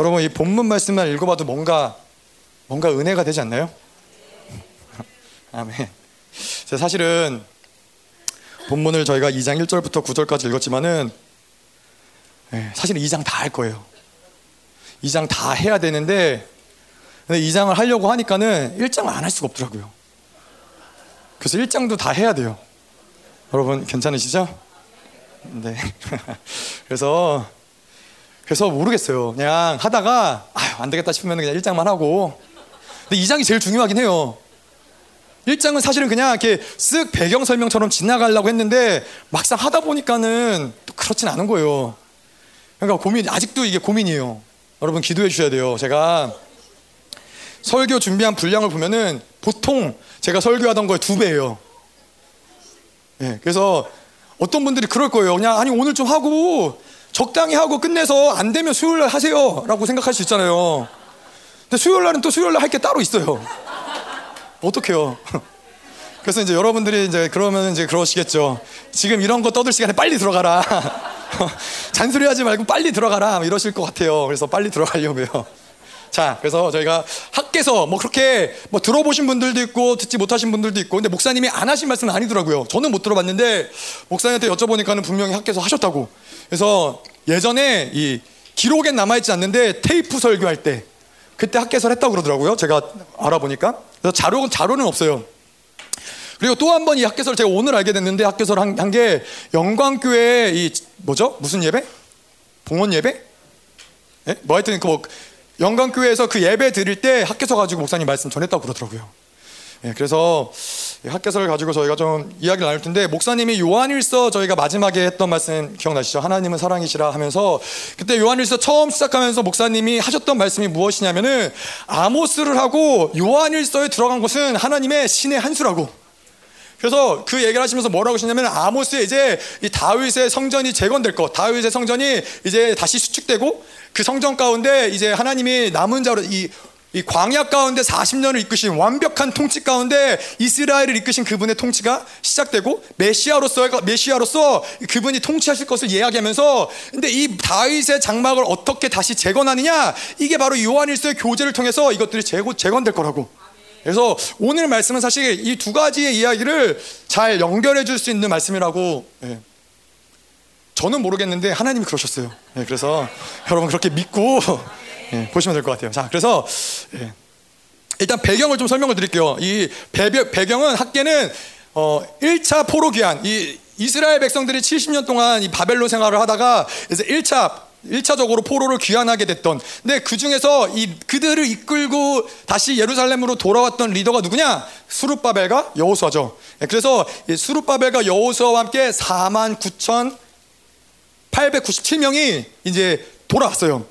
여러분 이 본문 말씀만 읽어봐도 뭔가 뭔가 은혜가 되지 않나요? 아멘. 제가 사실은 본문을 저희가 2장 1절부터 9절까지 읽었지만은 예, 사실은 2장 다 할 거예요. 2장 다 해야 되는데 근데 2장을 하려고 하니까는 1장을 안 할 수가 없더라고요. 그래서 1장도 다 해야 돼요. 여러분 괜찮으시죠? 네. 그래서 그래서 모르겠어요. 그냥 하다가 아유, 안 되겠다 싶으면 그냥 1장만 하고. 근데 2장이 제일 중요하긴 해요. 1장은 사실은 그냥 이렇게 쓱 배경 설명처럼 지나가려고 했는데 막상 하다 보니까는 또 그렇진 않은 거예요. 그러니까 고민 아직도 이게 고민이에요. 여러분 기도해 주셔야 돼요. 제가 설교 준비한 분량을 보면은 보통 제가 설교하던 거의 두 배예요. 예, 그래서 어떤 분들이 그럴 거예요. 그냥 아니 오늘 좀 하고 적당히 하고 끝내서 안 되면 수요일 날 하세요 라고 생각할 수 있잖아요. 근데 수요일 날은 또 수요일 날 할 게 따로 있어요. 어떡해요? 그래서 이제 여러분들이 이제 그러면 이제 그러시겠죠. 지금 이런 거 떠들 시간에 빨리 들어가라. 잔소리 하지 말고 빨리 들어가라. 이러실 것 같아요. 그래서 빨리 들어가려고요. 자, 그래서 저희가 학계서 뭐 그렇게 뭐 들어보신 분들도 있고 듣지 못하신 분들도 있고 근데 목사님이 안 하신 말씀은 아니더라고요. 저는 못 들어봤는데 목사님한테 여쭤보니까는 분명히 학계서 하셨다고. 그래서 예전에 이 기록엔 남아있지 않는데 테이프 설교할 때 그때 학계서를 했다고 그러더라고요. 제가 알아보니까. 그래서 자료, 자료는 없어요. 그리고 또 한 번 이 학계서를 제가 오늘 알게 됐는데 학계서를 한, 한 게 영광교회 이 뭐죠? 무슨 예배? 봉헌 예배? 예? 뭐 하여튼 그 뭐 영광교회에서 그 예배 드릴 때 학계서 가지고 목사님 말씀 전했다고 그러더라고요. 예, 그래서 학계서를 가지고 저희가 좀 이야기를 나눌 텐데 목사님이 요한일서 저희가 마지막에 했던 말씀 기억나시죠? 하나님은 사랑이시라 하면서 그때 요한일서 처음 시작하면서 목사님이 하셨던 말씀이 무엇이냐면은 아모스를 하고 요한일서에 들어간 것은 하나님의 신의 한 수라고. 그래서 그 얘기를 하시면서 뭐라고 하시냐면 아모스에 이제 이 다윗의 성전이 재건될 것, 다윗의 성전이 이제 다시 수축되고 그 성전 가운데 이제 하나님이 남은 자로 이, 이 광야 가운데 40년을 이끄신 완벽한 통치 가운데 이스라엘을 이끄신 그분의 통치가 시작되고 메시아로서 메시아로서 그분이 통치하실 것을 이야기하면서 근데 이 다윗의 장막을 어떻게 다시 재건하느냐 이게 바로 요한일서의 교제를 통해서 이것들이 재건, 재건될 거라고. 그래서 오늘 말씀은 사실 이 두 가지의 이야기를 잘 연결해 줄 수 있는 말씀이라고 예. 저는 모르겠는데 하나님이 그러셨어요. 예, 그래서 여러분 그렇게 믿고 예, 보시면 될 것 같아요. 자, 그래서 예. 일단 배경을 좀 설명을 드릴게요. 이 배경, 은 학계는 어, 1차 포로 귀환, 이 이스라엘 백성들이 70년 동안 이 바벨론 생활을 하다가 이제 1차 1차적으로 포로를 귀환하게 됐던 근데 그 중에서 이 그들을 이끌고 다시 예루살렘으로 돌아왔던 리더가 누구냐? 수룹바벨과 여호수아죠. 그래서 수룹바벨과 여호수아와 함께 4만 9천 897명이 이제 돌아왔어요.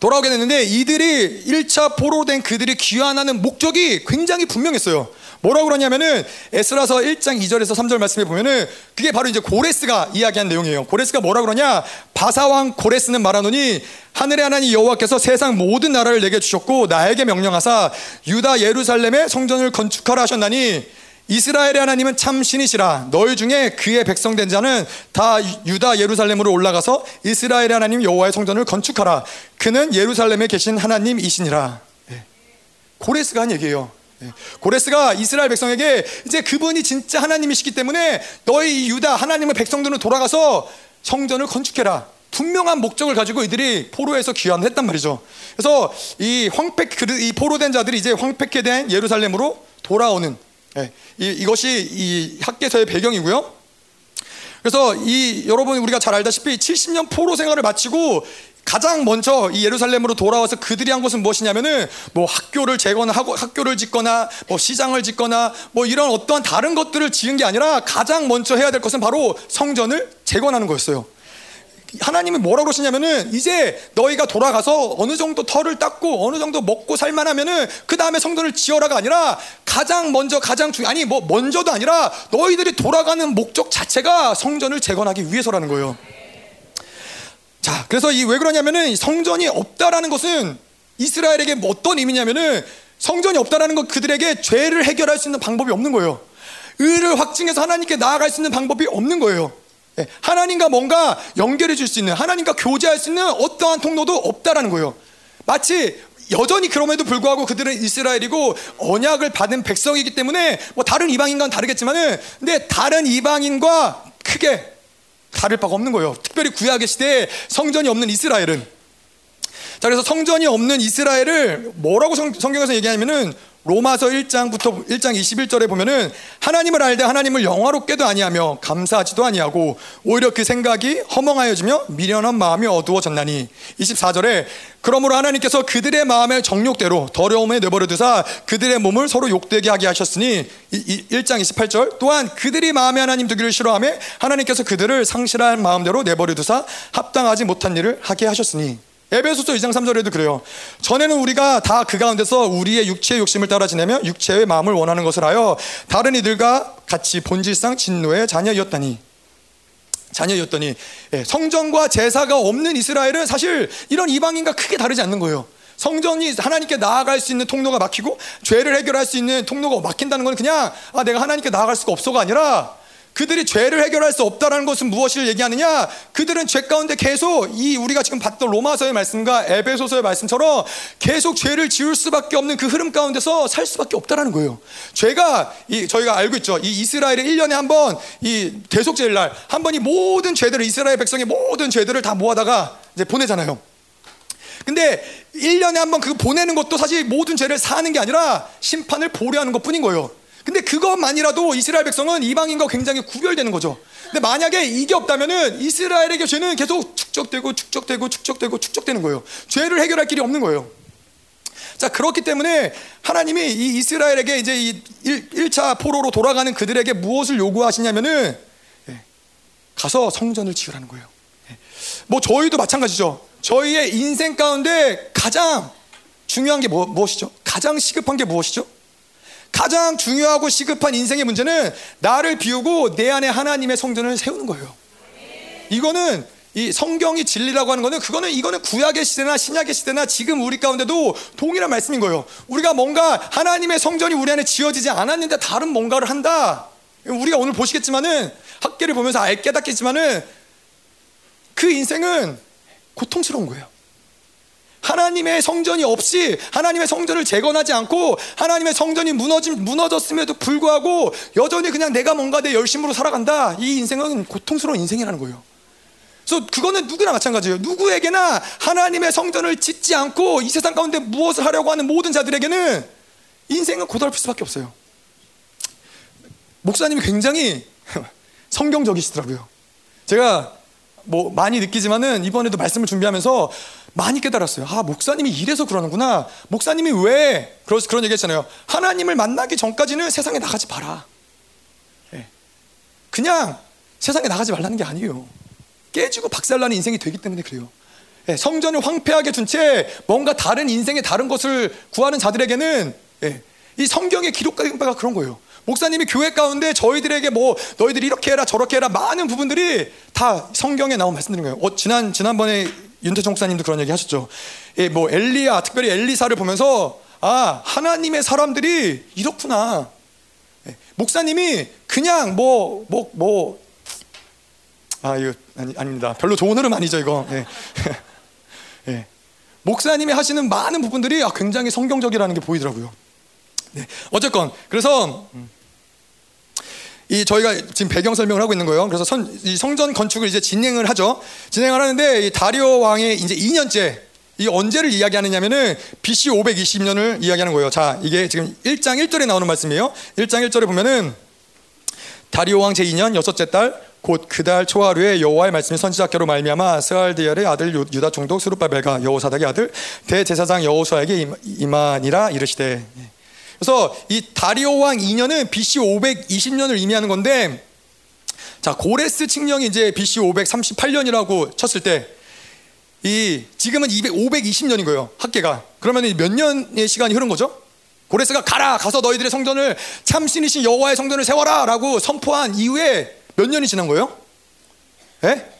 돌아오게 됐는데 이들이 1차 포로된 그들이 귀환하는 목적이 굉장히 분명했어요. 뭐라고 그러냐면은 에스라서 1장 2절에서 3절 말씀에 보면은 그게 바로 이제 고레스가 이야기한 내용이에요. 고레스가 뭐라고 그러냐? 바사왕 고레스는 말하노니 하늘의 하나님 여호와께서 세상 모든 나라를 내게 주셨고 나에게 명령하사 유다 예루살렘의 성전을 건축하라 하셨나니 이스라엘의 하나님은 참 신이시라 너희 중에 그의 백성된 자는 다 유다 예루살렘으로 올라가서 이스라엘의 하나님 여호와의 성전을 건축하라 그는 예루살렘에 계신 하나님이시니라 예. 고레스가 한 얘기예요 예. 고레스가 이스라엘 백성에게 이제 그분이 진짜 하나님이시기 때문에 너희 유다 하나님의 백성들은 돌아가서 성전을 건축해라 분명한 목적을 가지고 이들이 포로에서 귀환을 했단 말이죠. 그래서 이 황폐 이 포로된 자들이 이제 황폐케 된 예루살렘으로 돌아오는 예, 이, 이것이 이 학계서의 배경이고요. 그래서 이 여러분 우리가 잘 알다시피 70년 포로 생활을 마치고 가장 먼저 이 예루살렘으로 돌아와서 그들이 한 것은 무엇이냐면은 뭐 학교를 재건 하고 학교를 짓거나 뭐 시장을 짓거나 뭐 이런 어떠한 다른 것들을 지은 게 아니라 가장 먼저 해야 될 것은 바로 성전을 재건하는 거였어요. 하나님이 뭐라고 그러시냐면은 이제 너희가 돌아가서 어느 정도 털을 닦고 어느 정도 먹고 살만하면은 그 다음에 성전을 지어라가 아니라 가장 먼저 가장 중 아니 뭐 먼저도 아니라 너희들이 돌아가는 목적 자체가 성전을 재건하기 위해서라는 거예요. 자, 그래서 이 왜 그러냐면은 성전이 없다라는 것은 이스라엘에게 뭐 어떤 의미냐면은 성전이 없다라는 것 그들에게 죄를 해결할 수 있는 방법이 없는 거예요. 의를 확증해서 하나님께 나아갈 수 있는 방법이 없는 거예요. 예, 하나님과 뭔가 연결해 줄 수 있는 하나님과 교제할 수 있는 어떠한 통로도 없다라는 거예요. 마치 여전히 그럼에도 불구하고 그들은 이스라엘이고 언약을 받은 백성이기 때문에 뭐 다른 이방인과는 다르겠지만은 근데 다른 이방인과 크게 다를 바가 없는 거예요. 특별히 구약의 시대에 성전이 없는 이스라엘은 자 그래서 성전이 없는 이스라엘을 뭐라고 성, 성경에서 얘기하냐면은 로마서 1장부터 1장 21절에 보면은 하나님을 알되 하나님을 영화롭게도 아니하며 감사하지도 아니하고 오히려 그 생각이 허멍하여지며 미련한 마음이 어두워졌나니. 24절에 그러므로 하나님께서 그들의 마음의 정욕대로 더러움에 내버려 두사 그들의 몸을 서로 욕되게 하게 하셨으니 1장 28절 또한 그들이 마음에 하나님 두기를 싫어하며 하나님께서 그들을 상실한 마음대로 내버려 두사 합당하지 못한 일을 하게 하셨으니 에베소서 2장 3절에도 그래요. 전에는 우리가 다 그 가운데서 우리의 육체의 욕심을 따라 지내며 육체의 마음을 원하는 것을 하여 다른 이들과 같이 본질상 진노의 자녀였다니. 자녀였더니 예, 성전과 제사가 없는 이스라엘은 사실 이런 이방인과 크게 다르지 않는 거예요. 성전이 하나님께 나아갈 수 있는 통로가 막히고 죄를 해결할 수 있는 통로가 막힌다는 건 그냥 아 내가 하나님께 나아갈 수가 없어가 아니라 그들이 죄를 해결할 수 없다라는 것은 무엇을 얘기하느냐? 그들은 죄 가운데 계속 이 우리가 지금 봤던 로마서의 말씀과 에베소서의 말씀처럼 계속 죄를 지을 수밖에 없는 그 흐름 가운데서 살 수밖에 없다라는 거예요. 죄가 이 저희가 알고 있죠. 이 이스라엘의 1년에 한 번 이 대속죄일 날 한 번 이 모든 죄들을 이스라엘 백성의 모든 죄들을 다 모아다가 이제 보내잖아요. 근데 1년에 한 번 그 보내는 것도 사실 모든 죄를 사는 게 아니라 심판을 보려 하는 것 뿐인 거예요. 근데 그것만이라도 이스라엘 백성은 이방인과 굉장히 구별되는 거죠. 근데 만약에 이게 없다면은 이스라엘에게 죄는 계속 축적되고 축적되고 축적되고 축적되는 거예요. 죄를 해결할 길이 없는 거예요. 자, 그렇기 때문에 하나님이 이 이스라엘에게 이제 이 1, 차 포로로 돌아가는 그들에게 무엇을 요구하시냐면은 예, 가서 성전을 지으라는 거예요. 예. 뭐 저희도 마찬가지죠. 저희의 인생 가운데 가장 중요한 게 뭐, 무엇이죠? 가장 시급한 게 무엇이죠? 가장 중요하고 시급한 인생의 문제는 나를 비우고 내 안에 하나님의 성전을 세우는 거예요. 이거는 이 성경이 진리라고 하는 거는 그거는 이거는 구약의 시대나 신약의 시대나 지금 우리 가운데도 동일한 말씀인 거예요. 우리가 뭔가 하나님의 성전이 우리 안에 지어지지 않았는데 다른 뭔가를 한다. 우리가 오늘 보시겠지만은 학계를 보면서 알 깨닫겠지만은 그 인생은 고통스러운 거예요. 하나님의 성전이 없이 하나님의 성전을 재건하지 않고 하나님의 성전이 무너짐, 무너졌음에도 불구하고 여전히 그냥 내가 뭔가 내 열심으로 살아간다. 이 인생은 고통스러운 인생이라는 거예요. 그래서 그거는 누구나 마찬가지예요. 누구에게나 하나님의 성전을 짓지 않고 이 세상 가운데 무엇을 하려고 하는 모든 자들에게는 인생은 고달플 수밖에 없어요. 목사님이 굉장히 성경적이시더라고요. 제가 뭐 많이 느끼지만은 이번에도 말씀을 준비하면서 많이 깨달았어요. 아, 목사님이 이래서 그러는구나. 목사님이 왜 그래서 그런 얘기 했잖아요. 하나님을 만나기 전까지는 세상에 나가지 마라. 예. 그냥 세상에 나가지 말라는 게 아니에요. 깨지고 박살나는 인생이 되기 때문에 그래요. 예. 성전을 황폐하게 둔 채 뭔가 다른 인생의 다른 것을 구하는 자들에게는 예. 이 성경에 기록된 바가 그런 거예요. 목사님이 교회 가운데 저희들에게 뭐 너희들이 이렇게 해라 저렇게 해라 많은 부분들이 다 성경에 나온 말씀드린 거예요. 어, 지난 지난번에 윤태정 목사님도 그런 얘기 하셨죠. 예, 뭐 엘리야, 특별히 엘리사를 보면서 아 하나님의 사람들이 이렇구나. 예, 목사님이 그냥 뭐 뭐 뭐 아 이거 아니, 아닙니다. 별로 좋은 흐름 아니죠 이거. 예. 예. 목사님이 하시는 많은 부분들이 아, 굉장히 성경적이라는 게 보이더라고요. 네. 어쨌건 그래서 음. 이 저희가 지금 배경 설명을 하고 있는 거예요. 그래서 선, 이 성전 건축을 이제 진행을 하죠. 진행을 하는데 이 다리오 왕의 이제 2년째 이 언제를 이야기하느냐면은 BC 520년을 이야기하는 거예요. 자, 이게 지금 1장 1절에 나오는 말씀이에요. 1장 1절에 보면은 다리오 왕 제2년 여섯째 달 곧 그 달 초하루에 여호와의 말씀이 선지자께로 말미암아 스알디엘의 아들 유다 총독 스룹바벨과 여호사닥의 아들 대제사장 여호수아에게 임하니라 이르시되 그래서 이 다리오 왕 2년은 BC 520년을 의미하는 건데 자 고레스 칙령이 이제 BC 538년이라고 쳤을 때 이 지금은 200, 520년인 거예요 학계가 그러면 몇 년의 시간이 흐른 거죠? 고레스가 가라 가서 너희들의 성전을 참신이신 여호와의 성전을 세워라라고 선포한 이후에 몇 년이 지난 거예요? 예?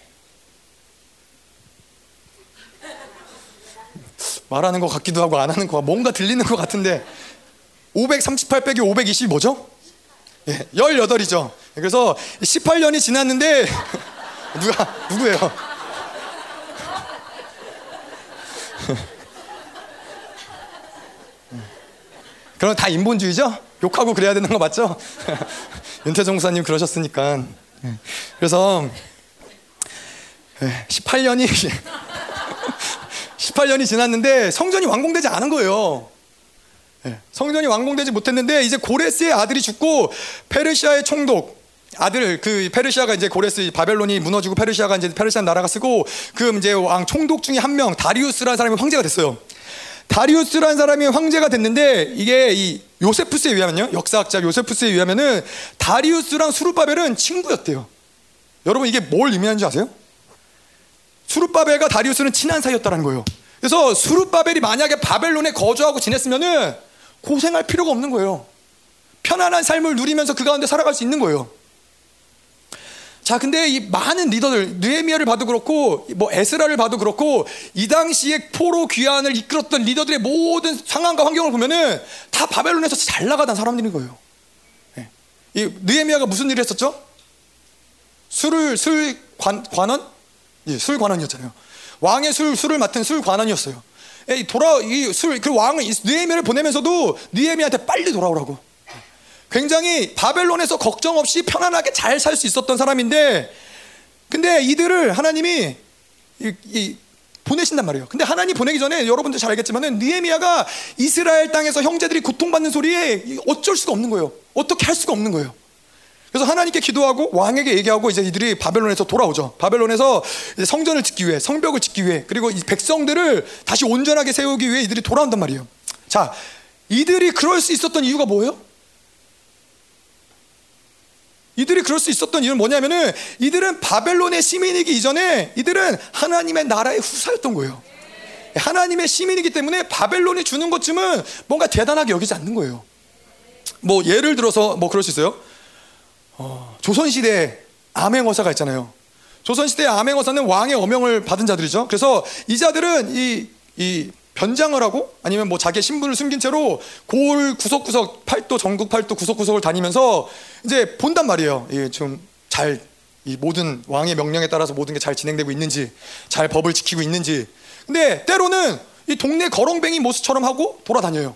말하는 것 같기도 하고 안 하는 것 뭔가 들리는 것 같은데 538 빼기 520이 뭐죠? 예, 18이죠. 그래서 18년이 지났는데 누가 누구예요? 그럼 다 인본주의죠? 욕하고 그래야 되는 거 맞죠? 윤태정 목사님 그러셨으니까. 그래서 18년이 18년이 지났는데 성전이 완공되지 않은 거예요. 성전이 완공되지 못했는데 이제 고레스의 아들이 죽고 페르시아의 총독 아들 그 페르시아가 이제 고레스 바벨론이 무너지고 페르시아가 이제 페르시아 나라가 쓰고 그 이제 왕 총독 중에 한 명 다리우스라는 사람이 황제가 됐어요. 다리우스라는 사람이 황제가 됐는데 이게 이 요세푸스에 의하면요 역사학자 요세푸스에 의하면은 다리우스랑 수르바벨은 친구였대요. 여러분 이게 뭘 의미하는지 아세요? 수르바벨과 다리우스는 친한 사이였다는 거예요. 그래서 수르바벨이 만약에 바벨론에 거주하고 지냈으면은 고생할 필요가 없는 거예요. 편안한 삶을 누리면서 그 가운데 살아갈 수 있는 거예요. 자, 근데 이 많은 리더들, 느헤미야를 봐도 그렇고, 뭐 에스라를 봐도 그렇고, 이 당시에 포로 귀환을 이끌었던 리더들의 모든 상황과 환경을 보면은 다 바벨론에서 잘 나가던 사람들인 거예요. 네. 이 느헤미야가 무슨 일을 했었죠? 술을 술 관, 관원? 예, 술 관원이었잖아요. 왕의 술 술을 맡은 술 관원이었어요. 이 돌아 이술그 왕을 느헤미야를 보내면서도 느헤미야한테 빨리 돌아오라고. 굉장히 바벨론에서 걱정 없이 편안하게 잘 살 수 있었던 사람인데 근데 이들을 하나님이 이, 이 보내신단 말이에요. 근데 하나님 보내기 전에 여러분들 잘 알겠지만은 니에미아가 이스라엘 땅에서 형제들이 고통받는 소리에 어쩔 수가 없는 거예요. 어떻게 할 수가 없는 거예요. 그래서 하나님께 기도하고 왕에게 얘기하고 이제 이들이 바벨론에서 돌아오죠. 바벨론에서 성전을 짓기 위해 성벽을 짓기 위해 그리고 이 백성들을 다시 온전하게 세우기 위해 이들이 돌아온단 말이에요. 자, 이들이 그럴 수 있었던 이유가 뭐예요? 이들이 그럴 수 있었던 이유는 뭐냐면은 이들은 바벨론의 시민이기 이전에 이들은 하나님의 나라의 후사였던 거예요. 하나님의 시민이기 때문에 바벨론이 주는 것쯤은 뭔가 대단하게 여기지 않는 거예요. 뭐 예를 들어서 뭐 그럴 수 있어요. 어, 조선시대 암행어사가 있잖아요. 조선시대 암행어사는 왕의 어명을 받은 자들이죠. 그래서 이 자들은 이, 이 변장을 하고 아니면 뭐 자기의 신분을 숨긴 채로 골 구석구석 팔도 전국 팔도 구석구석을 다니면서 이제 본단 말이에요. 예, 좀잘 이 모든 왕의 명령에 따라서 모든 게 잘 진행되고 있는지 잘 법을 지키고 있는지. 근데 때로는 이 동네 거렁뱅이 모습처럼 하고 돌아다녀요.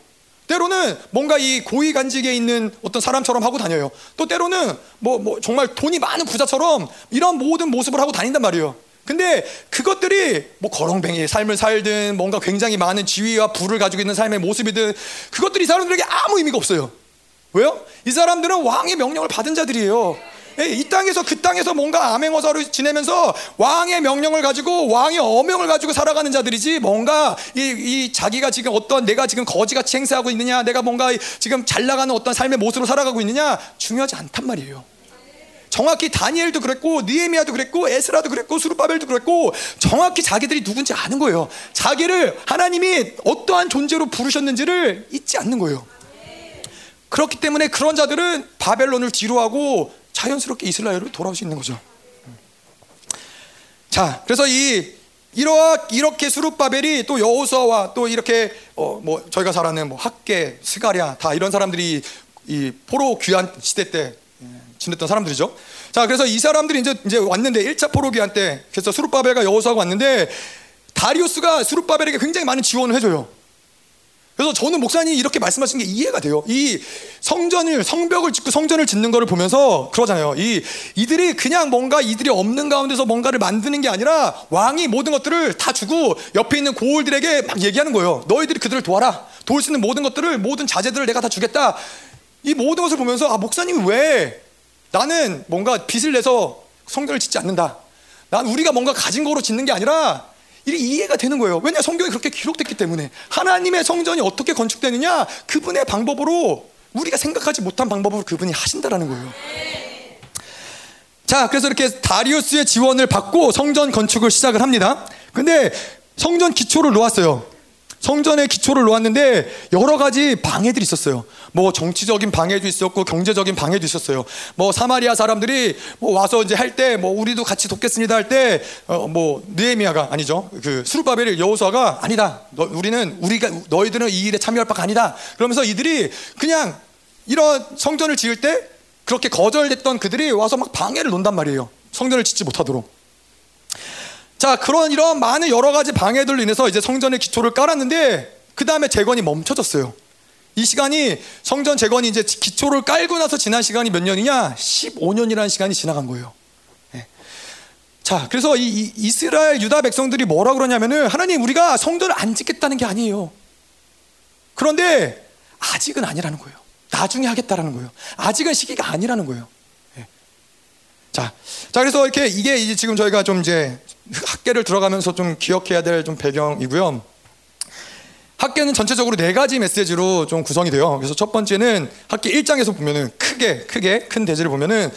때로는 뭔가 이 고위 간직에 있는 어떤 사람처럼 하고 다녀요. 또 때로는 뭐, 뭐 정말 돈이 많은 부자처럼 이런 모든 모습을 하고 다닌단 말이에요. 근데 그것들이 뭐 거렁뱅이의 삶을 살든 뭔가 굉장히 많은 지위와 부를 가지고 있는 삶의 모습이든 그것들이 이 사람들에게 아무 의미가 없어요. 왜요? 이 사람들은 왕의 명령을 받은 자들이에요. 예, 이 땅에서 그 땅에서 뭔가 암행어사로 지내면서 왕의 명령을 가지고 왕의 어명을 가지고 살아가는 자들이지 뭔가 이, 이 자기가 지금 어떤 내가 지금 거지같이 행세하고 있느냐 내가 뭔가 지금 잘 나가는 어떤 삶의 모습으로 살아가고 있느냐 중요하지 않단 말이에요. 정확히 다니엘도 그랬고 니에미아도 그랬고 에스라도 그랬고 수르바벨도 그랬고 정확히 자기들이 누군지 아는 거예요. 자기를 하나님이 어떠한 존재로 부르셨는지를 잊지 않는 거예요. 그렇기 때문에 그런 자들은 바벨론을 뒤로하고 자연스럽게 이스라엘로 돌아올 수 있는 거죠. 자, 그래서 이 이렇게 수룹바벨이 또 여호수아와 또 이렇게 어 뭐 저희가 잘 아는 뭐 학계, 스가랴 다 이런 사람들이 이 포로 귀환 시대 때 지냈던 사람들이죠. 자, 그래서 이 사람들이 이제 이제 왔는데 1차 포로 귀환 때 그래서 수룹바벨과 여호수아가 왔는데 다리우스가 수룹바벨에게 굉장히 많은 지원을 해줘요. 그래서 저는 목사님이 이렇게 말씀하신 게 이해가 돼요. 이 성전을 성벽을 짓고 성전을 짓는 것을 보면서 그러잖아요. 이 이들이 그냥 뭔가 이들이 없는 가운데서 뭔가를 만드는 게 아니라 왕이 모든 것들을 다 주고 옆에 있는 고을들에게 막 얘기하는 거예요. 너희들이 그들을 도와라. 도울 수 있는 모든 것들을 모든 자재들을 내가 다 주겠다. 이 모든 것을 보면서 아 목사님이 왜 나는 뭔가 빚을 내서 성전을 짓지 않는다. 난 우리가 뭔가 가진 거로 짓는 게 아니라 이게 이해가 되는 거예요. 왜냐 성경에 그렇게 기록됐기 때문에 하나님의 성전이 어떻게 건축되느냐 그분의 방법으로 우리가 생각하지 못한 방법으로 그분이 하신다라는 거예요. 자, 그래서 이렇게 다리우스의 지원을 받고 성전 건축을 시작을 합니다. 근데 성전 기초를 놓았어요. 성전의 기초를 놓았는데 여러 가지 방해들이 있었어요. 뭐 정치적인 방해도 있었고 경제적인 방해도 있었어요. 뭐 사마리아 사람들이 뭐 와서 이제 할 때 뭐 우리도 같이 돕겠습니다 할때어뭐 느헤미야가 아니죠. 그 수르바벨 여호수아가 아니다. 너, 우리는 우리가 너희들은 이 일에 참여할 바가 아니다. 그러면서 이들이 그냥 이런 성전을 지을 때 그렇게 거절됐던 그들이 와서 막 방해를 논단 말이에요. 성전을 짓지 못하도록. 자, 그런 이런 많은 여러 가지 방해들로 인해서 이제 성전의 기초를 깔았는데 그 다음에 재건이 멈춰졌어요. 이 시간이 성전 재건이 이제 기초를 깔고 나서 지난 시간이 몇 년이냐? 15년이라는 시간이 지나간 거예요. 네. 자, 그래서 이, 이 이스라엘 유다 백성들이 뭐라 그러냐면은 하나님 우리가 성전을 안 짓겠다는 게 아니에요. 그런데 아직은 아니라는 거예요. 나중에 하겠다라는 거예요. 아직은 시기가 아니라는 거예요. 네. 자, 자 그래서 이렇게 이게 이제 지금 저희가 좀 이제 학계를 들어가면서 좀 기억해야 될 좀 배경이고요. 학계는 전체적으로 네 가지 메시지로 좀 구성이 돼요. 그래서 첫 번째는 학계 1장에서 보면은 크게 크게 큰 대지를 보면은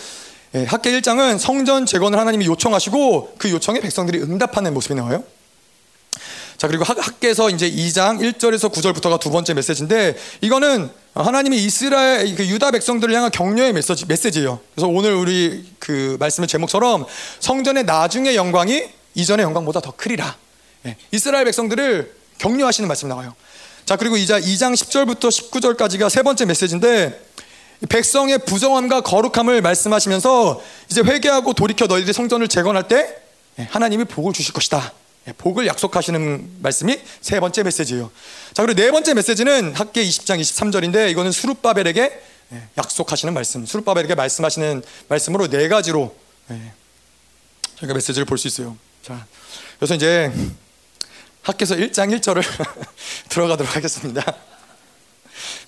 예, 학계 1장은 성전 재건을 하나님이 요청하시고 그 요청에 백성들이 응답하는 모습이 나와요. 자 그리고 학, 학계에서 이제 2장 1절에서 9절부터가 두 번째 메시지인데 이거는 하나님이 이스라엘 그 유다 백성들을 향한 격려의 메시지 메시지예요. 그래서 오늘 우리 그 말씀의 제목처럼 성전의 나중의 영광이 이전의 영광보다 더 크리라. 예, 이스라엘 백성들을 격려하시는 말씀 나와요. 자 그리고 이제 2장 10절부터 19절까지가 세 번째 메시지인데 백성의 부정함과 거룩함을 말씀하시면서 이제 회개하고 돌이켜 너희들이 성전을 재건할 때 예, 하나님이 복을 주실 것이다. 예, 복을 약속하시는 말씀이 세 번째 메시지예요. 자 그리고 네 번째 메시지는 학계 20장 23절인데 이거는 수룹바벨에게 예, 약속하시는 말씀, 수룹바벨에게 말씀하시는 말씀으로 네 가지로 저희가 메시지를 볼 수 있어요. 자 그래서 이제 학교에서 1장 1절을 들어가도록 하겠습니다.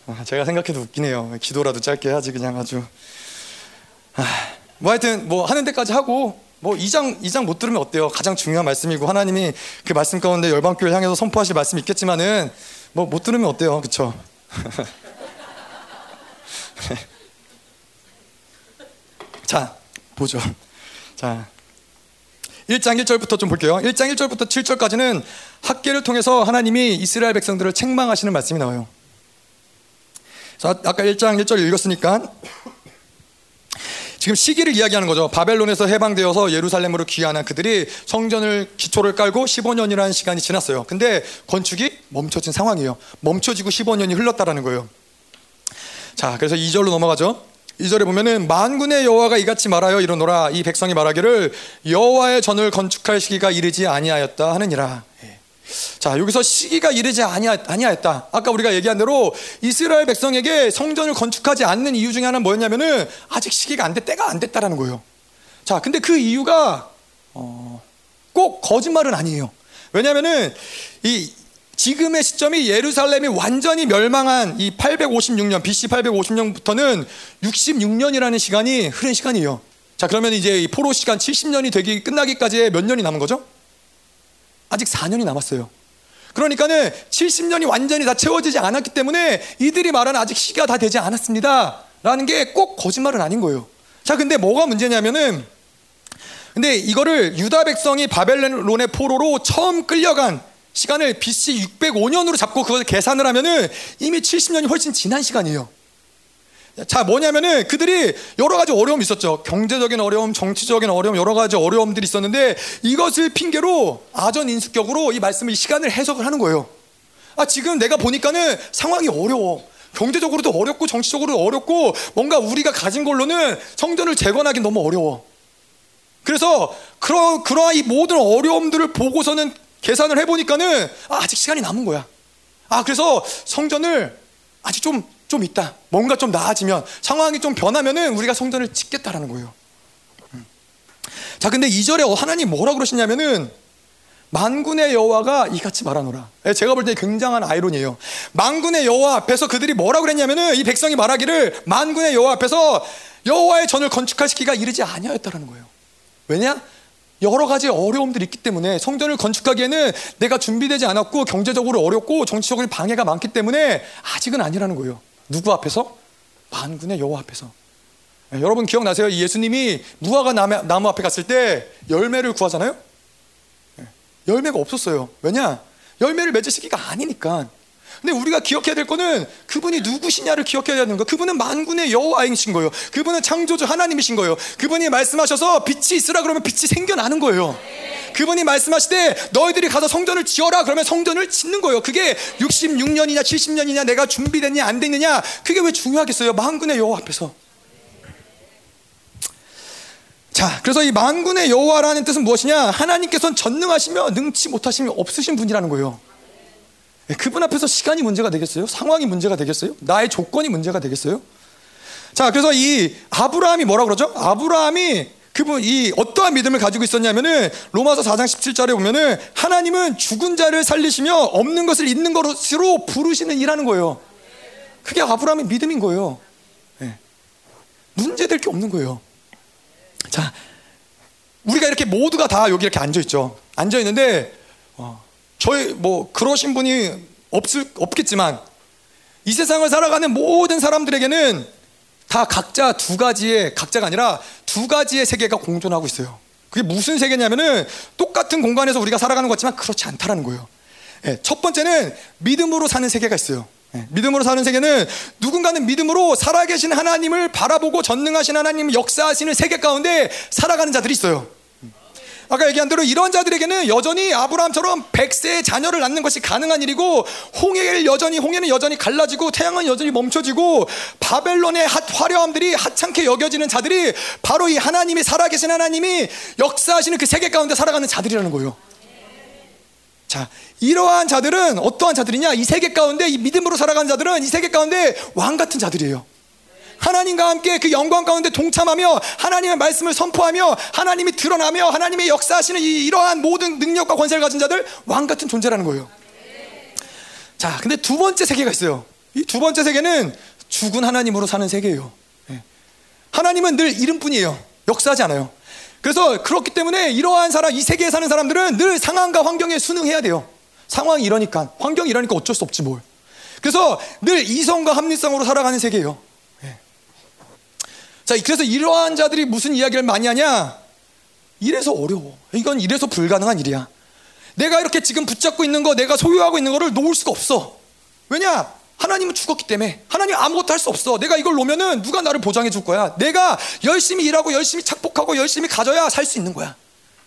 아, 제가 생각해도 웃기네요. 기도라도 짧게 하지 그냥 아주. 아, 뭐 하여튼 뭐 하는 데까지 하고 뭐 2장 2장 못 들으면 어때요? 가장 중요한 말씀이고 하나님이 그 말씀 가운데 열방교를 향해서 선포하실 말씀이 있겠지만은 뭐 못 들으면 어때요? 그렇죠? 자, 보죠. 자, 1장 1절부터 좀 볼게요. 1장 1절부터 7절까지는 학계를 통해서 하나님이 이스라엘 백성들을 책망하시는 말씀이 나와요. 자, 아까 1장 1절 읽었으니까 지금 시기를 이야기하는 거죠. 바벨론에서 해방되어서 예루살렘으로 귀환한 그들이 성전을 기초를 깔고 15년이라는 시간이 지났어요. 근데 건축이 멈춰진 상황이에요. 멈춰지고 15년이 흘렀다라는 거예요. 자, 그래서 2절로 넘어가죠. 2절에 보면은 만군의 여호와가 이같이 말하여 이르노라 이 백성이 말하기를 여호와의 전을 건축할 시기가 이르지 아니하였다 하느니라. 예. 자 여기서 시기가 이르지 아니하, 아니하였다. 아까 우리가 얘기한 대로 이스라엘 백성에게 성전을 건축하지 않는 이유 중에 하나는 뭐였냐면은 아직 시기가 안 돼, 때가 안 됐다라는 거예요. 자 근데 그 이유가 어, 꼭 거짓말은 아니에요. 왜냐하면은 이 지금의 시점이 예루살렘이 완전히 멸망한 이 856년 BC 850년부터는 66년이라는 시간이 흐른 시간이에요. 자 그러면 이제 이 포로 시간 70년이 되기 끝나기까지 몇 년이 남은 거죠? 아직 4년이 남았어요. 그러니까는 70년이 완전히 다 채워지지 않았기 때문에 이들이 말하는 아직 시기가 다 되지 않았습니다. 라는 게 꼭 거짓말은 아닌 거예요. 자, 근데 뭐가 문제냐면은 근데 이거를 유다 백성이 바벨론의 포로로 처음 끌려간 시간을 BC 605년으로 잡고 그것을 계산을 하면은 이미 70년이 훨씬 지난 시간이에요. 자, 뭐냐면은 그들이 여러 가지 어려움이 있었죠. 경제적인 어려움, 정치적인 어려움, 여러 가지 어려움들이 있었는데 이것을 핑계로 아전 인수격으로 이 말씀을 이 시간을 해석을 하는 거예요. 아, 지금 내가 보니까는 상황이 어려워. 경제적으로도 어렵고 정치적으로도 어렵고 뭔가 우리가 가진 걸로는 성전을 재건하기 너무 어려워. 그래서 그러, 그러한 이 모든 어려움들을 보고서는 계산을 해보니까는 아, 아직 시간이 남은 거야. 아, 그래서 성전을 아직 좀, 좀 있다. 뭔가 좀 나아지면, 상황이 좀 변하면은 우리가 성전을 짓겠다라는 거예요. 음. 자, 근데 이절에 하나님 뭐라 그러시냐면은 만군의 여호와가 이같이 말하노라. 예, 제가 볼 때 굉장한 아이러니예요. 만군의 여호와 앞에서 그들이 뭐라 그랬냐면은 이 백성이 말하기를 만군의 여호와 앞에서 여호와의 전을 건축할 시기가 이르지 아니하였다라는 거예요. 왜냐? 여러 가지 어려움들이 있기 때문에 성전을 건축하기에는 내가 준비되지 않았고 경제적으로 어렵고 정치적인 방해가 많기 때문에 아직은 아니라는 거예요. 누구 앞에서? 만군의 여호와 앞에서. 네, 여러분 기억나세요? 예수님이 무화과 나무 앞에 갔을 때 열매를 구하잖아요. 네, 열매가 없었어요. 왜냐? 열매를 맺을 시기가 아니니까. 근데 우리가 기억해야 될 거는 그분이 누구시냐를 기억해야 되는 거. 그분은 만군의 여호와이신 거예요. 그분은 창조주 하나님이신 거예요. 그분이 말씀하셔서 빛이 있으라 그러면 빛이 생겨나는 거예요. 그분이 말씀하실 때 너희들이 가서 성전을 지어라 그러면 성전을 짓는 거예요. 그게 66년이냐 70년이냐 내가 준비됐냐 안 됐느냐 그게 왜 중요하겠어요? 만군의 여호와 앞에서. 자, 그래서 이 만군의 여호와라는 뜻은 무엇이냐? 하나님께서는 전능하시며 능치 못하심이 없으신 분이라는 거예요. 예, 그분 앞에서 시간이 문제가 되겠어요? 상황이 문제가 되겠어요? 나의 조건이 문제가 되겠어요? 자, 그래서 이 아브라함이 뭐라 그러죠? 아브라함이 그분 이 어떠한 믿음을 가지고 있었냐면은 로마서 4장 17절에 보면은 하나님은 죽은 자를 살리시며 없는 것을 있는 것으로 부르시는 이라는 거예요. 그게 아브라함의 믿음인 거예요. 네. 문제될 게 없는 거예요. 자, 우리가 이렇게 모두가 다 여기 이렇게 앉아 있죠. 앉아 있는데 어, 저희 뭐 그러신 분이 없을 없겠지만 이 세상을 살아가는 모든 사람들에게는 다 각자 두 가지의 각자가 아니라 두 가지의 세계가 공존하고 있어요. 그게 무슨 세계냐면은 똑같은 공간에서 우리가 살아가는 것 같지만 그렇지 않다라는 거예요. 네, 첫 번째는 믿음으로 사는 세계가 있어요. 네, 믿음으로 사는 세계는 누군가는 믿음으로 살아계신 하나님을 바라보고 전능하신 하나님 역사하시는 세계 가운데 살아가는 자들이 있어요. 아까 얘기한 대로 이런 자들에게는 여전히 아브라함처럼 백세의 자녀를 낳는 것이 가능한 일이고 홍해를 여전히 홍해는 여전히 갈라지고 태양은 여전히 멈춰지고 바벨론의 화려함들이 하찮게 여겨지는 자들이 바로 이 하나님이 살아계신 하나님이 역사하시는 그 세계 가운데 살아가는 자들이라는 거예요. 자, 이러한 자들은 어떠한 자들이냐? 이 세계 가운데 이 믿음으로 살아가는 자들은 이 세계 가운데 왕 같은 자들이에요. 하나님과 함께 그 영광 가운데 동참하며 하나님의 말씀을 선포하며 하나님이 드러나며 하나님의 역사하시는 이, 이러한 모든 능력과 권세를 가진 자들 왕 같은 존재라는 거예요. 자, 근데 두 번째 세계가 있어요. 이 두 번째 세계는 죽은 하나님으로 사는 세계예요. 예. 하나님은 늘 이름뿐이에요. 역사하지 않아요. 그래서 그렇기 때문에 이러한 사람, 이 세계에 사는 사람들은 늘 상황과 환경에 순응해야 돼요. 상황이 이러니까, 환경이 이러니까 어쩔 수 없지 뭘. 그래서 늘 이성과 합리성으로 살아가는 세계예요. 자, 그래서 이러한 자들이 무슨 이야기를 많이 하냐? 이래서 어려워. 이건 이래서 불가능한 일이야. 내가 이렇게 지금 붙잡고 있는 거, 내가 소유하고 있는 거를 놓을 수가 없어. 왜냐? 하나님은 죽었기 때문에 하나님 아무것도 할 수 없어. 내가 이걸 놓으면은 누가 나를 보장해 줄 거야. 내가 열심히 일하고 열심히 착복하고 열심히 가져야 살 수 있는 거야.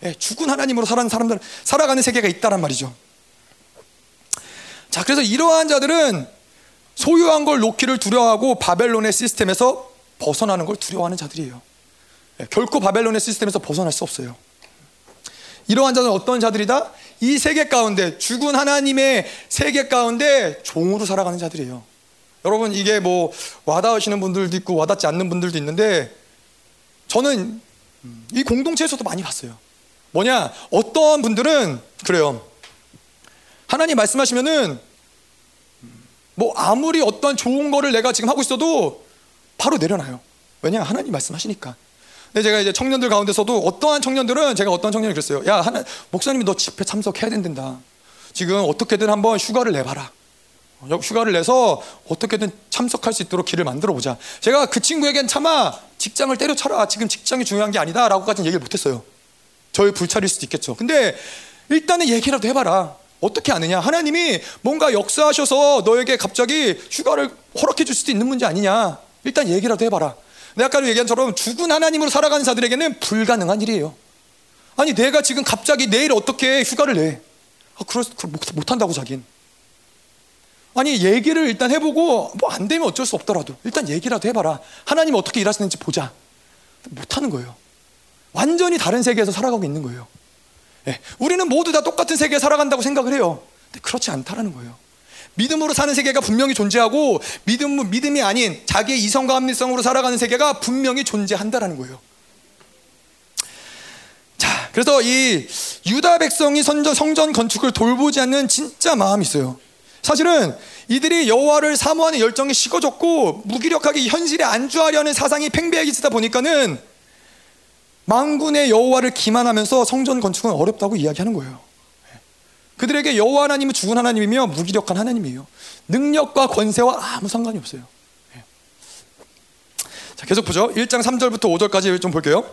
예, 죽은 하나님으로 살아가는 사람들 살아가는 세계가 있다란 말이죠. 자, 그래서 이러한 자들은 소유한 걸 놓기를 두려워하고 바벨론의 시스템에서 벗어나는 걸 두려워하는 자들이에요. 예, 결코 바벨론의 시스템에서 벗어날 수 없어요. 이러한 자는 어떤 자들이다? 이 세계 가운데 죽은 하나님의 세계 가운데 종으로 살아가는 자들이에요. 여러분 이게 뭐 와닿으시는 분들도 있고 와닿지 않는 분들도 있는데 저는 이 공동체에서도 많이 봤어요. 뭐냐? 어떤 분들은 그래요. 하나님 말씀하시면은 뭐 아무리 어떤 좋은 거를 내가 지금 하고 있어도 바로 내려놔요. 왜냐 하나님 말씀하시니까. 근데 제가 이제 청년들 가운데서도 어떠한 청년들은 제가 어떤 청년이 그랬어요. 야 하나 목사님이 너 집회 참석해야 된다. 지금 어떻게든 한번 휴가를 내봐라. 휴가를 내서 어떻게든 참석할 수 있도록 길을 만들어 보자. 제가 그 친구에겐 차마 직장을 때려쳐라. 지금 직장이 중요한 게 아니다라고까지는 얘기를 못했어요. 저희 불찰일 수도 있겠죠. 근데 일단은 얘기라도 해봐라. 어떻게 아느냐? 하나님이 뭔가 역사하셔서 너에게 갑자기 휴가를 허락해 줄 수도 있는 문제 아니냐? 일단 얘기라도 해봐라. 내가 아까 얘기한 처럼 죽은 하나님으로 살아가는 자들에게는 불가능한 일이에요. 아니 내가 지금 갑자기 내일 어떻게 휴가를 내? 아, 그럴 못, 한다고 자긴. 아니 얘기를 일단 해보고 뭐 안 되면 어쩔 수 없더라도 일단 얘기라도 해봐라. 하나님 어떻게 일하시는지 보자. 못 하는 거예요. 완전히 다른 세계에서 살아가고 있는 거예요. 예, 우리는 모두 다 똑같은 세계에 살아간다고 생각을 해요. 근데 그렇지 않다라는 거예요. 믿음으로 사는 세계가 분명히 존재하고 믿음, 믿음이 아닌 자기의 이성과 합리성으로 살아가는 세계가 분명히 존재한다라는 거예요. 자, 그래서 이 유다 백성이 선전, 성전 건축을 돌보지 않는 진짜 마음이 있어요. 사실은 이들이 여호와를 사모하는 열정이 식어졌고 무기력하게 현실에 안주하려는 사상이 팽배해지다 보니까는 망군의 여호와를 기만하면서 성전 건축은 어렵다고 이야기하는 거예요. 그들에게 여호와 하나님은 죽은 하나님이며 무기력한 하나님이에요. 능력과 권세와 아무 상관이 없어요. 예. 자, 계속 보죠. 1장 3절부터 5절까지 좀 볼게요.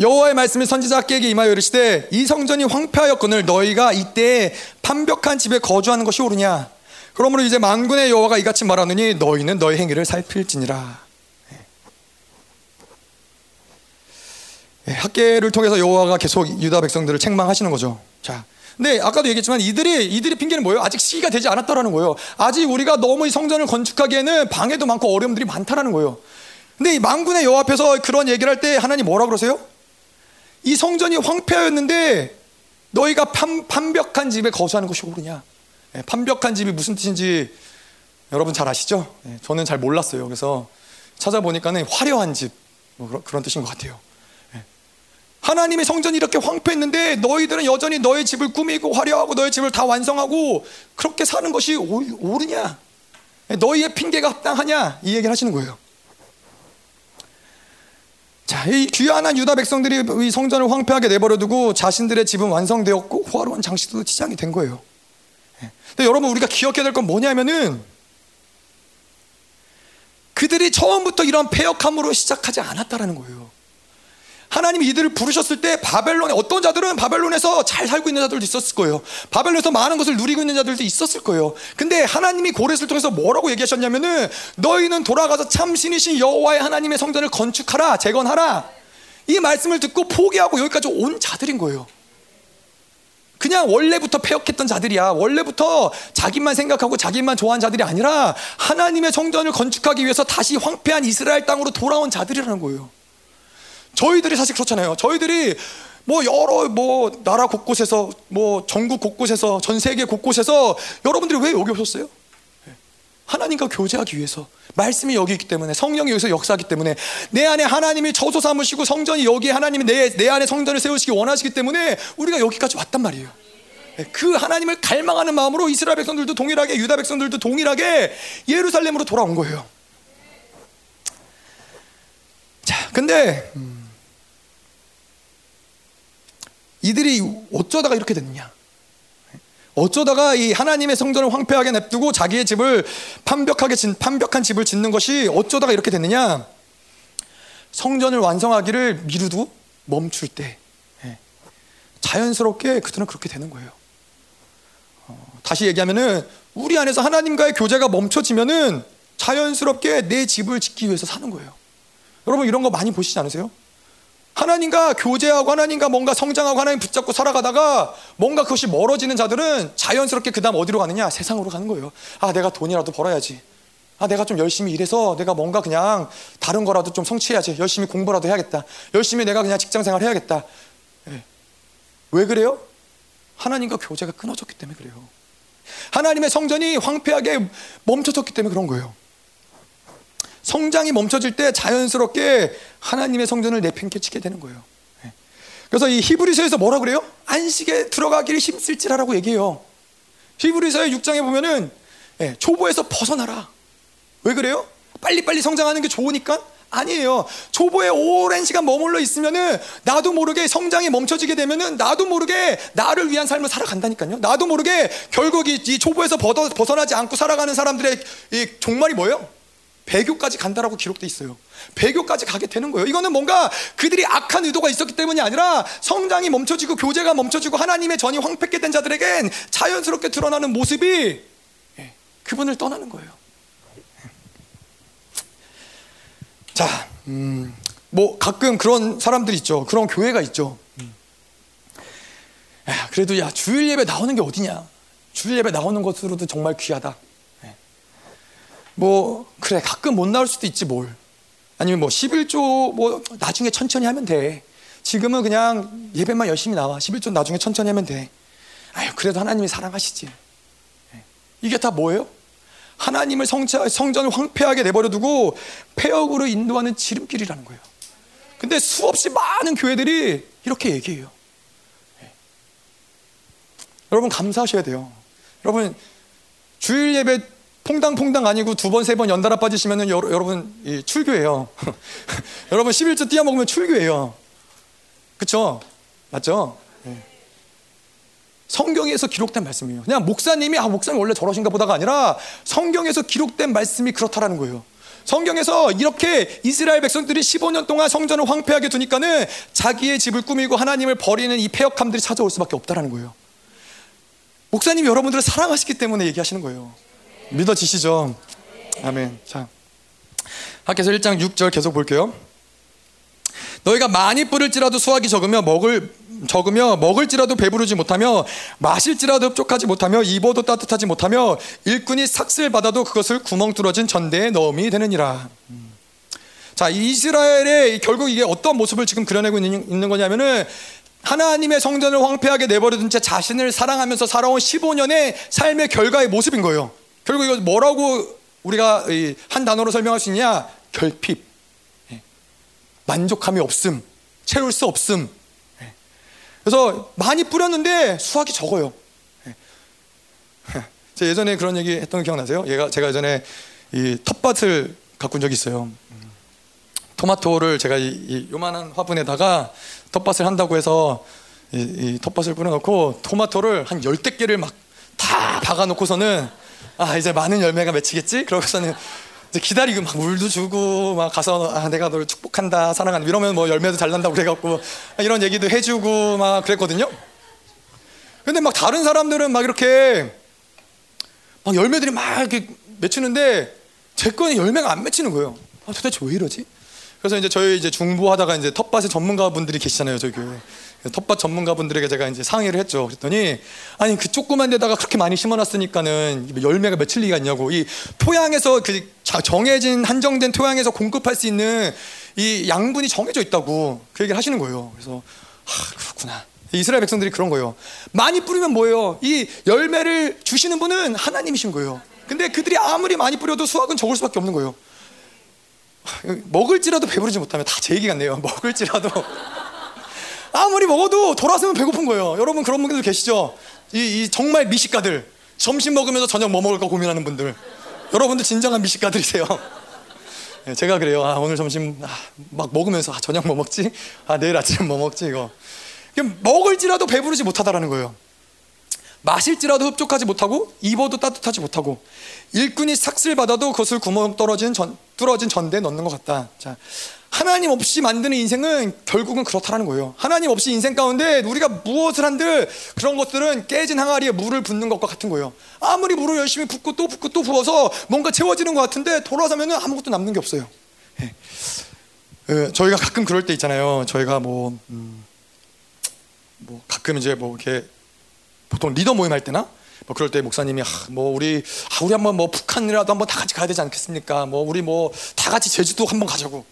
여호와의 말씀이 선지자에게 임하여 이르시되 이 성전이 황폐하였거늘 너희가 이때 판벽한 집에 거주하는 것이 옳으냐 그러므로 이제 만군의 여호와가 이같이 말하느니 너희는 너희 행위를 살필지니라 학계를 통해서 여호와가 계속 유다 백성들을 책망하시는 거죠. 자, 근데 아까도 얘기했지만 이들이 이들의 핑계는 뭐예요? 아직 시기가 되지 않았다라는 거예요. 아직 우리가 너무 이 성전을 건축하기에는 방해도 많고 어려움들이 많다라는 거예요. 근데 이 망군의 여호와 앞에서 그런 얘기를 할 때 하나님 뭐라 그러세요? 이 성전이 황폐하였는데 너희가 판, 판벽한 집에 거주하는 것이 옳으냐? 예, 판벽한 집이 무슨 뜻인지 여러분 잘 아시죠? 예, 저는 잘 몰랐어요. 그래서 찾아보니까는 화려한 집 뭐 그런, 그런 뜻인 것 같아요. 예. 하나님의 성전이 이렇게 황폐했는데 너희들은 여전히 너의 집을 꾸미고 화려하고 너의 집을 다 완성하고 그렇게 사는 것이 오, 옳으냐? 예, 너희의 핑계가 합당하냐? 이 얘기를 하시는 거예요. 자, 이 귀한 유다 백성들이 이 성전을 황폐하게 내버려두고 자신들의 집은 완성되었고 호화로운 장식도 지장이 된 거예요. 예. 근데 여러분 우리가 기억해야 될 건 뭐냐면은 그들이 처음부터 이런 폐역함으로 시작하지 않았다라는 거예요. 하나님이 이들을 부르셨을 때 바벨론에 어떤 자들은 바벨론에서 잘 살고 있는 자들도 있었을 거예요. 바벨론에서 많은 것을 누리고 있는 자들도 있었을 거예요. 근데 하나님이 고레스를 통해서 뭐라고 얘기하셨냐면은 너희는 돌아가서 참신이신 여호와의 하나님의 성전을 건축하라, 재건하라. 이 말씀을 듣고 포기하고 여기까지 온 자들인 거예요. 그냥 원래부터 폐역했던 자들이야. 원래부터 자기만 생각하고 자기만 좋아하는 자들이 아니라 하나님의 성전을 건축하기 위해서 다시 황폐한 이스라엘 땅으로 돌아온 자들이라는 거예요. 저희들이 사실 그렇잖아요. 저희들이 뭐 여러 뭐 나라 곳곳에서 뭐 전국 곳곳에서 전 세계 곳곳에서 여러분들이 왜 여기 오셨어요? 하나님과 교제하기 위해서 말씀이 여기 있기 때문에 성령이 여기서 역사하기 때문에 내 안에 하나님이 처소 삼으시고 성전이 여기 하나님이 내, 내 안에 성전을 세우시기 원하시기 때문에 우리가 여기까지 왔단 말이에요. 그 하나님을 갈망하는 마음으로 이스라엘 백성들도 동일하게 유다 백성들도 동일하게 예루살렘으로 돌아온 거예요. 자, 근데 음. 이들이 어쩌다가 이렇게 됐느냐? 어쩌다가 이 하나님의 성전을 황폐하게 냅두고 자기의 집을 판벽하게 진, 판벽한 집을 짓는 것이 어쩌다가 이렇게 됐느냐? 성전을 완성하기를 미루고 멈출 때 예, 자연스럽게 그들은 그렇게 되는 거예요. 어, 다시 얘기하면은 우리 안에서 하나님과의 교제가 멈춰지면은 자연스럽게 내 집을 짓기 위해서 사는 거예요. 여러분 이런 거 많이 보시지 않으세요? 하나님과 교제하고 하나님과 뭔가 성장하고 하나님 붙잡고 살아가다가 뭔가 그것이 멀어지는 자들은 자연스럽게 그 다음 어디로 가느냐? 세상으로 가는 거예요. 아, 내가 돈이라도 벌어야지. 아, 내가 좀 열심히 일해서 내가 뭔가 그냥 다른 거라도 좀 성취해야지. 열심히 공부라도 해야겠다. 열심히 내가 그냥 직장 생활 해야겠다. 네. 왜 그래요? 하나님과 교제가 끊어졌기 때문에 그래요. 하나님의 성전이 황폐하게 멈춰졌기 때문에 그런 거예요. 성장이 멈춰질 때 자연스럽게 하나님의 성전을 내팽개치게 되는 거예요. 예. 그래서 이 히브리서에서 뭐라 그래요? 안식에 들어가기를 힘쓸지라라고 얘기해요. 히브리서의 6장에 보면은 예, 초보에서 벗어나라. 왜 그래요? 빨리빨리 성장하는 게 좋으니까? 아니에요. 초보에 오랜 시간 머물러 있으면은 나도 모르게 성장이 멈춰지게 되면은 나도 모르게 나를 위한 삶을 살아간다니까요. 나도 모르게 결국 이, 이 초보에서 벗어나지 않고 살아가는 사람들의 이 종말이 뭐예요? 배교까지 간다라고 기록돼 있어요. 배교까지 가게 되는 거예요. 이거는 뭔가 그들이 악한 의도가 있었기 때문이 아니라 성장이 멈춰지고 교제가 멈춰지고 하나님의 전이 황폐게 된 자들에겐 자연스럽게 드러나는 모습이 예, 그분을 떠나는 거예요. 자, 음, 뭐 가끔 그런 사람들 있죠. 그런 교회가 있죠. 음. 야, 그래도 야 주일 예배 나오는 게 어디냐? 주일 예배 나오는 것으로도 정말 귀하다. 뭐 그래 가끔 못 나올 수도 있지 뭘. 아니면 뭐 11조 뭐 나중에 천천히 하면 돼. 지금은 그냥 예배만 열심히 나와. 11조 나중에 천천히 하면 돼. 아유 그래도 하나님이 사랑하시지. 예. 이게 다 뭐예요? 하나님을 성체, 성전을 황폐하게 내버려두고 폐역으로 인도하는 지름길이라는 거예요. 근데 수없이 많은 교회들이 이렇게 얘기해요. 예. 여러분 감사하셔야 돼요. 여러분 주일 예배 퐁당퐁당 아니고 두 번, 세 번 연달아 빠지시면 여러분 출교예요. 여러분 11주 뛰어먹으면 출교예요. 그쵸? 맞죠? 네. 성경에서 기록된 말씀이에요. 그냥 목사님이 아 목사님 원래 저러신가 보다가 아니라 성경에서 기록된 말씀이 그렇다라는 거예요. 성경에서 이렇게 이스라엘 백성들이 15년 동안 성전을 황폐하게 두니까는 자기의 집을 꾸미고 하나님을 버리는 이 폐역함들이 찾아올 수밖에 없다라는 거예요. 목사님이 여러분들을 사랑하시기 때문에 얘기하시는 거예요. 믿어지시죠? 아멘. 자, 학께서 1장 6절 계속 볼게요. 너희가 많이 뿌릴지라도 수확이 적으며 먹을 적으며 먹을지라도 배부르지 못하며 마실지라도 흡족하지 못하며 입어도 따뜻하지 못하며 일꾼이 삭슬 받아도 그것을 구멍 뚫어진 전대에 넣음이 되느니라. 자, 이스라엘의 결국 이게 어떤 모습을 지금 그려내고 있는, 있는 거냐면은 하나님의 성전을 황폐하게 내버려둔 채 자신을 사랑하면서 살아온 15년의 삶의 결과의 모습인 거예요. 결국 이거 뭐라고 우리가 한 단어로 설명할 수 있냐? 결핍, 예. 만족함이 없음, 채울 수 없음. 예. 그래서 많이 뿌렸는데 수확이 적어요. 예. 제가 예전에 그런 얘기 했던 거 기억나세요? 얘가 제가 예전에 이 텃밭을 가꾼 적이 있어요. 토마토를 제가 이, 이 요만한 화분에다가 텃밭을 한다고 해서 이, 이 텃밭을 뿌려놓고 토마토를 한 열댓 개를 막 다 박아놓고서는 아 이제 많은 열매가 맺히겠지? 그러고서는 이제 기다리고 막 물도 주고 막 가서 아 내가 널 축복한다 사랑한다 이러면 뭐 열매도 잘 난다고 그래갖고 이런 얘기도 해주고 막 그랬거든요. 근데 막 다른 사람들은 막 이렇게 막 열매들이 막 이렇게 맺히는데 제 거는 열매가 안 맺히는 거예요. 아 도대체 왜 이러지? 그래서 이제 저희 이제 중보하다가 이제 텃밭의 전문가분들이 계시잖아요, 교회. 텃밭 전문가분들에게 제가 이제 상의를 했죠. 그랬더니 아니 그 조그만 데다가 그렇게 많이 심어놨으니까는 열매가 며칠 리가 있냐고 이 토양에서 그 정해진 한정된 토양에서 공급할 수 있는 이 양분이 정해져 있다고 그 얘기를 하시는 거예요. 그래서 아 그렇구나. 이스라엘 백성들이 그런 거예요. 많이 뿌리면 뭐예요? 이 열매를 주시는 분은 하나님이신 거예요. 근데 그들이 아무리 많이 뿌려도 수확은 적을 수밖에 없는 거예요. 먹을지라도 배부르지 못하면 다 제 얘기 같네요. 먹을지라도 아무리 먹어도 돌아서면 배고픈 거예요. 여러분 그런 분들 계시죠? 이, 이 정말 미식가들 점심 먹으면서 저녁 뭐 먹을까 고민하는 분들 여러분들 진정한 미식가들이세요. 네, 제가 그래요. 아, 오늘 점심 아, 막 먹으면서 아, 저녁 뭐 먹지? 아, 내일 아침 뭐 먹지 이거. 먹을지라도 배부르지 못하다라는 거예요. 마실지라도 흡족하지 못하고 입어도 따뜻하지 못하고 일꾼이 삭슬 받아도 그것을 구멍 떨어진 전, 뚫어진 전대에 넣는 것 같다. 자, 하나님 없이 만드는 인생은 결국은 그렇다라는 거예요. 하나님 없이 인생 가운데 우리가 무엇을 한들 그런 것들은 깨진 항아리에 물을 붓는 것과 같은 거예요. 아무리 물을 열심히 붓고 또 붓고 또 부어서 뭔가 채워지는 것 같은데 돌아서면 아무것도 남는 게 없어요. 예. 예, 저희가 가끔 그럴 때 있잖아요. 저희가 뭐, 음, 뭐 가끔 이제 뭐 이렇게 보통 리더 모임 할 때나 뭐 그럴 때 목사님이 아, 뭐 우리 아, 우리 한번 뭐 북한이라도 한번 다 같이 가야 되지 않겠습니까? 뭐 우리 뭐 다 같이 제주도 한번 가자고.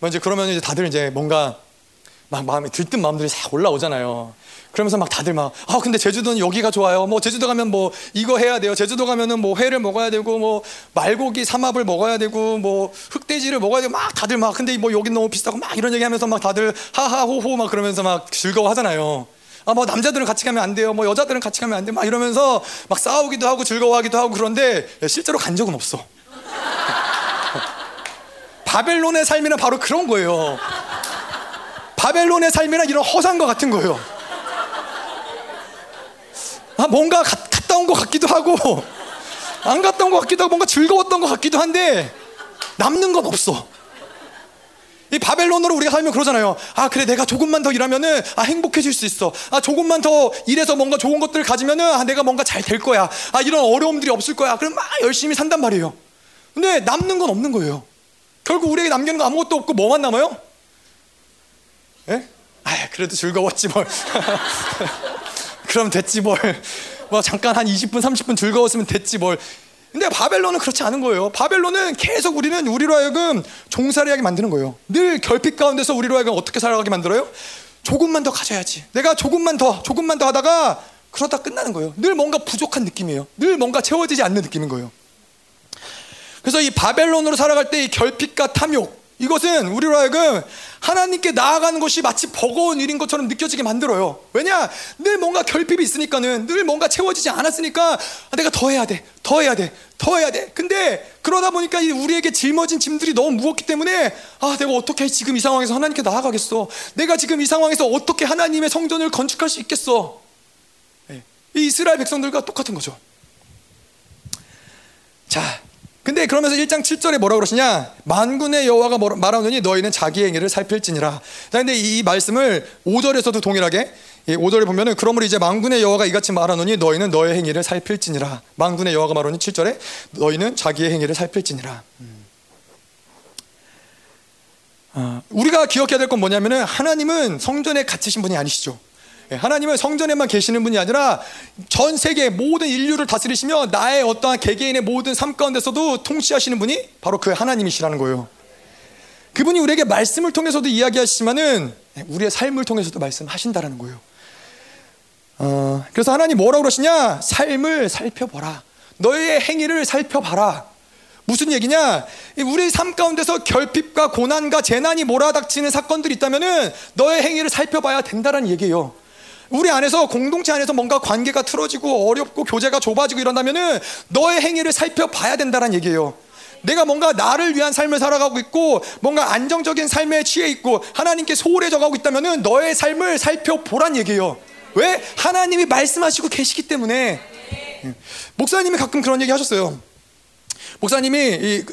뭐 이제 그러면 이제 다들 이제 뭔가 막 마음에 들뜬 마음들이 싹 올라오잖아요. 그러면서 막 다들 막, 아, 근데 제주도는 여기가 좋아요. 뭐, 제주도 가면 뭐, 이거 해야 돼요. 제주도 가면은 뭐, 회를 먹어야 되고, 뭐, 말고기 삼합을 먹어야 되고, 뭐, 흑돼지를 먹어야 되고, 막 다들 막, 근데 뭐, 여긴 너무 비싸고, 막 이런 얘기 하면서 막 다들 하하호호 막 그러면서 막 즐거워 하잖아요. 아, 뭐 남자들은 같이 가면 안 돼요. 뭐 여자들은 같이 가면 안 돼. 막 이러면서 막 싸우기도 하고 즐거워하기도 하고 그런데 실제로 간 적은 없어. 바벨론의 삶이란 바로 그런 거예요. 바벨론의 삶이란 이런 허상과 같은 거예요. 아, 뭔가 가, 갔다 온 것 같기도 하고 안 갔다 온 것 같기도 하고 뭔가 즐거웠던 것 같기도 한데 남는 건 없어. 이 바벨론으로 우리가 살면 그러잖아요. 아, 그래, 내가 조금만 더 일하면은, 아, 행복해질 수 있어. 아, 조금만 더 일해서 뭔가 좋은 것들을 가지면은, 아, 내가 뭔가 잘 될 거야. 아, 이런 어려움들이 없을 거야. 그럼 막 열심히 산단 말이에요. 근데 남는 건 없는 거예요. 결국 우리에게 남기는 거 아무것도 없고 뭐만 남아요? 예? 아, 그래도 즐거웠지 뭘. 그럼 됐지 뭘. 뭐 잠깐 한 20분, 30분 즐거웠으면 됐지 뭘. 근데 바벨론은 그렇지 않은 거예요. 바벨론은 계속 우리는 우리로 하여금 종살이 하게 만드는 거예요. 늘 결핍 가운데서 우리로 하여금 어떻게 살아가게 만들어요? 조금만 더 가져야지. 내가 조금만 더, 조금만 더 하다가 그러다 끝나는 거예요. 늘 뭔가 부족한 느낌이에요. 늘 뭔가 채워지지 않는 느낌인 거예요. 그래서 이 바벨론으로 살아갈 때 이 결핍과 탐욕, 이것은 우리로 하여금 하나님께 나아가는 것이 마치 버거운 일인 것처럼 느껴지게 만들어요. 왜냐? 늘 뭔가 결핍이 있으니까는 늘 뭔가 채워지지 않았으니까 아, 내가 더 해야 돼, 더 해야 돼, 더 해야 돼. 근데 그러다 보니까 우리에게 짊어진 짐들이 너무 무겁기 때문에 아, 내가 어떻게 지금 이 상황에서 하나님께 나아가겠어? 내가 지금 이 상황에서 어떻게 하나님의 성전을 건축할 수 있겠어? 네. 이 이스라엘 백성들과 똑같은 거죠. 자, 근데 그러면서 1장 7절에 뭐라 그러시냐? 만군의 여호와가 말하노니 너희는 자기 행위를 살필지니라. 자, 근데 이 말씀을 5절에서도 동일하게 5절에 보면은 그러므로 이제 만군의 여호와가 이같이 말하노니 너희는 너의 행위를 살필지니라. 만군의 여호와가 말하노니 7절에 너희는 자기의 행위를 살필지니라. 음. 아, 우리가 기억해야 될 건 뭐냐면은 하나님은 성전에 갇히신 분이 아니시죠. 예, 하나님은 성전에만 계시는 분이 아니라 전 세계 모든 인류를 다스리시며 나의 어떠한 개개인의 모든 삶 가운데서도 통치하시는 분이 바로 그 하나님이시라는 거예요. 그분이 우리에게 말씀을 통해서도 이야기하시지만은 우리의 삶을 통해서도 말씀하신다라는 거예요. 어, 그래서 하나님 뭐라고 그러시냐? 삶을 살펴보라. 너의 행위를 살펴봐라. 무슨 얘기냐? 우리 삶 가운데서 결핍과 고난과 재난이 몰아닥치는 사건들이 있다면은 너의 행위를 살펴봐야 된다는 얘기예요. 우리 안에서 공동체 안에서 뭔가 관계가 틀어지고 어렵고 교제가 좁아지고 이런다면은 너의 행위를 살펴봐야 된다는 얘기예요. 내가 뭔가 나를 위한 삶을 살아가고 있고 뭔가 안정적인 삶에 취해 있고 하나님께 소홀해져 가고 있다면은 너의 삶을 살펴보란 얘기예요. 왜? 하나님이 말씀하시고 계시기 때문에. 목사님이 가끔 그런 얘기 하셨어요. 목사님이 이,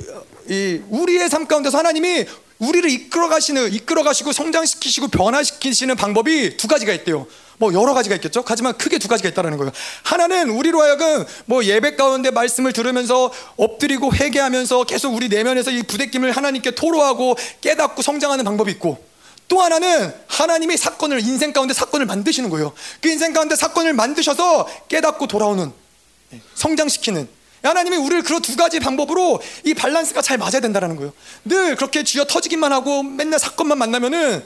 이 우리의 삶 가운데서 하나님이 우리를 이끌어 가시는 이끌어 가시고 성장시키시고 변화시키시는 방법이 두 가지가 있대요. 뭐 여러 가지가 있겠죠. 하지만 크게 두 가지가 있다라는 거예요. 하나는 우리로 하여금 뭐 예배 가운데 말씀을 들으면서 엎드리고 회개하면서 계속 우리 내면에서 이 부대낌을 하나님께 토로하고 깨닫고 성장하는 방법이 있고 또 하나는 하나님이 사건을 인생 가운데 사건을 만드시는 거예요. 그 인생 가운데 사건을 만드셔서 깨닫고 돌아오는 예, 성장시키는 하나님이 우리를 그런 두 가지 방법으로 이 밸런스가 잘 맞아야 된다는 거예요. 늘 그렇게 쥐어 터지기만 하고 맨날 사건만 만나면은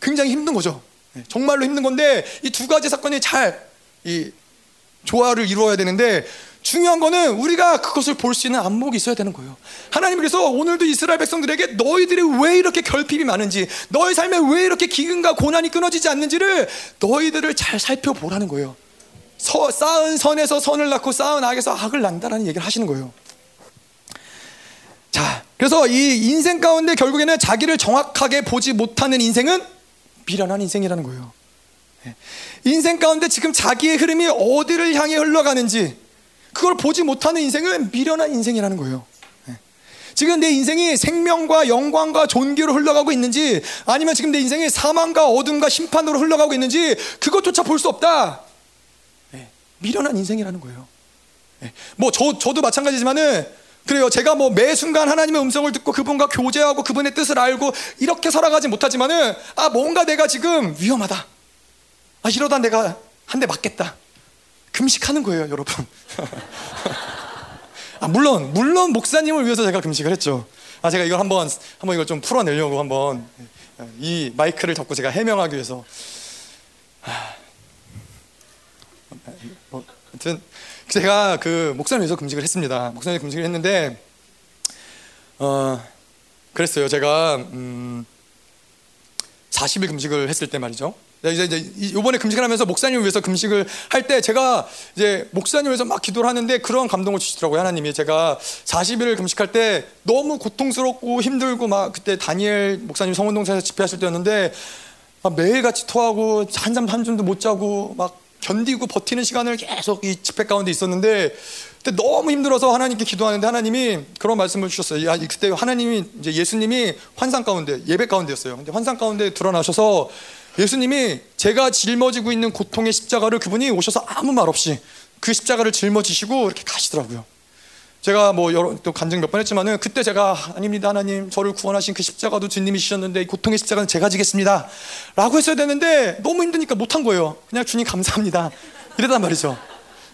굉장히 힘든 거죠. 예, 정말로 힘든 건데 이 두 가지 사건이 잘 이 조화를 이루어야 되는데 중요한 거는 우리가 그것을 볼 수 있는 안목이 있어야 되는 거예요. 하나님 그래서 오늘도 이스라엘 백성들에게 너희들이 왜 이렇게 결핍이 많은지, 너희 삶에 왜 이렇게 기근과 고난이 끊어지지 않는지를 너희들을 잘 살펴보라는 거예요. 서, 쌓은 선에서 선을 낳고 쌓은 악에서 악을 난다라는 얘기를 하시는 거예요. 자, 그래서 이 인생 가운데 결국에는 자기를 정확하게 보지 못하는 인생은 미련한 인생이라는 거예요. 예. 인생 가운데 지금 자기의 흐름이 어디를 향해 흘러가는지 그걸 보지 못하는 인생은 미련한 인생이라는 거예요. 예. 지금 내 인생이 생명과 영광과 존귀로 흘러가고 있는지 아니면 지금 내 인생이 사망과 어둠과 심판으로 흘러가고 있는지 그것조차 볼 수 없다. 예. 미련한 인생이라는 거예요. 뭐 저, 저도 마찬가지지만은 그래요. 제가 뭐 매 순간 하나님의 음성을 듣고 그분과 교제하고 그분의 뜻을 알고 이렇게 살아가지 못하지만은 아 뭔가 내가 지금 위험하다. 아 이러다 내가 한 대 맞겠다. 금식하는 거예요, 여러분. 아 물론 물론 목사님을 위해서 제가 금식을 했죠. 아 제가 이걸 한번 한번 이걸 좀 풀어내려고 한번 이 마이크를 잡고 제가 해명하기 위해서. 아, 뭐, 아무튼 제가 그 목사님 위해서 금식을 했습니다. 목사님 금식을 했는데 어 그랬어요. 제가 음 40일 금식을 했을 때 말이죠. 네, 이제 이제 이번에 금식을 하면서 목사님을 위해서 금식을 할 때 제가 이제 목사님을 위해서 막 기도를 하는데 그런 감동을 주시더라고요 하나님이 제가 40일을 금식할 때 너무 고통스럽고 힘들고 막 그때 다니엘 목사님 성운동사에서 집회하실 때였는데 매일같이 토하고 한잠 한 줌도 못 자고 막 견디고 버티는 시간을 계속 이 집회 가운데 있었는데 그때 너무 힘들어서 하나님께 기도하는데 하나님이 그런 말씀을 주셨어요. 야, 그때 하나님이 이제 예수님이 환상 가운데 예배 가운데였어요. 근데 환상 가운데 드러나셔서 예수님이 제가 짊어지고 있는 고통의 십자가를 그분이 오셔서 아무 말 없이 그 십자가를 짊어지시고 이렇게 가시더라고요. 제가 뭐 여러 또 간증 몇 번 했지만은 그때 제가 아닙니다 하나님. 저를 구원하신 그 십자가도 주님이 주셨는데 고통의 십자가는 제가 지겠습니다. 라고 했어야 되는데 너무 힘드니까 못한 거예요. 그냥 주님 감사합니다. 이랬단 말이죠.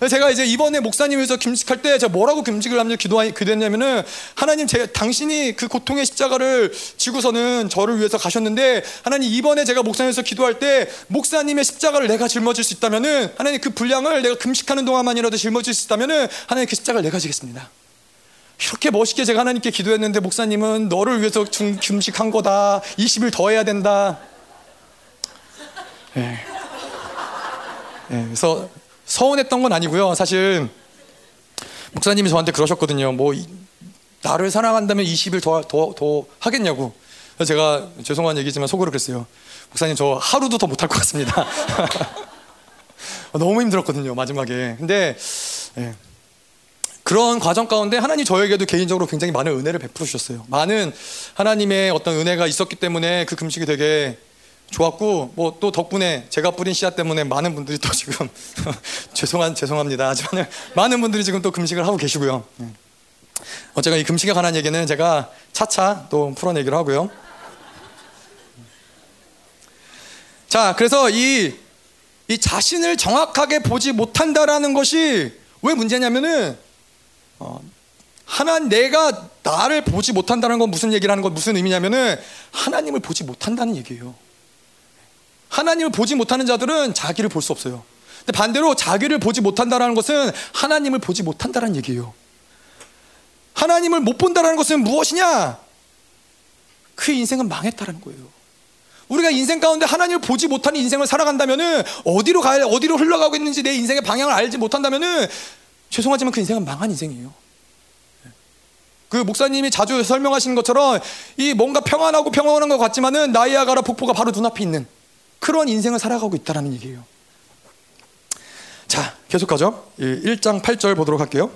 제가 이제 이번에 목사님에서 김식할 때 제가 뭐라고 김식을 하면서 기도하니 그랬냐면은 하나님 제 당신이 그 고통의 십자가를 지고서는 저를 위해서 가셨는데 하나님 이번에 제가 목사님에서 기도할 때 목사님의 십자가를 내가 짊어질 수 있다면은 하나님 그 분량을 내가 금식하는 동안만이라도 짊어질 수 있다면은 하나님 그 십자가를 내가 지겠습니다. 이렇게 멋있게 제가 하나님께 기도했는데 목사님은 너를 위해서 금식한 거다. 20일 더 해야 된다. 네. 네, 그래서 서운했던 건 아니고요. 사실 목사님이 저한테 그러셨거든요. 뭐 나를 사랑한다면 20일 더, 더, 더 하겠냐고. 제가 죄송한 얘기지만 속으로 그랬어요. 목사님 저 하루도 더 못할 것 같습니다. 너무 힘들었거든요 마지막에. 근데 네. 그런 과정 가운데 하나님 저에게도 개인적으로 굉장히 많은 은혜를 베풀어 주셨어요. 많은 하나님의 어떤 은혜가 있었기 때문에 그 금식이 되게 좋았고 뭐 또 덕분에 제가 뿌린 씨앗 때문에 많은 분들이 또 지금 죄송한 죄송합니다. 하지만 많은 분들이 지금 또 금식을 하고 계시고요. 네. 어쨌건 이 금식에 관한 얘기는 제가 차차 또 풀어내기로 하고요. 자, 그래서 이, 이 자신을 정확하게 보지 못한다라는 것이 왜 문제냐면은 어, 하나 내가 나를 보지 못한다는 건 무슨 얘기를 하는 건 무슨 의미냐면은 하나님을 보지 못한다는 얘기예요. 하나님을 보지 못하는 자들은 자기를 볼 수 없어요. 근데 반대로 자기를 보지 못한다는 것은 하나님을 보지 못한다는 얘기예요. 하나님을 못 본다는 것은 무엇이냐? 그 인생은 망했다는 거예요. 우리가 인생 가운데 하나님을 보지 못하는 인생을 살아간다면은 어디로 가야 어디로 흘러가고 있는지 내 인생의 방향을 알지 못한다면은 죄송하지만 그 인생은 망한 인생이에요. 그 목사님이 자주 설명하시는 것처럼 이 뭔가 평안하고 평안한 것 같지만은 나이아가라 폭포가 바로 눈앞에 있는 그런 인생을 살아가고 있다라는 얘기예요. 자, 계속하죠. 1장 8절 보도록 할게요.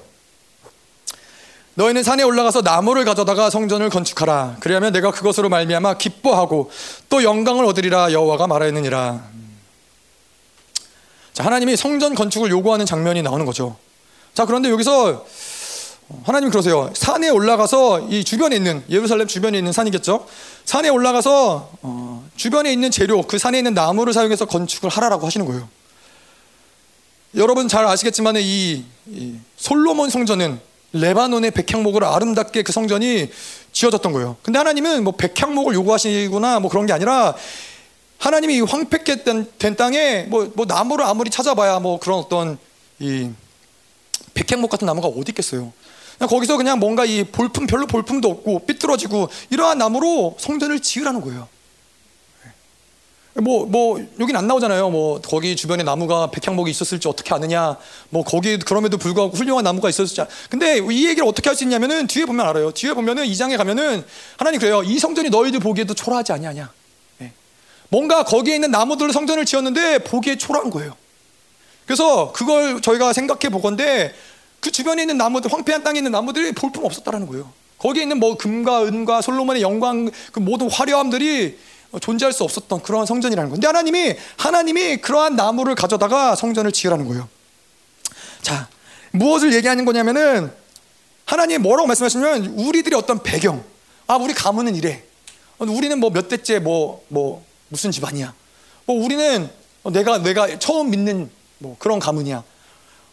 너희는 산에 올라가서 나무를 가져다가 성전을 건축하라. 그리하면 내가 그것으로 말미암아 기뻐하고 또 영광을 얻으리라 여호와가 말하였느니라. 자, 하나님이 성전 건축을 요구하는 장면이 나오는 거죠. 자, 그런데 여기서 하나님 그러세요. 산에 올라가서 이 주변에 있는 예루살렘 주변에 있는 산이겠죠. 산에 올라가서 어, 주변에 있는 재료, 그 산에 있는 나무를 사용해서 건축을 하라라고 하시는 거예요. 여러분 잘 아시겠지만 이, 이 솔로몬 성전은 레바논의 백향목으로 아름답게 그 성전이 지어졌던 거예요. 근데 하나님은 뭐 백향목을 요구하시거나 뭐 그런 게 아니라 하나님이 황폐게 된, 된 땅에 뭐, 뭐 나무를 아무리 찾아봐야 뭐 그런 어떤 이 백향목 같은 나무가 어디 있겠어요. 그냥 거기서 그냥 뭔가 이 볼품 별로 볼품도 없고 삐뚤어지고 이러한 나무로 성전을 지으라는 거예요. 뭐, 뭐, 여긴 안 나오잖아요. 뭐, 거기 주변에 나무가 백향목이 있었을지 어떻게 아느냐. 뭐, 거기 그럼에도 불구하고 훌륭한 나무가 있었을지. 근데 이 얘기를 어떻게 할 수 있냐면은 뒤에 보면 알아요. 뒤에 보면은 이 장에 가면은 하나님 그래요. 이 성전이 너희들 보기에도 초라하지 아니하냐. 네. 뭔가 거기에 있는 나무들로 성전을 지었는데 보기에 초라한 거예요. 그래서 그걸 저희가 생각해 보건데 그 주변에 있는 나무들, 황폐한 땅에 있는 나무들이 볼품 없었다라는 거예요. 거기에 있는 뭐 금과 은과 솔로몬의 영광, 그 모든 화려함들이 존재할 수 없었던 그러한 성전이라는. 근데 하나님이 하나님이 그러한 나무를 가져다가 성전을 지으라는 거예요. 자, 무엇을 얘기하는 거냐면은 하나님 뭐라고 말씀하시면 우리들의 어떤 배경, 아 우리 가문은 이래, 우리는 뭐 몇 대째 뭐뭐 뭐 무슨 집안이야, 뭐 우리는 내가 내가 처음 믿는 뭐 그런 가문이야.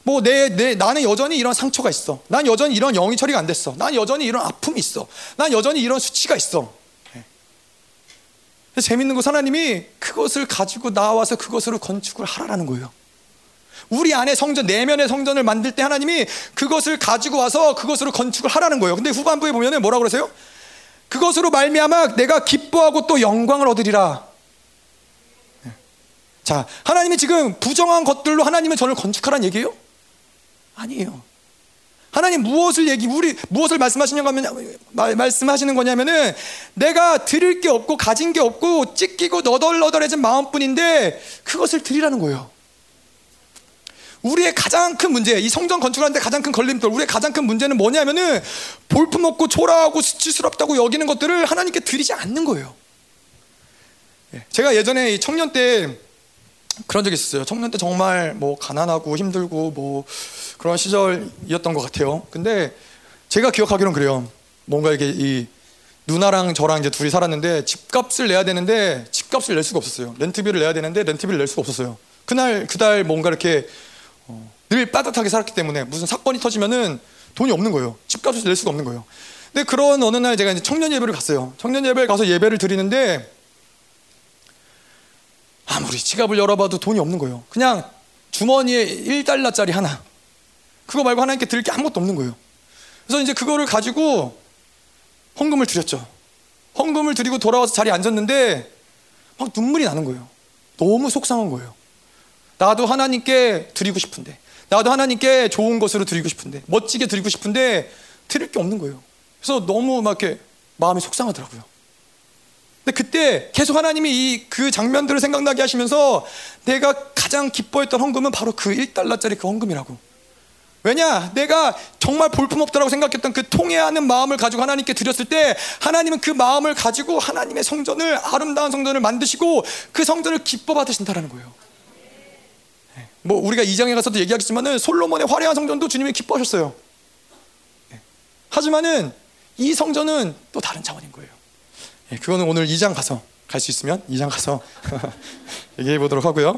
뭐 내 내 나는 여전히 이런 상처가 있어. 난 여전히 이런 영이 처리가 안 됐어. 난 여전히 이런 아픔이 있어. 난 여전히 이런 수치가 있어. 재밌는 것은 하나님이 그것을 가지고 나와서 그것으로 건축을 하라는 거예요. 우리 안에 성전 내면의 성전을 만들 때 하나님이 그것을 가지고 와서 그것으로 건축을 하라는 거예요. 근데 후반부에 보면은 뭐라고 그러세요? 그것으로 말미암아 내가 기뻐하고 또 영광을 얻으리라. 자, 하나님이 지금 부정한 것들로 하나님은 저를 건축하라는 얘기예요? 아니에요. 하나님 무엇을 얘기 우리 무엇을 말씀하시는 거면 말씀하시는 거냐면은 내가 드릴 게 없고 가진 게 없고 찢기고 너덜너덜해진 마음뿐인데 그것을 드리라는 거예요. 우리의 가장 큰 문제, 이 성전 건축하는데 가장 큰 걸림돌, 우리의 가장 큰 문제는 뭐냐면은 볼품 없고 초라하고 수치스럽다고 여기는 것들을 하나님께 드리지 않는 거예요. 예, 제가 예전에 청년 때 그런 적이 있었어요. 청년 때 정말 뭐 가난하고 힘들고 뭐 그런 시절이었던 것 같아요. 근데 제가 기억하기로는 그래요. 뭔가 이게 이 누나랑 저랑 이제 둘이 살았는데 집값을 내야 되는데 집값을 낼 수가 없었어요. 렌트비를 내야 되는데 렌트비를 낼 수가 없었어요. 그날 그달 뭔가 이렇게 어, 늘 빠듯하게 살았기 때문에 무슨 사건이 터지면은 돈이 없는 거예요. 집값을 낼 수가 없는 거예요. 근데 그런 어느 날 제가 이제 청년 예배를 갔어요. 청년 예배를 가서 예배를 드리는데 아무리 지갑을 열어봐도 돈이 없는 거예요. 그냥 주머니에 1달러짜리 하나. 그거 말고 하나님께 드릴 게 아무것도 없는 거예요. 그래서 이제 그거를 가지고 헌금을 드렸죠. 헌금을 드리고 돌아와서 자리에 앉았는데 막 눈물이 나는 거예요. 너무 속상한 거예요. 나도 하나님께 드리고 싶은데, 나도 하나님께 좋은 것으로 드리고 싶은데, 멋지게 드리고 싶은데 드릴 게 없는 거예요. 그래서 너무 막 이렇게 마음이 속상하더라고요. 근데 그때 계속 하나님이 이 그 장면들을 생각나게 하시면서 내가 가장 기뻐했던 헌금은 바로 그 1달러짜리 그 헌금이라고. 왜냐? 내가 정말 볼품없다라고 생각했던 그 통해하는 마음을 가지고 하나님께 드렸을 때 하나님은 그 마음을 가지고 하나님의 성전을 아름다운 성전을 만드시고 그 성전을 기뻐 받으신다라는 거예요. 네. 뭐 우리가 이장에 가서도 얘기하겠지만은 솔로몬의 화려한 성전도 주님이 기뻐하셨어요. 네. 하지만은 이 성전은 또 다른 차원인 거예요. 예, 그거는 오늘 2장 가서 갈 수 있으면 2장 가서 얘기해 보도록 하고요.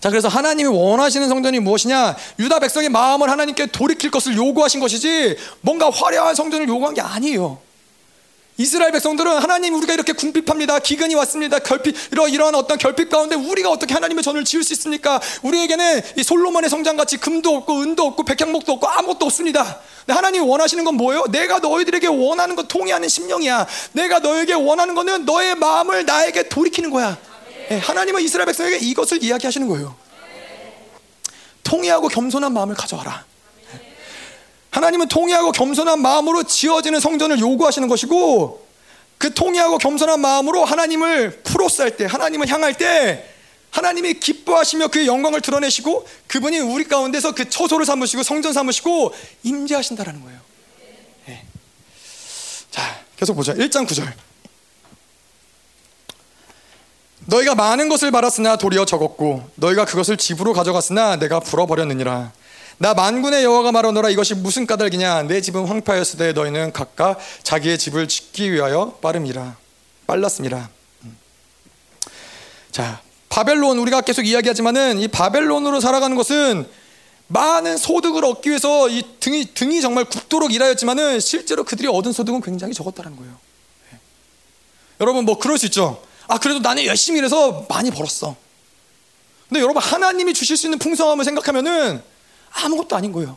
자, 그래서 하나님이 원하시는 성전이 무엇이냐? 유다 백성의 마음을 하나님께 돌이킬 것을 요구하신 것이지 뭔가 화려한 성전을 요구한 게 아니에요. 이스라엘 백성들은 하나님 우리가 이렇게 궁핍합니다. 기근이 왔습니다. 결핍 이러 이러한 어떤 결핍 가운데 우리가 어떻게 하나님의 전을 지을 수 있습니까? 우리에게는 이 솔로몬의 성장 같이 금도 없고 은도 없고 백향목도 없고 아무것도 없습니다. 하나님이 원하시는 건 뭐예요? 내가 너희들에게 원하는 것 통해하는 심령이야. 내가 너에게 원하는 거는 너의 마음을 나에게 돌이키는 거야. 네, 하나님은 이스라엘 백성에게 이것을 이야기하시는 거예요. 통해하고 겸손한 마음을 가져와라. 하나님은 통해하고 겸손한 마음으로 지어지는 성전을 요구하시는 것이고 그 통해하고 겸손한 마음으로 하나님을 프로스할 때 하나님을 향할 때 하나님이 기뻐하시며 그의 영광을 드러내시고 그분이 우리 가운데서 그 처소를 삼으시고 성전 삼으시고 임재하신다라는 거예요. 네. 자, 계속 보자. 1장 9절. 너희가 많은 것을 받았으나 도리어 적었고 너희가 그것을 집으로 가져갔으나 내가 불어버렸느니라. 나 만군의 여호와가 말하노라 이것이 무슨 까닭이냐 내 집은 황폐하였으되 너희는 각각 자기의 집을 짓기 위하여 빠름이라 빨랐습니다. 음. 자 바벨론 우리가 계속 이야기하지만은 이 바벨론으로 살아가는 것은 많은 소득을 얻기 위해서 이 등이 등이 정말 굽도록 일하였지만은 실제로 그들이 얻은 소득은 굉장히 적었다는 거예요. 네. 여러분 뭐 그럴 수 있죠. 아 그래도 나는 열심히 일해서 많이 벌었어. 근데 여러분 하나님이 주실 수 있는 풍성함을 생각하면은 아무것도 아닌 거예요.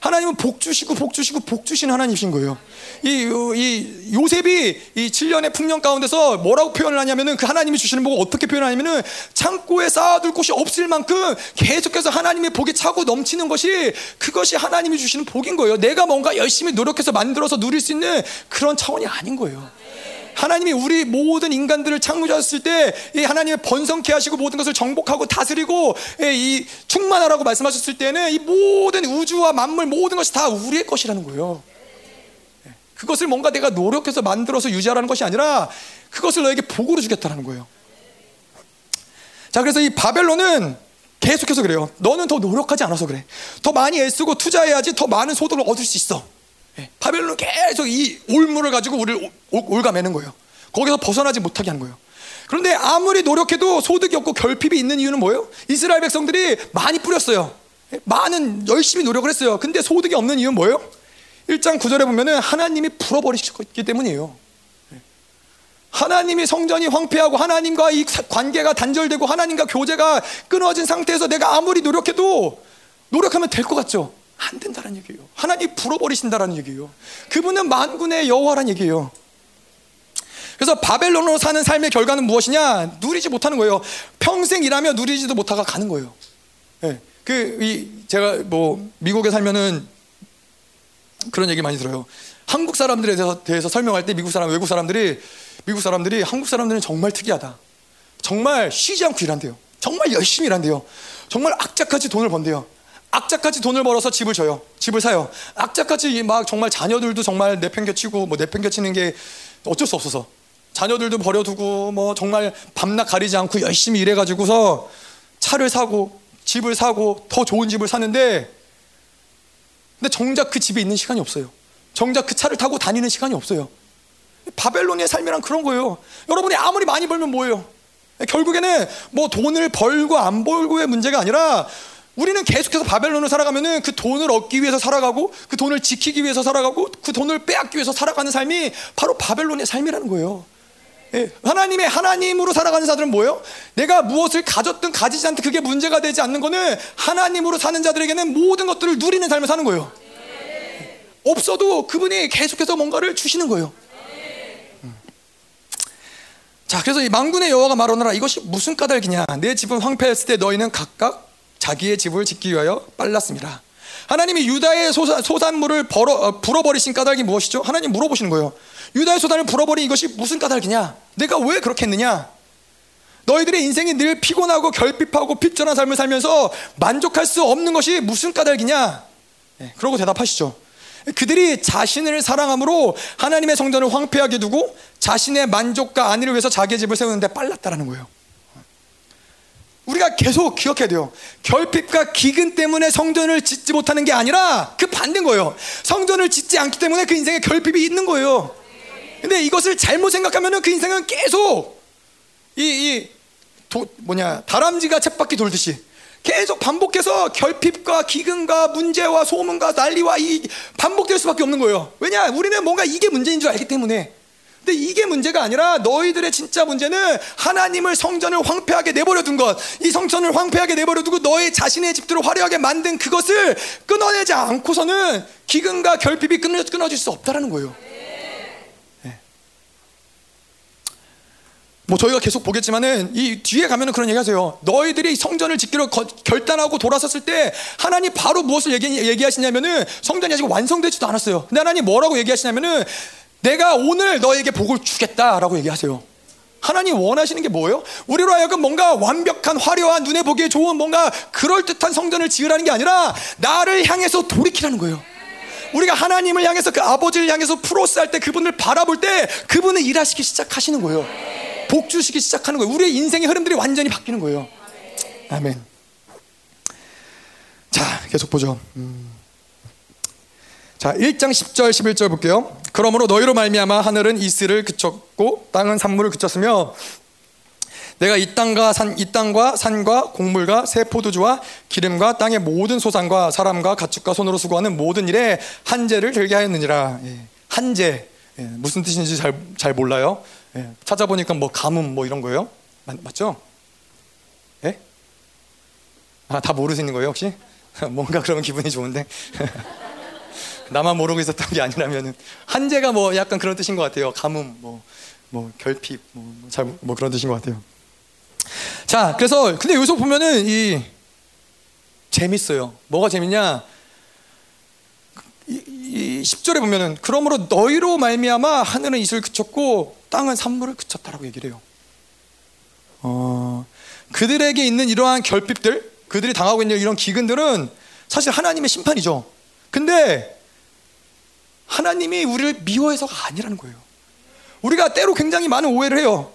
하나님은 복 주시고 복 주시고 복 주신 하나님이신 거예요. 이, 이 요셉이 이 7년의 풍년 가운데서 뭐라고 표현을 하냐면은 그 하나님이 주시는 복을 어떻게 표현하냐면은 창고에 쌓아둘 곳이 없을 만큼 계속해서 하나님의 복이 차고 넘치는 것이 그것이 하나님이 주시는 복인 거예요. 내가 뭔가 열심히 노력해서 만들어서 누릴 수 있는 그런 차원이 아닌 거예요. 하나님이 우리 모든 인간들을 창조하셨을 때 하나님의 번성케 하시고 모든 것을 정복하고 다스리고 이 충만하라고 말씀하셨을 때는 이 모든 우주와 만물 모든 것이 다 우리의 것이라는 거예요. 그것을 뭔가 내가 노력해서 만들어서 유지하라는 것이 아니라 그것을 너에게 복으로 주겠다는 거예요. 자, 그래서 이 바벨론은 계속해서 그래요. 너는 더 노력하지 않아서 그래. 더 많이 애쓰고 투자해야지 더 많은 소득을 얻을 수 있어. 예, 바벨론은 계속 이 올무를 가지고 우리를 올가매는 거예요. 거기서 벗어나지 못하게 하는 거예요. 그런데 아무리 노력해도 소득이 없고 결핍이 있는 이유는 뭐예요? 이스라엘 백성들이 많이 뿌렸어요. 예, 많은 열심히 노력을 했어요. 근데 소득이 없는 이유는 뭐예요? 1장 9절에 보면은 하나님이 불어버리셨기 때문이에요. 예. 하나님이 성전이 황폐하고 하나님과 이 관계가 단절되고 하나님과 교제가 끊어진 상태에서 내가 아무리 노력해도 노력하면 될 것 같죠? 안 된다는 얘기예요. 하나님 불어버리신다라는 얘기예요. 그분은 만군의 여호와란 얘기예요. 그래서 바벨론으로 사는 삶의 결과는 무엇이냐? 누리지 못하는 거예요. 평생 일하며 누리지도 못하가 가는 거예요. 네. 그, 이, 제가 뭐, 미국에 살면은 그런 얘기 많이 들어요. 한국 사람들에 대해서, 대해서 설명할 때 미국 사람, 외국 사람들이, 미국 사람들이 한국 사람들은 정말 특이하다. 정말 쉬지 않고 일한대요. 정말 열심히 일한대요. 정말 악착같이 돈을 번대요. 악착같이 돈을 벌어서 집을 줘요. 집을 사요. 악착같이 막 정말 자녀들도 정말 내팽겨치고 뭐 내팽겨치는 게 어쩔 수 없어서 자녀들도 버려두고 뭐 정말 밤낮 가리지 않고 열심히 일해가지고서 차를 사고 집을 사고 더 좋은 집을 사는데 근데 정작 그 집에 있는 시간이 없어요. 정작 그 차를 타고 다니는 시간이 없어요. 바벨론의 삶이란 그런 거예요. 여러분이 아무리 많이 벌면 뭐예요? 결국에는 뭐 돈을 벌고 안 벌고의 문제가 아니라 우리는 계속해서 바벨론을 살아가면은 그 돈을 얻기 위해서 살아가고 그 돈을 지키기 위해서 살아가고 그 돈을 빼앗기 위해서 살아가는 삶이 바로 바벨론의 삶이라는 거예요. 예, 하나님의 하나님으로 살아가는 자들은 뭐예요? 내가 무엇을 가졌든 가지지 않든 그게 문제가 되지 않는 거는 하나님으로 사는 자들에게는 모든 것들을 누리는 삶을 사는 거예요. 없어도 그분이 계속해서 뭔가를 주시는 거예요. 음. 자, 그래서 이 망군의 여호와가 말하노라 이것이 무슨 까닭이냐? 내 집은 황폐했을 때 너희는 각각 자기의 집을 짓기 위하여 빨랐습니다. 하나님이 유다의 소산, 벌어, 어, 불어버리신 까닭이 무엇이죠? 하나님 물어보시는 거예요. 유다의 소산을 불어버린 이것이 무슨 까닭이냐? 내가 왜 그렇게 했느냐? 너희들의 인생이 늘 피곤하고 결핍하고 핍전한 삶을 살면서 만족할 수 없는 것이 무슨 까닭이냐? 네, 그러고 대답하시죠. 그들이 자신을 사랑함으로 하나님의 성전을 황폐하게 두고 자신의 만족과 안위를 위해서 자기의 집을 세우는데 빨랐다라는 거예요. 우리가 계속 기억해야 돼요. 결핍과 기근 때문에 성전을 짓지 못하는 게 아니라 그 반대인 거예요. 성전을 짓지 않기 때문에 그 인생에 결핍이 있는 거예요. 근데 이것을 잘못 생각하면 그 인생은 계속 이, 이 도, 뭐냐 다람쥐가 쳇바퀴 돌듯이 계속 반복해서 결핍과 기근과 문제와 소문과 난리와 이 반복될 수밖에 없는 거예요. 왜냐? 우리는 뭔가 이게 문제인 줄 알기 때문에. 근데 이게 문제가 아니라 너희들의 진짜 문제는 하나님을 성전을 황폐하게 내버려 둔 것. 이 성전을 황폐하게 내버려 두고 너희 자신의 집들을 화려하게 만든 그것을 끊어내지 않고서는 기근과 결핍이 끊어, 끊어질 수 없다라는 거예요. 뭐 저희가 계속 보겠지만은 이 뒤에 가면은 그런 얘기 하세요. 너희들이 성전을 짓기로 거, 결단하고 돌아섰을 때 하나님 바로 무엇을 얘기, 얘기하시냐면은 성전이 아직 완성되지도 않았어요. 근데 하나님 뭐라고 얘기하시냐면은 내가 오늘 너에게 복을 주겠다라고 얘기하세요. 하나님 원하시는 게 뭐예요? 우리로 하여금 뭔가 완벽한 화려한 눈에 보기에 좋은 뭔가 그럴듯한 성전을 지으라는 게 아니라 나를 향해서 돌이키라는 거예요. 우리가 하나님을 향해서 그 아버지를 향해서 프로스 할 때 그분을 바라볼 때 그분을 일하시기 시작하시는 거예요. 복 주시기 시작하는 거예요. 우리의 인생의 흐름들이 완전히 바뀌는 거예요. 아멘. 자, 계속 보죠. 음. 자, 1장 10절 11절 볼게요. 그러므로 너희로 말미암아 하늘은 이슬을 그쳤고 땅은 산물을 그쳤으며 내가 이 땅과 산, 이 땅과 산과 곡물과 새 포도주와 기름과 땅의 모든 소산과 사람과 가축과 손으로 수고하는 모든 일에 한재를 들게 하였느니라. 예. 한재 예. 무슨 뜻인지 잘, 잘 몰라요. 예. 찾아보니까 뭐 가뭄 뭐 이런 거예요. 맞, 맞죠? 예? 아, 다 모르시는 거예요 혹시? 뭔가 그러면 기분이 좋은데. 나만 모르고 있었던 게 아니라면은 한재가 뭐 약간 그런 뜻인 것 같아요. 가뭄, 뭐, 뭐 결핍, 뭐, 잘, 뭐 그런 뜻인 것 같아요. 자, 그래서 근데 여기서 보면은 이 재밌어요. 뭐가 재밌냐? 이, 이 10절에 보면은 그러므로 너희로 말미암아 하늘은 이슬 그쳤고 땅은 산물을 그쳤다라고 얘기를 해요. 어, 그들에게 있는 이러한 결핍들, 그들이 당하고 있는 이런 기근들은 사실 하나님의 심판이죠. 근데 하나님이 우리를 미워해서가 아니라는 거예요. 우리가 때로 굉장히 많은 오해를 해요.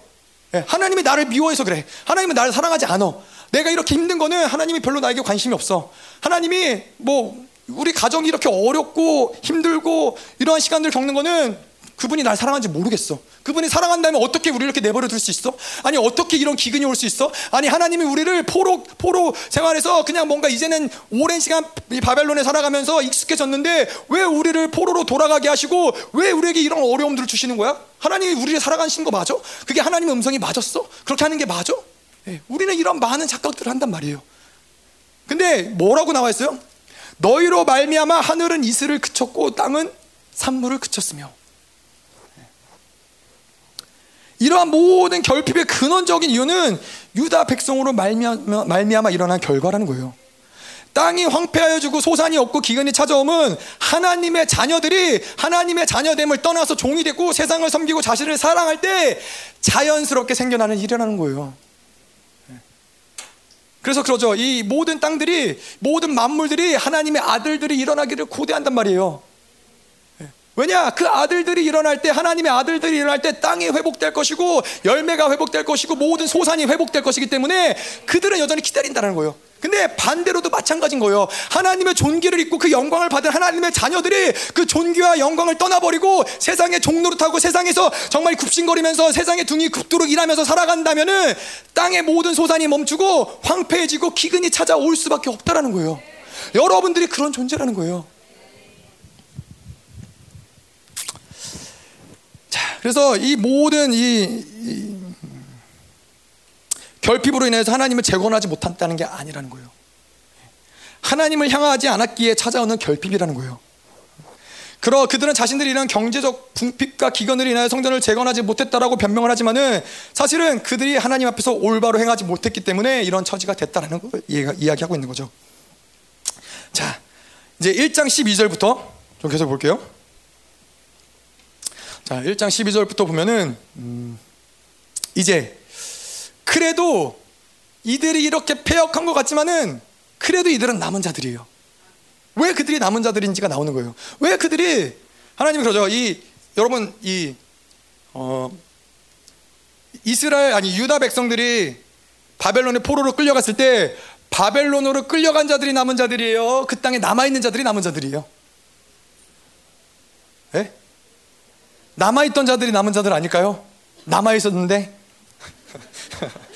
예, 하나님이 나를 미워해서 그래. 하나님은 나를 사랑하지 않아. 내가 이렇게 힘든 거는 하나님이 별로 나에게 관심이 없어. 하나님이 뭐 우리 가정이 이렇게 어렵고 힘들고 이러한 시간들을 겪는 거는 그분이 날 사랑하는지 모르겠어. 그분이 사랑한다면 어떻게 우리를 이렇게 내버려 둘 수 있어? 아니 어떻게 이런 기근이 올 수 있어? 아니 하나님이 우리를 포로 포로 생활에서 그냥 뭔가 이제는 오랜 시간 이 바벨론에 살아가면서 익숙해졌는데 왜 우리를 포로로 돌아가게 하시고 왜 우리에게 이런 어려움들을 주시는 거야? 하나님이 우리를 살아가신 거 맞아? 그게 하나님의 음성이 맞았어? 그렇게 하는 게 맞아? 네, 우리는 이런 많은 착각들을 한단 말이에요. 근데 뭐라고 나와 있어요? 너희로 말미암아 하늘은 이슬을 그쳤고 땅은 산물을 그쳤으며 이러한 모든 결핍의 근원적인 이유는 유다 백성으로 말미암아, 말미암아 일어난 결과라는 거예요. 땅이 황폐하여 주고 소산이 없고 기근이 찾아오면 하나님의 자녀들이 하나님의 자녀됨을 떠나서 종이 되고 세상을 섬기고 자신을 사랑할 때 자연스럽게 생겨나는 일이라는 거예요. 그래서 그러죠. 이 모든 땅들이 모든 만물들이 하나님의 아들들이 일어나기를 고대한단 말이에요. 왜냐? 그 아들들이 일어날 때 하나님의 아들들이 일어날 때 땅이 회복될 것이고 열매가 회복될 것이고 모든 소산이 회복될 것이기 때문에 그들은 여전히 기다린다는 거예요. 근데 반대로도 마찬가지인 거예요. 하나님의 존귀를 입고 그 영광을 받은 하나님의 자녀들이 그 존귀와 영광을 떠나버리고 세상의 종노릇하고 세상에서 정말 굽신거리면서 세상의 둥이 굽도록 일하면서 살아간다면은 땅의 모든 소산이 멈추고 황폐해지고 기근이 찾아올 수밖에 없다라는 거예요. 여러분들이 그런 존재라는 거예요. 자, 그래서 이 모든 이, 이 결핍으로 인해서 하나님을 재건하지 못한다는 게 아니라는 거예요. 하나님을 향하지 않았기에 찾아오는 결핍이라는 거예요. 그러 그들은 자신들이 이런 경제적 궁핍과 기근을 인하여 성전을 재건하지 못했다라고 변명을 하지만은 사실은 그들이 하나님 앞에서 올바로 행하지 못했기 때문에 이런 처지가 됐다라는 걸 이야기하고 있는 거죠. 자, 이제 1장 12절부터 좀 계속 볼게요. 자, 1장 12절부터 보면은 음, 이제 그래도 이들이 이렇게 폐역한 것 같지만은 그래도 이들은 남은 자들이에요. 왜 그들이 남은 자들인지가 나오는 거예요. 왜 그들이 하나님이 그러죠. 이 여러분 이 어, 이스라엘 아니 유다 백성들이 바벨론의 포로로 끌려갔을 때 바벨론으로 끌려간 자들이 남은 자들이에요. 그 땅에 남아 있는 자들이 남은 자들이에요. 남아 있던 자들이 남은 자들 아닐까요? 남아 있었는데?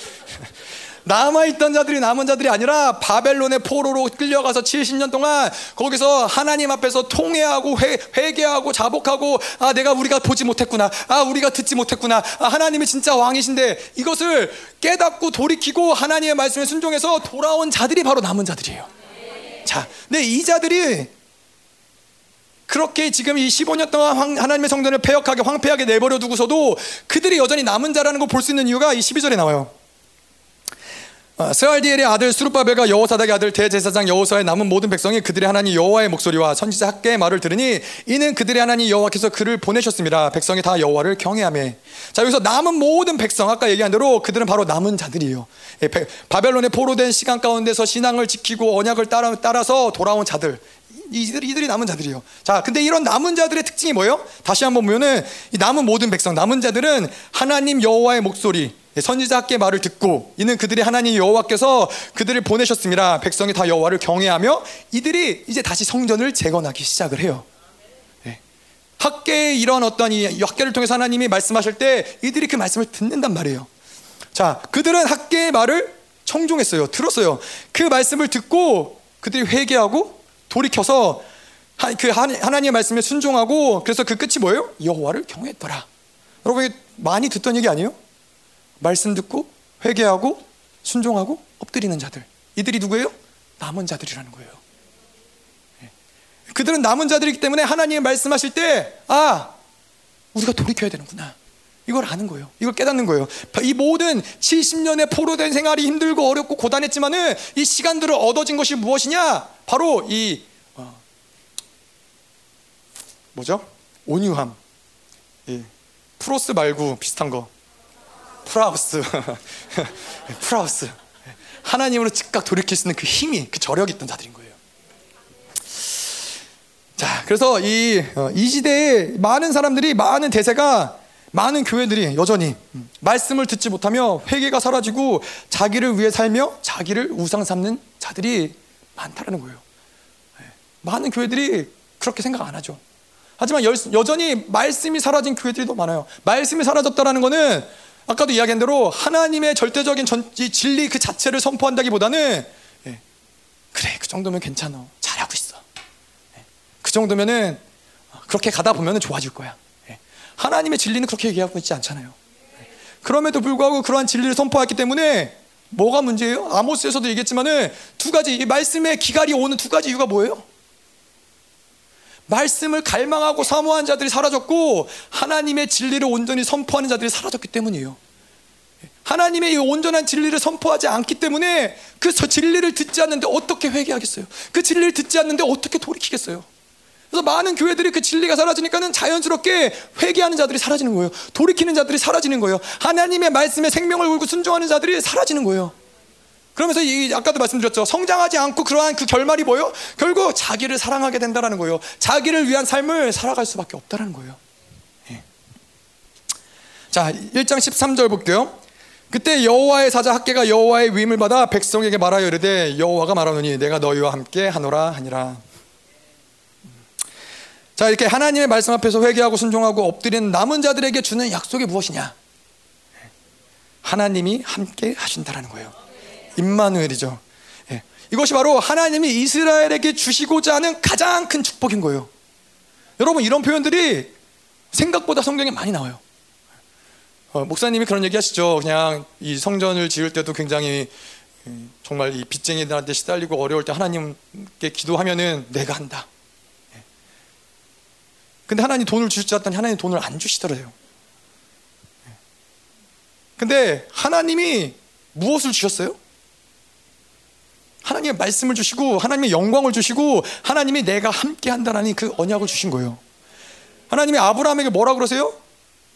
남아있던 자들이 남은 자들이 아니라 바벨론의 포로로 끌려가서 70년 동안 거기서 하나님 앞에서 통회하고 회, 회개하고 자복하고 아 내가 우리가 보지 못했구나. 아 우리가 듣지 못했구나. 아 하나님이 진짜 왕이신데 이것을 깨닫고 돌이키고 하나님의 말씀에 순종해서 돌아온 자들이 바로 남은 자들이에요. 자 근데 이 자들이 그렇게 지금 이 15년 동안 하나님의 성전을 폐역하게 황폐하게 내버려 두고서도 그들이 여전히 남은 자라는 걸 볼 수 있는 이유가 이 12절에 나와요 어, 스알디엘의 아들 수르바벨과 여호사닥의 아들 대제사장 여호사의 남은 모든 백성이 그들의 하나님 여호와의 목소리와 선지자 학계의 말을 들으니 이는 그들의 하나님 여호와께서 그를 보내셨습니다. 백성이 다 여호와를 경외하매. 자 여기서 남은 모든 백성 아까 얘기한 대로 그들은 바로 남은 자들이에요. 예, 바벨론의 포로된 시간 가운데서 신앙을 지키고 언약을 따라, 따라서 돌아온 자들. 이들이, 이들이 남은 자들이에요. 자, 근데 이런 남은 자들의 특징이 뭐예요? 다시 한번 보면은 이 남은 모든 백성, 남은 자들은 하나님 여호와의 목소리, 예, 선지자께 말을 듣고 이는 그들이 하나님 여호와께서 그들을 보내셨습니다. 백성이 다 여호와를 경외하며 이들이 이제 다시 성전을 재건하기 시작을 해요. 예. 학계의 이런 어떤 이 학계를 통해서 하나님이 말씀하실 때 이들이 그 말씀을 듣는단 말이에요. 자, 그들은 학계의 말을 청종했어요. 들었어요. 그 말씀을 듣고 그들이 회개하고 돌이켜서 그 하나님의 말씀에 순종하고 그래서 그 끝이 뭐예요? 여호와를 경외했더라. 여러분 많이 듣던 얘기 아니에요? 말씀 듣고 회개하고 순종하고 엎드리는 자들. 이들이 누구예요? 남은 자들이라는 거예요. 예. 그들은 남은 자들이기 때문에 하나님이 말씀하실 때, 아, 우리가 돌이켜야 되는구나. 이걸 아는 거예요. 이걸 깨닫는 거예요. 이 모든 70년의 포로된 생활이 힘들고 어렵고 고단했지만은 이 시간들을 얻어진 것이 무엇이냐? 바로 이, 어, 뭐죠? 온유함. 예. πρός 말고 비슷한 거. πραΰς πραΰς 하나님으로 즉각 돌이킬 수 있는 그 힘이 그 저력이 있던 자들인 거예요. 자, 그래서 이, 어, 이 시대에 많은 사람들이 많은 대세가 많은 교회들이 여전히 말씀을 듣지 못하며 회개가 사라지고 자기를 위해 살며 자기를 우상 삼는 자들이 많다는 거예요. 예, 많은 교회들이 그렇게 생각 안 하죠. 하지만 여전히 말씀이 사라진 교회들이 더 많아요. 말씀이 사라졌다는 것은 아까도 이야기한 대로 하나님의 절대적인 전, 진리 그 자체를 선포한다기보다는 예, 그래 그 정도면 괜찮아 잘하고 있어 예, 그 정도면은 그렇게 가다 보면 좋아질 거야 예, 하나님의 진리는 그렇게 얘기하고 있지 않잖아요 예, 그럼에도 불구하고 그러한 진리를 선포했기 때문에 뭐가 문제예요? 아모스에서도 얘기했지만은 두 가지 이 말씀의 기갈이 오는 두 가지 이유가 뭐예요? 말씀을 갈망하고 사모한 자들이 사라졌고 하나님의 진리를 온전히 선포하는 자들이 사라졌기 때문이에요. 하나님의 이 온전한 진리를 선포하지 않기 때문에 그 진리를 듣지 않는데 어떻게 회개하겠어요? 그 진리를 듣지 않는데 어떻게 돌이키겠어요? 그래서 많은 교회들이 그 진리가 사라지니까는 자연스럽게 회개하는 자들이 사라지는 거예요. 돌이키는 자들이 사라지는 거예요. 하나님의 말씀에 생명을 걸고 순종하는 자들이 사라지는 거예요. 그러면서 이 아까도 말씀드렸죠. 성장하지 않고 그러한 그 결말이 뭐예요? 결국 자기를 사랑하게 된다라는 거예요. 자기를 위한 삶을 살아갈 수밖에 없다라는 거예요. 예. 자, 1장 13절 볼게요. 그때 여호와의 사자 학계가 여호와의 위임을 받아 백성에게 말하여 이르되 여호와가 말하노니 내가 너희와 함께 하노라 하니라. 자, 이렇게 하나님의 말씀 앞에서 회개하고 순종하고 엎드리는 남은 자들에게 주는 약속이 무엇이냐? 하나님이 함께 하신다라는 거예요. 임마누엘이죠. 예. 이것이 바로 하나님이 이스라엘에게 주시고자 하는 가장 큰 축복인 거예요. 여러분 이런 표현들이 생각보다 성경에 많이 나와요. 어, 목사님이 그런 얘기 하시죠. 그냥 이 성전을 지을 때도 굉장히 음, 정말 이 빚쟁이들한테 시달리고 어려울 때 하나님께 기도하면은 내가 한다. 예. 근데 하나님 돈을 주실 줄 알았더니 하나님 돈을 안 주시더래요. 예. 근데 하나님이 무엇을 주셨어요? 하나님의 말씀을 주시고 하나님의 영광을 주시고 하나님이 내가 함께 한다라는 그 언약을 주신 거예요. 하나님이 아브라함에게 뭐라 그러세요?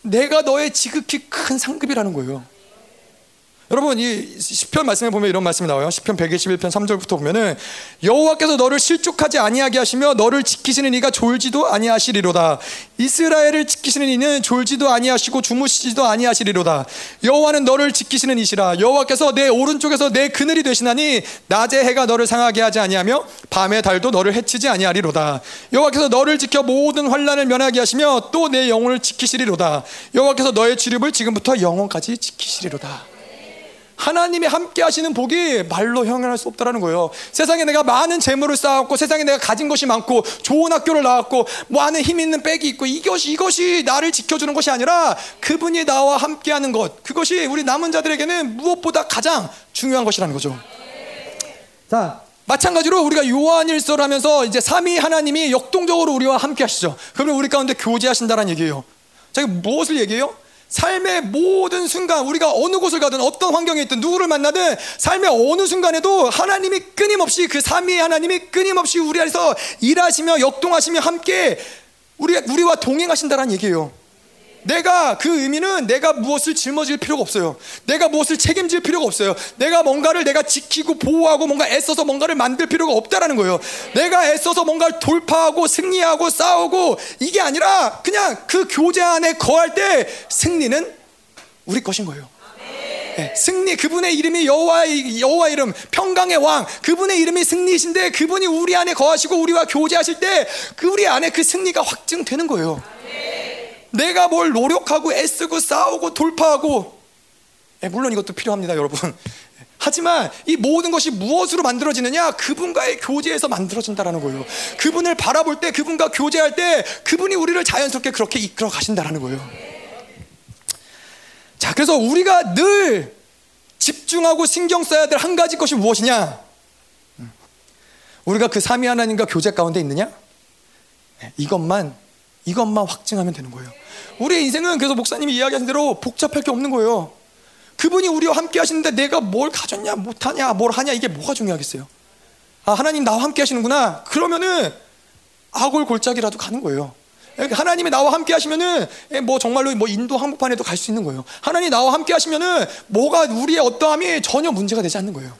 내가 너의 지극히 큰 상급이라는 거예요. 여러분 이 시편 말씀에 보면 이런 말씀이 나와요. 시편 121편 3절부터 보면은 여호와께서 너를 실족하지 아니하게 하시며 너를 지키시는 이가 졸지도 아니하시리로다. 이스라엘을 지키시는 이는 졸지도 아니하시고 주무시지도 아니하시리로다. 여호와는 너를 지키시는 이시라. 여호와께서 내 오른쪽에서 내 그늘이 되시나니 낮에 해가 너를 상하게 하지 아니하며 밤에 달도 너를 해치지 아니하리로다. 여호와께서 너를 지켜 모든 환란을 면하게 하시며 또 내 영혼을 지키시리로다. 여호와께서 너의 출입을 지금부터 영원까지 지키시리로다. 하나님이 함께 하시는 복이 말로 형용할 수 없다라는 거예요. 세상에 내가 많은 재물을 쌓았고 세상에 내가 가진 것이 많고 좋은 학교를 나왔고 많은 힘 있는 백이 있고 이것이 이것이 나를 지켜주는 것이 아니라 그분이 나와 함께 하는 것 그것이 우리 남은 자들에게는 무엇보다 가장 중요한 것이라는 거죠. 자, 마찬가지로 우리가 요한일서를 하면서 이제 삼위 하나님이 역동적으로 우리와 함께 하시죠. 그러면 우리 가운데 교제하신다는 얘기예요. 자, 무엇을 얘기해요? 삶의 모든 순간 우리가 어느 곳을 가든 어떤 환경에 있든 누구를 만나든 삶의 어느 순간에도 하나님이 끊임없이 그 삼위 하나님이 끊임없이 우리 안에서 일하시며 역동하시며 함께 우리 우리와 동행하신다는 얘기예요. 내가 그 의미는 내가 무엇을 짊어질 필요가 없어요. 내가 무엇을 책임질 필요가 없어요. 내가 뭔가를 내가 지키고 보호하고 뭔가 애써서 뭔가를 만들 필요가 없다라는 거예요. 내가 애써서 뭔가를 돌파하고 승리하고 싸우고 이게 아니라 그냥 그 교제 안에 거할 때 승리는 우리 것인 거예요. 네, 승리 그분의 이름이 여호와의 여호와 이름 평강의 왕 그분의 이름이 승리이신데 그분이 우리 안에 거하시고 우리와 교제하실 때 그 우리 안에 그 승리가 확증되는 거예요. 내가 뭘 노력하고 애쓰고 싸우고 돌파하고 예, 물론 이것도 필요합니다, 여러분. 하지만 이 모든 것이 무엇으로 만들어지느냐? 그분과의 교제에서 만들어진다라는 거예요. 그분을 바라볼 때, 그분과 교제할 때, 그분이 우리를 자연스럽게 그렇게 이끌어 가신다라는 거예요. 자, 그래서 우리가 늘 집중하고 신경 써야 될 한 가지 것이 무엇이냐? 우리가 그 삼위 하나님과 교제 가운데 있느냐? 네, 이것만 이것만 확증하면 되는 거예요. 우리의 인생은 그래서 목사님이 이야기하신 대로 복잡할 게 없는 거예요. 그분이 우리와 함께 하시는데 내가 뭘 가졌냐, 못하냐, 뭘 하냐, 이게 뭐가 중요하겠어요? 아, 하나님 나와 함께 하시는구나. 그러면은 아골 골짜기라도 가는 거예요. 하나님이 나와 함께 하시면은 뭐 정말로 뭐 인도 한복판에도 갈 수 있는 거예요. 하나님 나와 함께 하시면은 뭐가 우리의 어떠함이 전혀 문제가 되지 않는 거예요.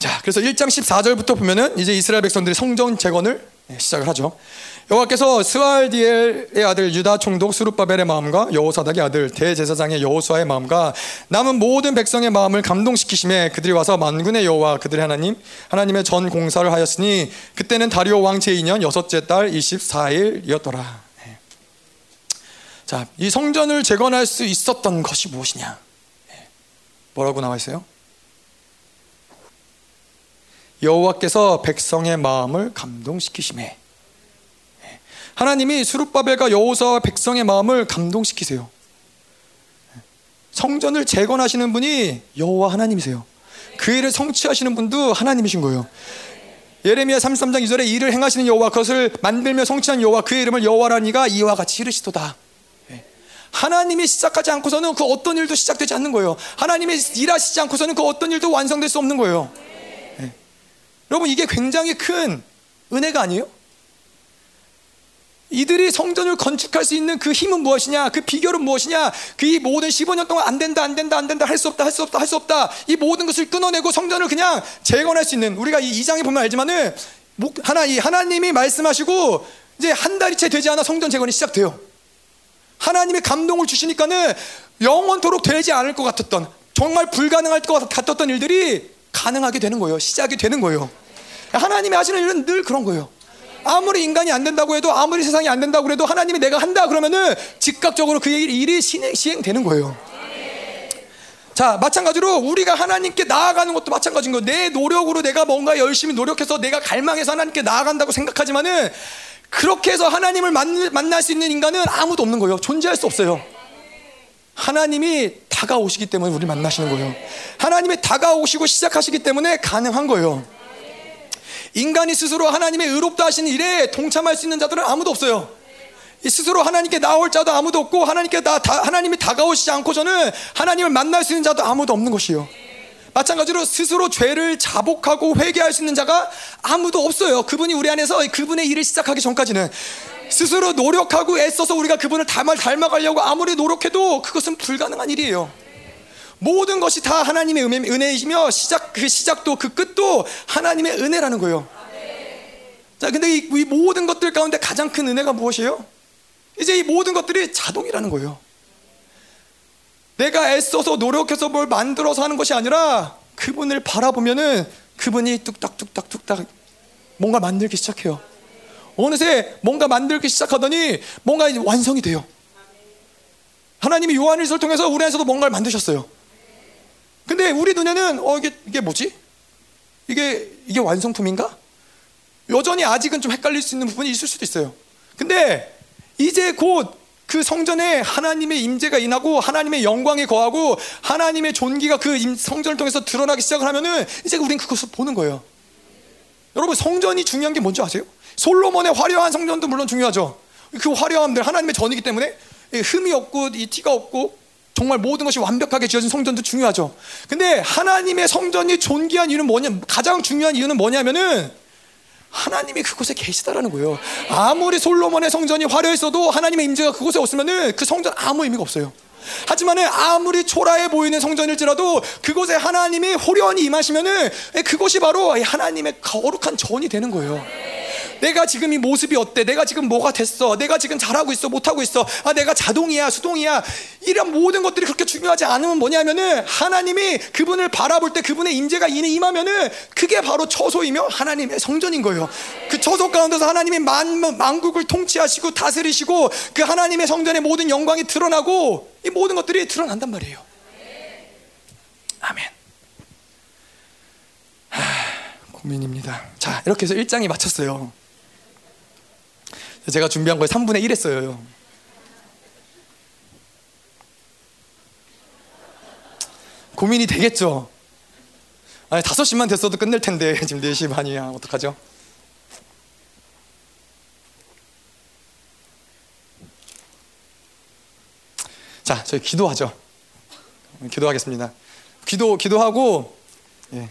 자, 그래서 1장 14절부터 보면은 이제 이스라엘 백성들이 성전 재건을 시작을 하죠. 여호와께서 스알디엘의 아들 유다 총독 수룹바벨의 마음과 여호사닥의 아들 대제사장의 여호수아의 마음과 남은 모든 백성의 마음을 감동시키심에 그들이 와서 만군의 여호와 그들의 하나님 하나님의 전 공사를 하였으니 그때는 다리오 왕 제2년 여섯째 달 24일이었더라. 자, 이 성전을 재건할 수 있었던 것이 무엇이냐? 뭐라고 나와 있어요? 여호와께서 백성의 마음을 감동시키심에 하나님이 수룹바벨과 여호사와 백성의 마음을 감동시키세요. 성전을 재건하시는 분이 여호와 하나님이세요. 그 일을 성취하시는 분도 하나님이신 거예요. 예레미야 33장 2절에 일을 행하시는 여호와 그것을 만들며 성취한 여호와 그의 이름을 여호와라니가 이와 같이 이르시도다. 예. 하나님이 시작하지 않고서는 그 어떤 일도 시작되지 않는 거예요. 하나님이 일하시지 않고서는 그 어떤 일도 완성될 수 없는 거예요. 예. 여러분 이게 굉장히 큰 은혜가 아니에요? 이들이 성전을 건축할 수 있는 그 힘은 무엇이냐? 그 비결은 무엇이냐? 그 이 모든 15년 동안 안 된다, 안 된다, 안 된다, 할 수 없다, 할 수 없다, 할 수 없다. 이 모든 것을 끊어내고 성전을 그냥 재건할 수 있는 우리가 이 2장에 보면 알지만은 하나 이 하나님이 말씀하시고 이제 한 달이 채 되지 않아 성전 재건이 시작돼요. 하나님의 감동을 주시니까는 영원토록 되지 않을 것 같았던 정말 불가능할 것 같았던 일들이 가능하게 되는 거예요. 시작이 되는 거예요. 하나님이 하시는 일은 늘 그런 거예요. 아무리 인간이 안 된다고 해도 아무리 세상이 안 된다고 해도 하나님이 내가 한다 그러면은 즉각적으로 그 일이 시행, 시행되는 거예요. 자, 마찬가지로 우리가 하나님께 나아가는 것도 마찬가지인 거예요. 내 노력으로 내가 뭔가 열심히 노력해서 내가 갈망해서 하나님께 나아간다고 생각하지만은 그렇게 해서 하나님을 만, 만날 수 있는 인간은 아무도 없는 거예요. 존재할 수 없어요. 하나님이 다가오시기 때문에 우리 만나시는 거예요. 하나님이 다가오시고 시작하시기 때문에 가능한 거예요. 인간이 스스로 하나님의 의롭다 하시는 일에 동참할 수 있는 자들은 아무도 없어요. 스스로 하나님께 나올 자도 아무도 없고 하나님께 다, 다, 하나님이 다가오시지 않고서는 하나님을 만날 수 있는 자도 아무도 없는 것이요. 마찬가지로 스스로 죄를 자복하고 회개할 수 있는 자가 아무도 없어요. 그분이 우리 안에서 그분의 일을 시작하기 전까지는 스스로 노력하고 애써서 우리가 그분을 닮아, 닮아가려고 아무리 노력해도 그것은 불가능한 일이에요. 모든 것이 다 하나님의 은혜이시며 시작 그 시작도 그 끝도 하나님의 은혜라는 거예요. 자, 근데 이, 이 모든 것들 가운데 가장 큰 은혜가 무엇이에요? 이제 이 모든 것들이 자동이라는 거예요. 내가 애써서 노력해서 뭘 만들어서 하는 것이 아니라 그분을 바라보면은 그분이 뚝딱뚝딱 뚝딱 뭔가 만들기 시작해요. 어느새 뭔가 만들기 시작하더니 뭔가 완성이 돼요. 하나님이 요한일서를 통해서 우리 안에서도 뭔가를 만드셨어요. 근데 우리 눈에는 어 이게 이게 뭐지? 이게 이게 완성품인가? 여전히 아직은 좀 헷갈릴 수 있는 부분이 있을 수도 있어요. 근데 이제 곧 그 성전에 하나님의 임재가 임하고 하나님의 영광이 거하고 하나님의 존귀가 그 성전을 통해서 드러나기 시작을 하면은 이제 우린 그것을 보는 거예요. 여러분 성전이 중요한 게 뭔지 아세요? 솔로몬의 화려한 성전도 물론 중요하죠. 그 화려함들 하나님의 전이기 때문에 흠이 없고 이 티가 없고 정말 모든 것이 완벽하게 지어진 성전도 중요하죠. 근데 하나님의 성전이 존귀한 이유는 뭐냐? 가장 중요한 이유는 뭐냐면은 하나님이 그곳에 계시다라는 거예요. 아무리 솔로몬의 성전이 화려했어도 하나님의 임재가 그곳에 없으면은 그 성전 아무 의미가 없어요. 하지만은 아무리 초라해 보이는 성전일지라도 그곳에 하나님이 호련히 임하시면은 그곳이 바로 하나님의 거룩한 전이 되는 거예요. 내가 지금 이 모습이 어때? 내가 지금 뭐가 됐어? 내가 지금 잘하고 있어? 못하고 있어? 아, 내가 자동이야? 수동이야? 이런 모든 것들이 그렇게 중요하지 않으면 뭐냐면은 하나님이 그분을 바라볼 때 그분의 임재가 이내 임하면은 그게 바로 처소이며 하나님의 성전인 거예요. 그 처소 가운데서 하나님이 만, 만국을 통치하시고 다스리시고 그 하나님의 성전의 모든 영광이 드러나고 이 모든 것들이 드러난단 말이에요. 아멘. 하, 고민입니다. 자, 이렇게 해서 1장이 마쳤어요. 제가 준비한 거에 3분의 1 했어요. 고민이 되겠죠? 아니, 5시만 됐어도 끝낼 텐데, 지금 4시 반이야. 어떡하죠? 자, 저희 기도하죠. 기도하겠습니다. 기도, 기도하고, 예.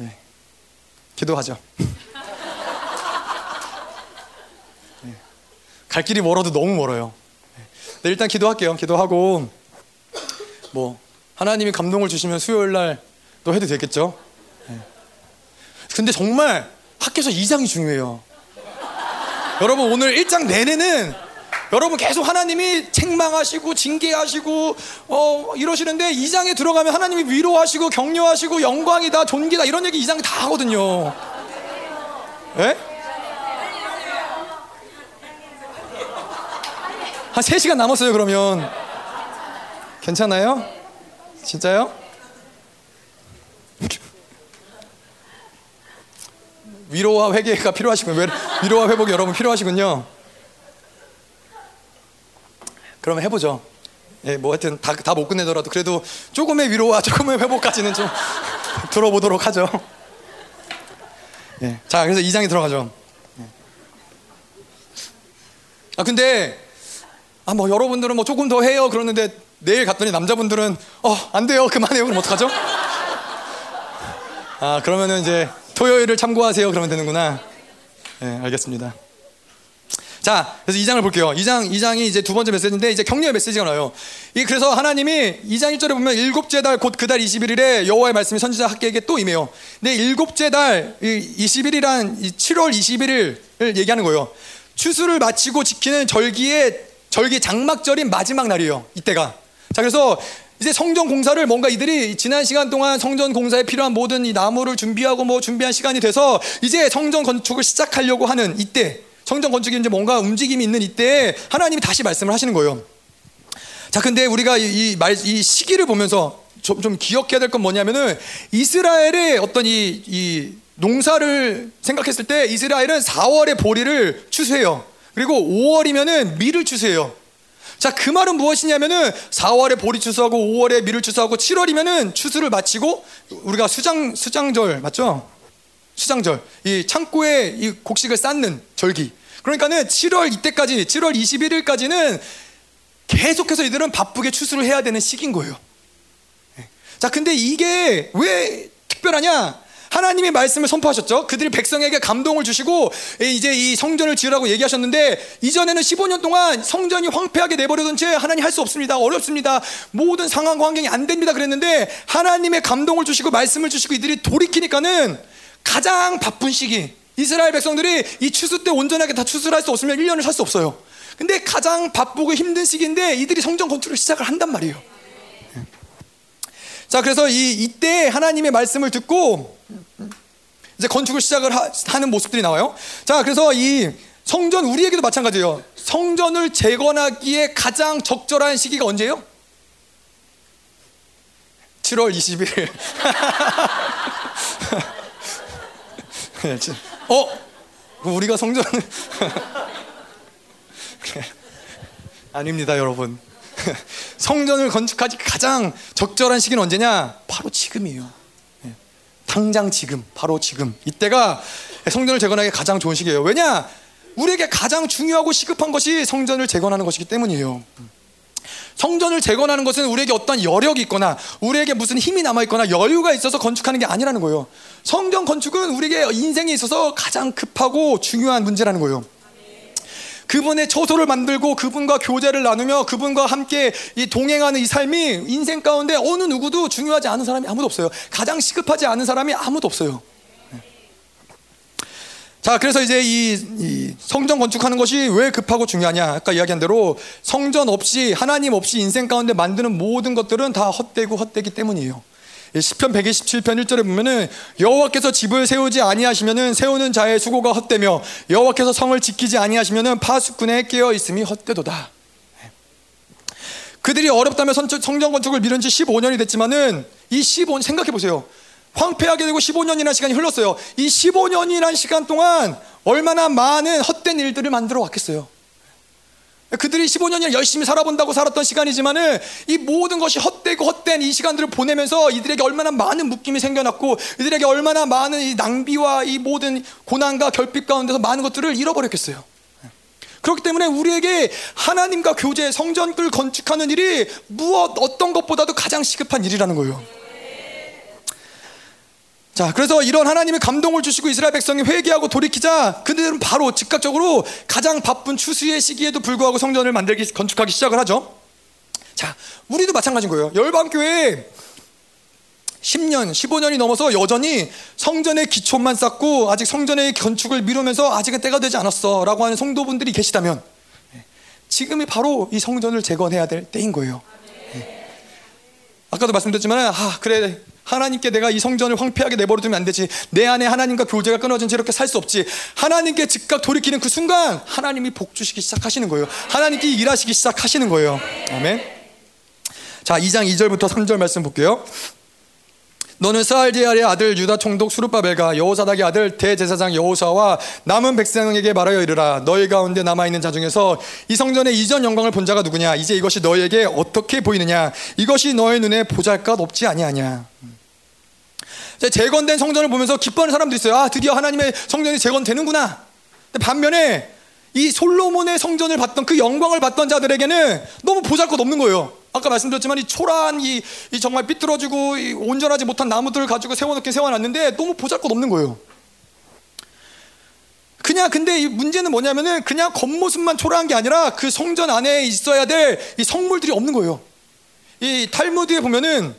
예. 기도하죠. 갈 길이 멀어도 너무 멀어요. 네, 일단 기도할게요. 기도하고 뭐 하나님이 감동을 주시면 수요일 날또 해도 되겠죠. 네. 근데 정말 학교에서 2장이 중요해요. 여러분 오늘 1장 내내는 여러분 계속 하나님이 책망하시고 징계하시고 어 이러시는데 2장에 들어가면 하나님이 위로하시고 격려하시고 영광이다 존귀다 이런 얘기 2장 다 하거든요. 예? 한 3시간 남았어요, 그러면. 괜찮아요? 진짜요? 위로와 회개가 필요하시군요. 위로와 회복이 여러분 필요하시군요. 그러면 해보죠. 예, 뭐 하여튼 다 다 못 끝내더라도 그래도 조금의 위로와 조금의 회복까지는 좀 들어보도록 하죠. 예, 자 그래서 2장에 들어가죠. 예. 아 근데 아, 뭐 여러분들은 뭐 조금 더 해요. 그러는데 내일 갔더니 남자분들은 어, 안 돼요. 그만해요. 그럼 어떡하죠? 아, 그러면은 이제 토요일을 참고하세요. 그러면 되는구나. 네, 알겠습니다. 자, 그래서 2장을 볼게요. 2장, 2장이 이제 두 번째 메시지인데 이제 격려의 메시지가 나와요. 이 그래서 하나님이 2장 1절에 보면 일곱째 달 곧 그달 21일에 여호와의 말씀이 선지자 학계에게 또 임해요. 근데 일곱째 달 21일이란 7월 21일을 얘기하는 거예요. 추수를 마치고 지키는 절기에 절기 장막절인 마지막 날이에요. 이때가. 자, 그래서 이제 성전 공사를 뭔가 이들이 지난 시간 동안 성전 공사에 필요한 모든 이 나무를 준비하고 뭐 준비한 시간이 돼서 이제 성전 건축을 시작하려고 하는 이때 성전 건축이 이제 뭔가 움직임이 있는 이때 하나님이 다시 말씀을 하시는 거예요. 자, 근데 우리가 이, 말, 이 시기를 보면서 좀, 좀 기억해야 될 건 뭐냐면은 이스라엘의 어떤 이, 이 농사를 생각했을 때 이스라엘은 4월에 보리를 추수해요. 그리고 5월이면은 밀을 추수해요. 자, 그 말은 무엇이냐면은 4월에 보리 추수하고 5월에 밀을 추수하고 7월이면은 추수를 마치고 우리가 수장 수장절 맞죠? 수장절. 이 창고에 이 곡식을 쌓는 절기. 그러니까는 7월 이때까지 7월 21일까지는 계속해서 이들은 바쁘게 추수를 해야 되는 시기인 거예요. 예. 자, 근데 이게 왜 특별하냐? 하나님의 말씀을 선포하셨죠. 그들이 백성에게 감동을 주시고 이제 이 성전을 지으라고 얘기하셨는데 이전에는 15년 동안 성전이 황폐하게 내버려둔 채 하나님 할 수 없습니다. 어렵습니다. 모든 상황과 환경이 안 됩니다. 그랬는데 하나님의 감동을 주시고 말씀을 주시고 이들이 돌이키니까는 가장 바쁜 시기 이스라엘 백성들이 이 추수 때 온전하게 다 추수를 할 수 없으면 1년을 살 수 없어요. 근데 가장 바쁘고 힘든 시기인데 이들이 성전 건축을 시작을 한단 말이에요. 자, 그래서 이, 이때 하나님의 말씀을 듣고 이제 건축을 시작을 하, 는 모습들이 나와요. 자, 그래서 이 성전 우리에게도 마찬가지예요. 성전을 재건하기에 가장 적절한 시기가 언제예요? 7월 20일. 어? 우리가 성전 아닙니다, 여러분. 성전을 건축하기 가장 적절한 시기는 언제냐? 바로 지금이에요. 예. 당장 지금, 바로 지금. 이때가 성전을 재건하기 가장 좋은 시기예요. 왜냐? 우리에게 가장 중요하고 시급한 것이 성전을 재건하는 것이기 때문이에요. 성전을 재건하는 것은 우리에게 어떤 여력이 있거나 우리에게 무슨 힘이 남아 있거나 여유가 있어서 건축하는 게 아니라는 거예요. 성전 건축은 우리에게 인생에 있어서 가장 급하고 중요한 문제라는 거예요. 그분의 처소를 만들고 그분과 교제를 나누며 그분과 함께 이 동행하는 이 삶이 인생 가운데 어느 누구도 중요하지 않은 사람이 아무도 없어요. 가장 시급하지 않은 사람이 아무도 없어요. 자, 그래서 이제 이, 이, 성전 건축하는 것이 왜 급하고 중요하냐? 아까 이야기한 대로 성전 없이 하나님 없이 인생 가운데 만드는 모든 것들은 다 헛되고 헛되기 때문이에요. 시편 127편 1절에 보면은 여호와께서 집을 세우지 아니하시면은 세우는 자의 수고가 헛되며 여호와께서 성을 지키지 아니하시면은 파수꾼에 깨어 있음이 헛되도다. 그들이 어렵다며 성전 건축을 미룬 지 15년이 됐지만은 이 15년 생각해 보세요. 황폐하게 되고 15년이라는 시간이 흘렀어요. 이 15년이라는 시간 동안 얼마나 많은 헛된 일들을 만들어 왔겠어요. 그들이 15년이나 열심히 살아본다고 살았던 시간이지만은 이 모든 것이 헛되고 헛된 이 시간들을 보내면서 이들에게 얼마나 많은 묶임이 생겨났고 이들에게 얼마나 많은 이 낭비와 이 모든 고난과 결핍 가운데서 많은 것들을 잃어버렸겠어요. 그렇기 때문에 우리에게 하나님과 교제, 성전을 건축하는 일이 무엇 어떤 것보다도 가장 시급한 일이라는 거예요. 자, 그래서 이런 하나님의 감동을 주시고 이스라엘 백성이 회개하고 돌이키자 그들은 바로 즉각적으로 가장 바쁜 추수의 시기에도 불구하고 성전을 만들기 건축하기 시작을 하죠. 자, 우리도 마찬가지인 거예요. 열방교회 10년, 15년이 넘어서 여전히 성전의 기초만 쌓고 아직 성전의 건축을 미루면서 아직은 때가 되지 않았어 라고 하는 성도분들이 계시다면 지금이 바로 이 성전을 재건해야 될 때인 거예요. 아까도 말씀드렸지만 아 그래 하나님께 내가 이 성전을 황폐하게 내버려 두면 안 되지. 내 안에 하나님과 교제가 끊어진 채 이렇게 살 수 없지. 하나님께 즉각 돌이키는 그 순간 하나님이 복 주시기 시작하시는 거예요. 하나님께 일하시기 시작하시는 거예요. 아멘. 자, 2장 2절부터 3절 말씀 볼게요. 너는 스알디알의 아들 유다 총독 수르바벨과 여호사닥의 아들 대제사장 여호사와 남은 백성에게 말하여 이르라 너희 가운데 남아 있는 자 중에서 이 성전의 이전 영광을 본 자가 누구냐 이제 이것이 너희에게 어떻게 보이느냐 이것이 너희 눈에 보잘것 없지 아니하냐 재건된 성전을 보면서 기뻐하는 사람도 있어요. 아, 드디어 하나님의 성전이 재건되는구나. 반면에 이 솔로몬의 성전을 봤던 그 영광을 봤던 자들에게는 너무 보잘것 없는 거예요. 아까 말씀드렸지만 이 초라한 이, 이 정말 삐뚤어지고 이 온전하지 못한 나무들을 가지고 세워놓게 세워놨는데 너무 보잘것 없는 거예요. 그냥 근데 이 문제는 뭐냐면은 그냥 겉모습만 초라한 게 아니라 그 성전 안에 있어야 될 이 성물들이 없는 거예요. 이 탈무드에 보면은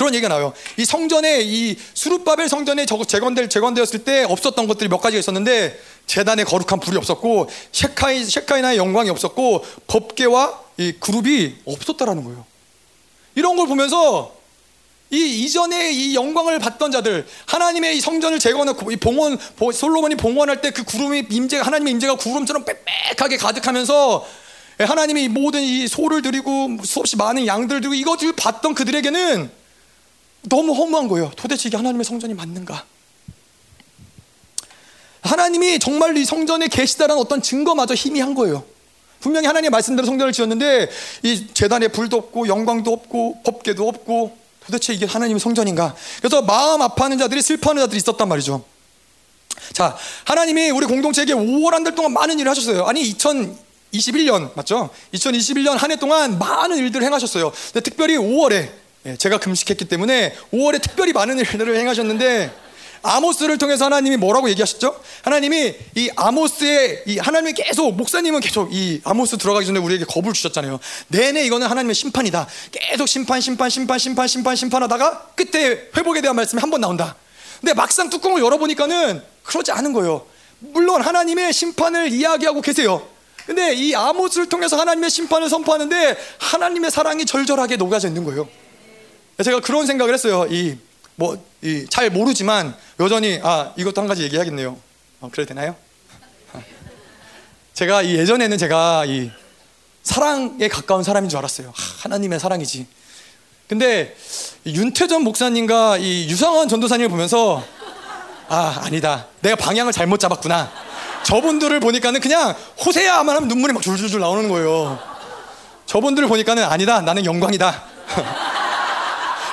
그런 얘기가 나와요. 이 성전에 이 수르바벨 성전에 재건될 재건되었을 때 없었던 것들이 몇 가지가 있었는데 재단에 거룩한 불이 없었고 셰카이 셰카이나의 영광이 없었고 법계와 이 그룹이 없었다라는 거예요. 이런 걸 보면서 이 이전에 이 영광을 받던 자들 하나님의 이 성전을 재건하고 이 봉헌 솔로몬이 봉헌할 때 그 구름이 임재 하나님의 임재가 구름처럼 빽빽하게 가득하면서 하나님이 모든 이 소를 드리고 수없이 많은 양들 드리고 이것을 봤던 그들에게는 너무 허무한 거예요. 도대체 이게 하나님의 성전이 맞는가? 하나님이 정말 이 성전에 계시다라는 어떤 증거마저 희미한 거예요. 분명히 하나님의 말씀대로 성전을 지었는데 이 재단에 불도 없고 영광도 없고 법계도 없고 도대체 이게 하나님의 성전인가? 그래서 마음 아파하는 자들이 슬퍼하는 자들이 있었단 말이죠. 자, 하나님이 우리 공동체에게 5월 한 달 동안 많은 일을 하셨어요. 아니 2021년 맞죠? 2021년 한 해 동안 많은 일들을 행하셨어요. 특별히 5월에 예, 제가 금식했기 때문에 5월에 특별히 많은 일들을 행하셨는데 아모스를 통해서 하나님이 뭐라고 얘기하셨죠? 하나님이 이 아모스의 이 하나님이 계속 목사님은 계속 이 아모스 들어가기 전에 우리에게 겁을 주셨잖아요. 내내 이거는 하나님의 심판이다. 계속 심판, 심판, 심판, 심판, 심판, 심판하다가 끝에 회복에 대한 말씀이 한 번 나온다. 근데 막상 뚜껑을 열어보니까는 그러지 않은 거예요. 물론 하나님의 심판을 이야기하고 계세요. 근데 이 아모스를 통해서 하나님의 심판을 선포하는데 하나님의 사랑이 절절하게 녹아져 있는 거예요. 제가 그런 생각을 했어요. 이 뭐 이 잘 모르지만 여전히 아 이것도 한 가지 얘기하겠네요. 어, 그래도 되나요? 제가 이 예전에는 제가 이 사랑에 가까운 사람인 줄 알았어요. 하, 하나님의 사랑이지. 근데 윤태전 목사님과 이 유상원 전도사님을 보면서 아 아니다 내가 방향을 잘못 잡았구나 저분들을 보니까는 그냥 호세야만 하면 눈물이 막 줄줄줄 나오는 거예요 저분들을 보니까는 아니다 나는 영광이다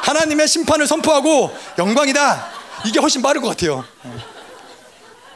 하나님의 심판을 선포하고 영광이다 이게 훨씬 빠를 것 같아요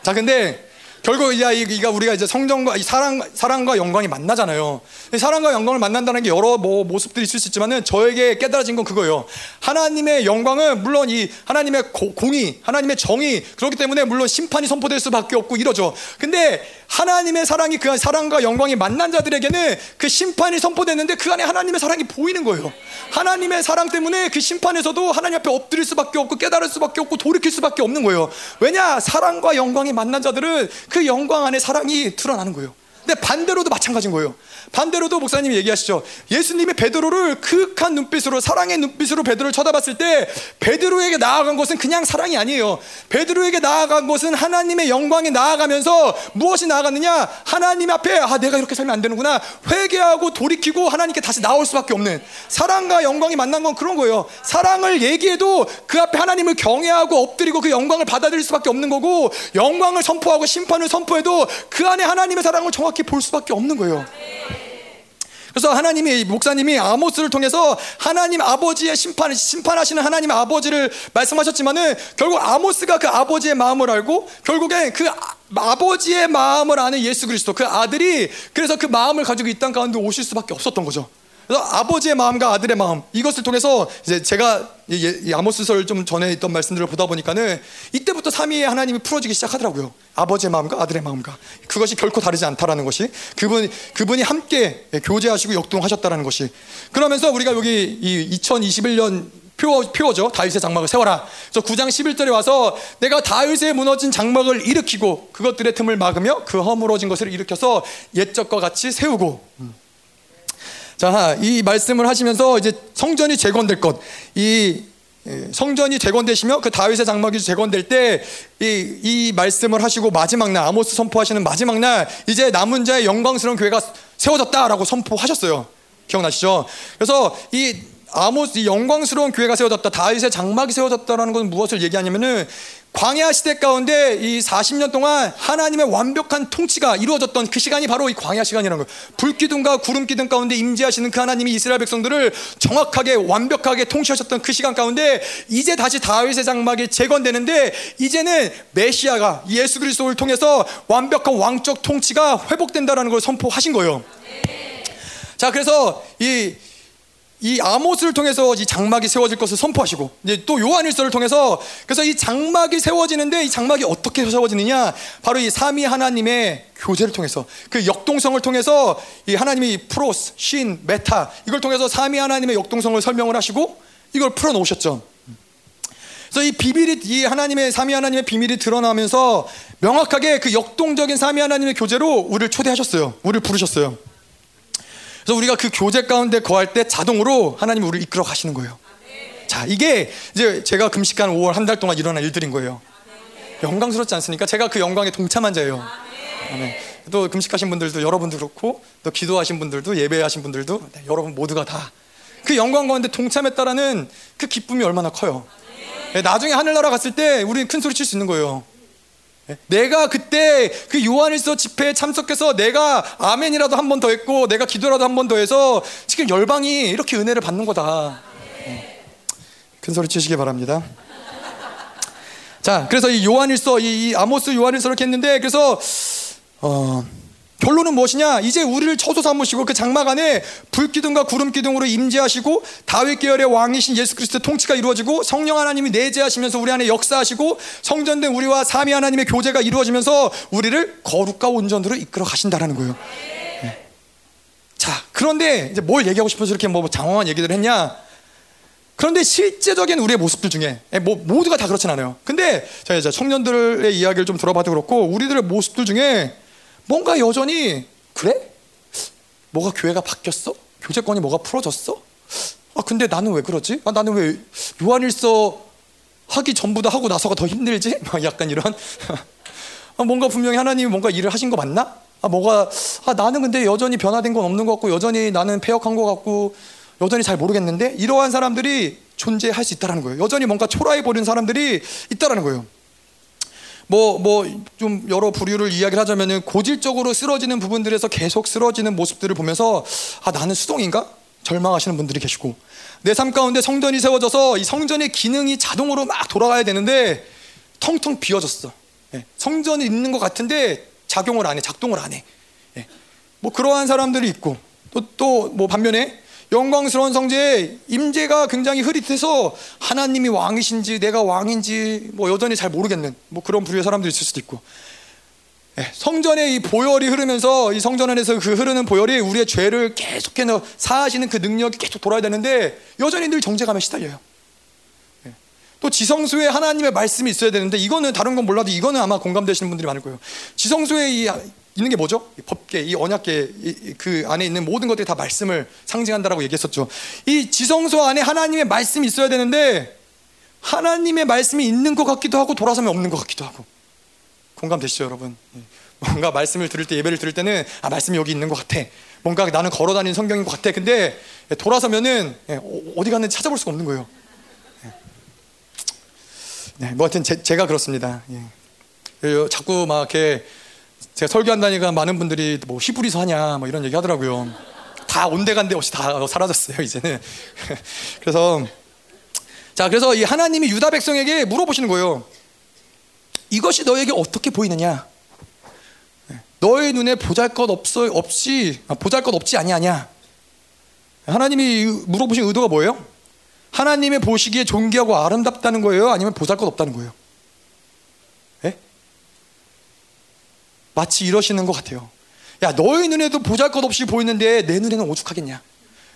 자 근데 결국 이제 이가 우리가 이제 성정과 사랑 사랑과 영광이 만나잖아요. 사랑과 영광을 만난다는 게 여러 뭐 모습들이 있을 수 있지만은 저에게 깨달아진 건 그거예요. 하나님의 영광은 물론 이 하나님의 고, 공의, 하나님의 정의 그렇기 때문에 물론 심판이 선포될 수밖에 없고 이러죠. 근데 하나님의 사랑이 그 사랑과 영광이 만난 자들에게는 그 심판이 선포됐는데 그 안에 하나님의 사랑이 보이는 거예요. 하나님의 사랑 때문에 그 심판에서도 하나님 앞에 엎드릴 수밖에 없고 깨달을 수밖에 없고 돌이킬 수밖에 없는 거예요. 왜냐 사랑과 영광이 만난 자들은 그 영광 안에 사랑이 드러나는 거예요. 근데 반대로도 마찬가지인 거예요. 반대로도 목사님이 얘기하시죠. 예수님이 베드로를 그윽한 눈빛으로 사랑의 눈빛으로 베드로를 쳐다봤을 때 베드로에게 나아간 것은 그냥 사랑이 아니에요. 베드로에게 나아간 것은 하나님의 영광에 나아가면서 무엇이 나아갔느냐? 하나님 앞에 아 내가 이렇게 살면 안 되는구나. 회개하고 돌이키고 하나님께 다시 나올 수밖에 없는 사랑과 영광이 만난 건 그런 거예요. 사랑을 얘기해도 그 앞에 하나님을 경외하고 엎드리고 그 영광을 받아들일 수밖에 없는 거고 영광을 선포하고 심판을 선포해도 그 안에 하나님의 사랑을 정확히 볼 수밖에 없는 거예요. 그래서 하나님이 목사님이 아모스를 통해서 하나님 아버지의 심판 심판하시는 하나님 아버지를 말씀하셨지만은 결국 아모스가 그 아버지의 마음을 알고 결국에 그 아, 버지의 마음을 아는 예수 그리스도 그 아들이 그래서 그 마음을 가지고 이 땅 가운데 오실 수밖에 없었던 거죠. 그래서 아버지의 마음과 아들의 마음 이것을 통해서 이제 제가 이 아모스서를 좀 전에 있던 말씀들을 보다 보니까는 이때부터 삼위의 하나님이 풀어지기 시작하더라고요. 아버지의 마음과 아들의 마음과 그것이 결코 다르지 않다라는 것이 그분 그분이 함께 교제하시고 역동하셨다라는 것이 그러면서 우리가 여기 이 2021년 표어, 표어죠. 다윗의 장막을 세워라. 그래서 9장 11절에 와서 내가 다윗의 무너진 장막을 일으키고 그것들의 틈을 막으며 그 허물어진 것을 일으켜서 옛적과 같이 세우고 음. 자, 이 말씀을 하시면서 이제 성전이 재건될 것, 이 예, 성전이 재건되시며 그 다윗의 장막이 재건될 때 이 이 말씀을 하시고 마지막 날 아모스 선포하시는 마지막 날 이제 남은 자의 영광스러운 교회가 세워졌다라고 선포하셨어요. 기억나시죠? 그래서 이 아모스 이 영광스러운 교회가 세워졌다. 다윗의 장막이 세워졌다라는 것은 무엇을 얘기하냐면은 광야 시대 가운데 이 40년 동안 하나님의 완벽한 통치가 이루어졌던 그 시간이 바로 이 광야 시간이라는 거예요. 불기둥과 구름 기둥 가운데 임재하시는 그 하나님이 이스라엘 백성들을 정확하게 완벽하게 통치하셨던 그 시간 가운데 이제 다시 다윗의 장막이 재건되는데 이제는 메시아가 예수 그리스도를 통해서 완벽한 왕적 통치가 회복된다라는 걸 선포하신 거예요. 자, 그래서 이 이 아모스를 통해서 이 장막이 세워질 것을 선포하시고 이제 또 요한일서를 통해서 그래서 이 장막이 세워지는데 이 장막이 어떻게 세워지느냐 바로 이 삼위 하나님의 교제를 통해서 그 역동성을 통해서 이 하나님이 πρός, σύν, μετά 이걸 통해서 삼위 하나님의 역동성을 설명을 하시고 이걸 풀어 놓으셨죠. 그래서 이 비밀이 이 하나님의 삼위 하나님의 비밀이 드러나면서 명확하게 그 역동적인 삼위 하나님의 교제로 우리를 초대하셨어요. 우리를 부르셨어요. 그래서 우리가 그 교제 가운데 거할 때 자동으로 하나님 우리를 이끌어 가시는 거예요. 자, 이게 이제 제가 금식한 5월 한 달 동안 일어난 일들인 거예요. 영광스럽지 않습니까? 제가 그 영광에 동참한 자예요. 아멘. 또 금식하신 분들도 여러분도 그렇고 또 기도하신 분들도 예배하신 분들도 네, 여러분 모두가 다 그 영광 가운데 동참했다라는 그 기쁨이 얼마나 커요. 네, 나중에 하늘나라 갔을 때 우리는 큰 소리 칠 수 있는 거예요. 내가 그때 그 요한일서 집회에 참석해서 내가 아멘이라도 한 번 더 했고 내가 기도라도 한 번 더 해서 지금 열방이 이렇게 은혜를 받는 거다. 큰 소리 치시기 바랍니다. 자, 그래서 이 요한일서, 이, 이 아모스 요한일서를 했는데 그래서 어. 결론은 무엇이냐? 이제 우리를 처소 삼으시고 그 장막 안에 불기둥과 구름기둥으로 임재하시고 다윗 계열의 왕이신 예수 그리스도의 통치가 이루어지고 성령 하나님이 내재하시면서 우리 안에 역사하시고 성전된 우리와 삼위 하나님의 교제가 이루어지면서 우리를 거룩과 온전으로 이끌어 가신다라는 거예요. 네. 자, 그런데 이제 뭘 얘기하고 싶어서 이렇게 뭐 장황한 얘기를 했냐? 그런데 실제적인 우리의 모습들 중에 예, 뭐 모두가 다 그렇진 않아요. 근데 자 이제 청년들의 이야기를 좀 들어봐도 그렇고 우리들의 모습들 중에 뭔가 여전히 그래? 뭐가 교회가 바뀌었어? 교제권이 뭐가 풀어졌어? 아 근데 나는 왜 그러지? 아 나는 왜 요한일서 하기 전보다 하고 나서가 더 힘들지? 약간 이런 아, 뭔가 분명히 하나님이 뭔가 일을 하신 거 맞나? 아 뭐가 아 나는 근데 여전히 변화된 건 없는 것 같고 여전히 나는 폐역한 것 같고 여전히 잘 모르겠는데 이러한 사람들이 존재할 수 있다는 거예요. 여전히 뭔가 초라해 버리는 사람들이 있다라는 거예요. 뭐 뭐 좀 여러 부류를 이야기를 하자면은 고질적으로 쓰러지는 부분들에서 계속 쓰러지는 모습들을 보면서 아 나는 수동인가 절망하시는 분들이 계시고 내 삶 가운데 성전이 세워져서 이 성전의 기능이 자동으로 막 돌아가야 되는데 텅텅 비어졌어. 예, 성전이 있는 것 같은데 작용을 안 해, 작동을 안 해. 예, 뭐 그러한 사람들이 있고 또 또 뭐 반면에 영광스러운 성제에 임재가 굉장히 흐릿해서 하나님이 왕이신지 내가 왕인지 뭐 여전히 잘 모르겠는 뭐 그런 부류의 사람들이 있을 수도 있고 예, 성전의 이 보혈이 흐르면서 이 성전 안에서 그 흐르는 보혈이 우리의 죄를 계속해서 사하시는 그 능력이 계속 돌아야 되는데 여전히 늘 정죄감에 시달려요. 예, 또 지성소에 하나님의 말씀이 있어야 되는데 이거는 다른 건 몰라도 이거는 아마 공감되시는 분들이 많을 거예요. 지성소에 이 있는 게 뭐죠? 이 법계, 이 언약계 이, 그 안에 있는 모든 것들이 다 말씀을 상징한다라고 얘기했었죠. 이 지성소 안에 하나님의 말씀이 있어야 되는데 하나님의 말씀이 있는 것 같기도 하고 돌아서면 없는 것 같기도 하고 공감되시죠, 여러분? 예. 뭔가 말씀을 들을 때 예배를 들을 때는 아 말씀이 여기 있는 것 같아. 뭔가 나는 걸어다니는 성경인 것 같아. 근데 돌아서면은 예, 어, 어디 갔는지 찾아볼 수가 없는 거예요. 예. 네, 뭐 하여튼 제, 가 그렇습니다. 예. 자꾸 막 이렇게 제가 설교한다니까 많은 분들이 뭐 히브리서 하냐 뭐 이런 얘기 하더라고요. 다 온데간데 없이 다 사라졌어요 이제는. 그래서 자 그래서 이 하나님이 유다 백성에게 물어보시는 거예요. 이것이 너에게 어떻게 보이느냐? 너의 눈에 보잘것 없어 없이 아, 보잘것 없지 아니하냐? 하나님이 물어보신 의도가 뭐예요? 하나님의 보시기에 존귀하고 아름답다는 거예요? 아니면 보잘것 없다는 거예요? 마치 이러시는 것 같아요. 야, 너의 눈에도 보잘 것 없이 보이는데 내 눈에는 오죽하겠냐?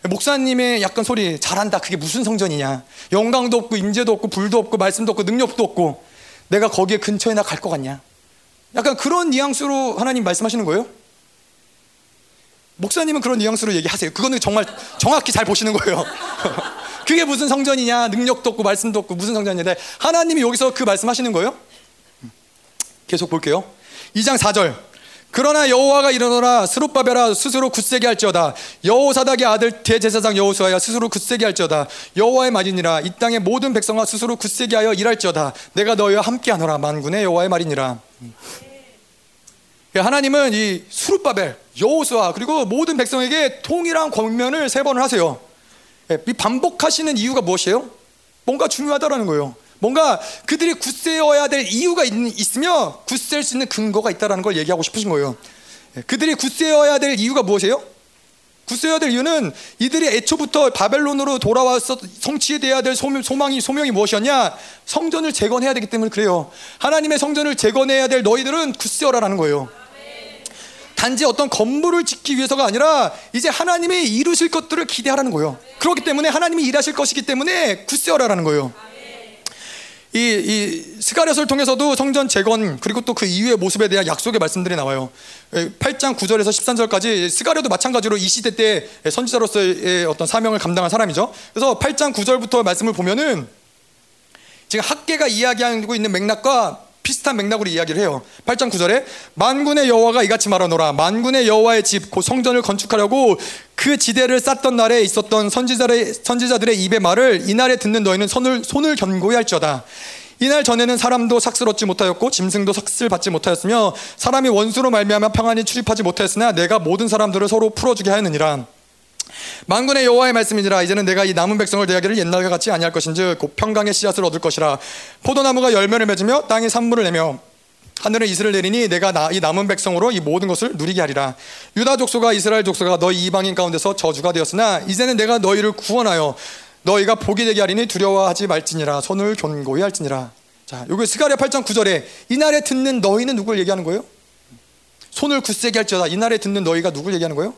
목사님의 약간 소리 잘한다. 그게 무슨 성전이냐? 영광도 없고 임재도 없고 불도 없고 말씀도 없고 능력도 없고 내가 거기에 근처에나 갈 것 같냐? 약간 그런 뉘앙스로 하나님 말씀하시는 거예요? 목사님은 그런 뉘앙스로 얘기하세요. 그거는 정말 정확히 잘 보시는 거예요. 그게 무슨 성전이냐? 능력도 없고 말씀도 없고 무슨 성전이냐? 하나님이 여기서 그 말씀하시는 거예요? 계속 볼게요. 2장 4절. 그러나 여호와가 이르노라 스룹바벨아 스스로 굳세게 할지어다. 여호사닥의 아들 대제사장 여호수아야 스스로 굳세게 할지어다. 여호와의 말이니라. 이 땅의 모든 백성아 스스로 굳세게 하여 일할지어다. 내가 너희와 함께하노라. 만군의 여호와의 말이니라. 하나님은 이 수룹바벨 여호수아 그리고 모든 백성에게 통일한 권면을 세 번을 하세요. 이 반복하시는 이유가 무엇이에요? 뭔가 중요하다라는 거예요 뭔가 그들이 굳세어야 될 이유가 있, 으면 굳셀 수 있는 근거가 있다는 걸 얘기하고 싶으신 거예요. 예, 그들이 굳세어야 될 이유가 무엇이에요? 굳세어야 될 이유는 이들이 애초부터 바벨론으로 돌아와서 성취돼야 될 소망이 소명이 무엇이었냐? 성전을 재건해야 되기 때문에 그래요. 하나님의 성전을 재건해야 될 너희들은 굳세어라는 거예요. 단지 어떤 건물을 짓기 위해서가 아니라 이제 하나님이 이루실 것들을 기대하라는 거예요. 그렇기 때문에 하나님이 일하실 것이기 때문에 굳세어라는 거예요. 이, 이 스가랴서를 통해서도 성전 재건 그리고 또 그 이후의 모습에 대한 약속의 말씀들이 나와요. 8장 9절에서 13절까지 스가랴도 마찬가지로 이 시대 때 선지자로서의 어떤 사명을 감당한 사람이죠. 그래서 8장 9절부터 말씀을 보면은 지금 학개가 이야기하고 있는 맥락과 비슷한 맥락으로 이야기를 해요. 8장 9절에 만군의 여호와가 이같이 말하노라 만군의 여호와의 집 곧 성전을 건축하려고 그 지대를 쌓던 날에 있었던 선지자들의 선지자들의 입의 말을 이날에 듣는 너희는 손을 손을 견고히 할지어다. 이날 전에는 사람도 삭슬 얻지 못하였고 짐승도 삭슬 받지 못하였으며 사람이 원수로 말미암아 평안히 출입하지 못하였으나 내가 모든 사람들을 서로 풀어주게 하였느니라. 만군의 여호와의 말씀이니라 이제는 내가 이 남은 백성을 대하기를 옛날과 같이 아니할 것인즉 곧 평강의 씨앗을 얻을 것이라 포도나무가 열매를 맺으며 땅이 산물을 내며 하늘은 이슬을 내리니 내가 나, 이 남은 백성으로 이 모든 것을 누리게 하리라 유다 족속과 이스라엘 족속과 너희 이방인 가운데서 저주가 되었으나 이제는 내가 너희를 구원하여 너희가 복이 되게 하리니 두려워하지 말지니라 손을 견고히 할지니라 자 여기 스가랴 8장 9절에 이날에 듣는 너희는 누굴 얘기하는 거예요? 손을 굳세게 할지어다 이날에 듣는 너희가 누굴 얘기하는 거예요?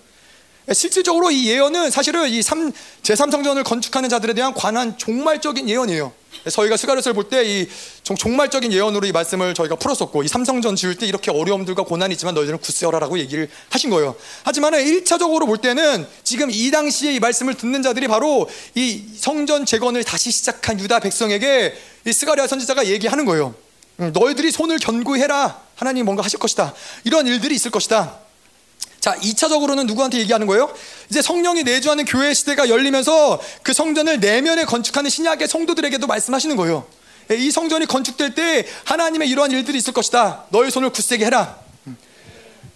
실질적으로 이 예언은 사실은 이 제3성전을 건축하는 자들에 대한 관한 종말적인 예언이에요. 저희가 스가랴서를 볼 때 이 종말적인 예언으로 이 말씀을 저희가 풀었었고 이 3성전 지을 때 이렇게 어려움들과 고난이 있지만 너희들은 굳세어라라고 얘기를 하신 거예요. 하지만 1차적으로 볼 때는 지금 이 당시에 이 말씀을 듣는 자들이 바로 이 성전 재건을 다시 시작한 유다 백성에게 이 스가랴 선지자가 얘기하는 거예요. 너희들이 손을 견고히 해라. 하나님 뭔가 하실 것이다. 이런 일들이 있을 것이다. 자, 2차적으로는 누구한테 얘기하는 거예요? 이제 성령이 내주하는 교회 시대가 열리면서 그 성전을 내면에 건축하는 신약의 성도들에게도 말씀하시는 거예요. 예, 이 성전이 건축될 때 하나님의 이러한 일들이 있을 것이다. 너의 손을 굳세게 해라.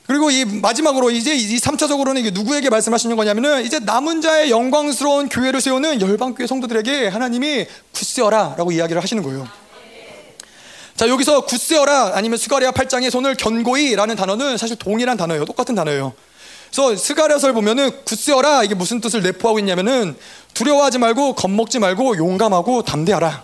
그리고 이 마지막으로 이제 이 3차적으로는 이게 누구에게 말씀하시는 거냐면은 이제 남은 자의 영광스러운 교회를 세우는 열방교회 성도들에게 하나님이 굳세어라 라고 이야기를 하시는 거예요. 자 여기서 굳세어라 아니면 스가랴 8장의 손을 견고히라는 단어는 사실 동일한 단어예요. 똑같은 단어예요. 그래서 스가랴서를 보면은 굳세어라 이게 무슨 뜻을 내포하고 있냐면은 두려워하지 말고 겁먹지 말고 용감하고 담대하라.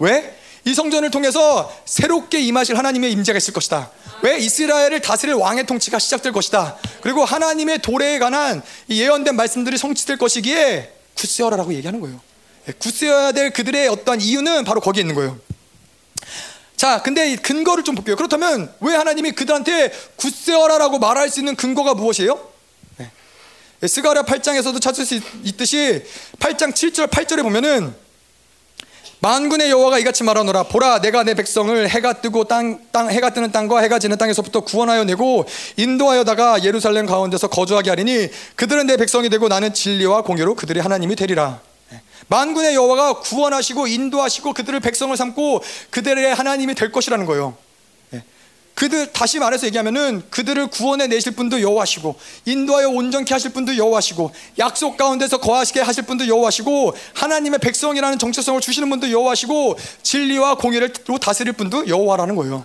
왜? 이 성전을 통해서 새롭게 임하실 하나님의 임재가 있을 것이다. 왜 이스라엘을 다스릴 왕의 통치가 시작될 것이다. 그리고 하나님의 도래에 관한 예언된 말씀들이 성취될 것이기에 굳세어라라고 얘기하는 거예요. 예, 굳세어야 될 그들의 어떠한 이유는 바로 거기에 있는 거예요. 자, 근데 근거를 좀 볼게요. 그렇다면 왜 하나님이 그들한테 굳세어라라고 말할 수 있는 근거가 무엇이에요? 네. 스가랴 8장에서도 찾을 수 있 듯이 8장 7절 8절에 보면은 만군의 여호와가 이같이 말하노라 보라 내가 내 백성을 해가 뜨고 땅, 땅 해가 뜨는 땅과 해가 지는 땅에서부터 구원하여 내고 인도하여다가 예루살렘 가운데서 거주하게 하리니 그들은 내 백성이 되고 나는 진리와 공의로 그들의 하나님이 되리라 예. 만군의 여호와가 구원하시고 인도하시고 그들을 백성을 삼고 그들의 하나님이 될 것이라는 거예요 그들 다시 말해서 얘기하면은 그들을 구원해 내실 분도 여호와시고 인도하여 온전케 하실 분도 여호와시고 약속 가운데서 거하시게 하실 분도 여호와시고 하나님의 백성이라는 정체성을 주시는 분도 여호와시고 진리와 공의를 다스릴 분도 여호와라는 거예요.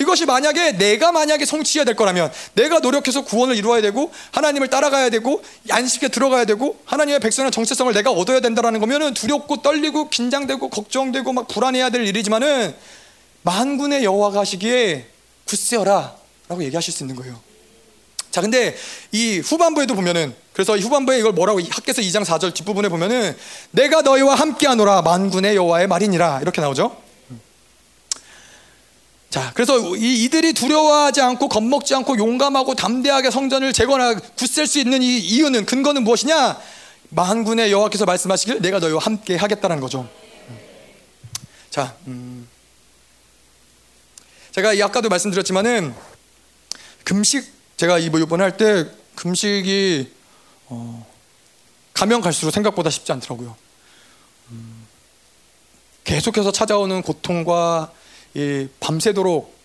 이것이 만약에 내가 만약에 성취해야 될 거라면 내가 노력해서 구원을 이루어야 되고 하나님을 따라가야 되고 안식에 들어가야 되고 하나님의 백성의 정체성을 내가 얻어야 된다라는 거면은 두렵고 떨리고 긴장되고 걱정되고 막 불안해야 될 일이지만은 만군의 여호와가 하시기에 굳세어라 라고 얘기하실 수 있는 거예요. 자, 근데 이 후반부에도 보면은 그래서 이 후반부에 이걸 뭐라고 학계서 2장 4절 뒷부분에 보면은 내가 너희와 함께하노라 만군의 여호와의 말이니라 이렇게 나오죠. 자, 그래서 이, 이들이 두려워하지 않고 겁먹지 않고 용감하고 담대하게 성전을 재건하 굳셀 수 있는 이 이유는 근거는 무엇이냐? 만군의 여호와께서 말씀하시길 내가 너희와 함께 하겠다는 거죠. 자, 음. 제가 이 아까도 말씀드렸지만은 금식 제가 이번 할때 금식이 어, 가면 갈수록 생각보다 쉽지 않더라고요. 음, 계속해서 찾아오는 고통과 이 밤새도록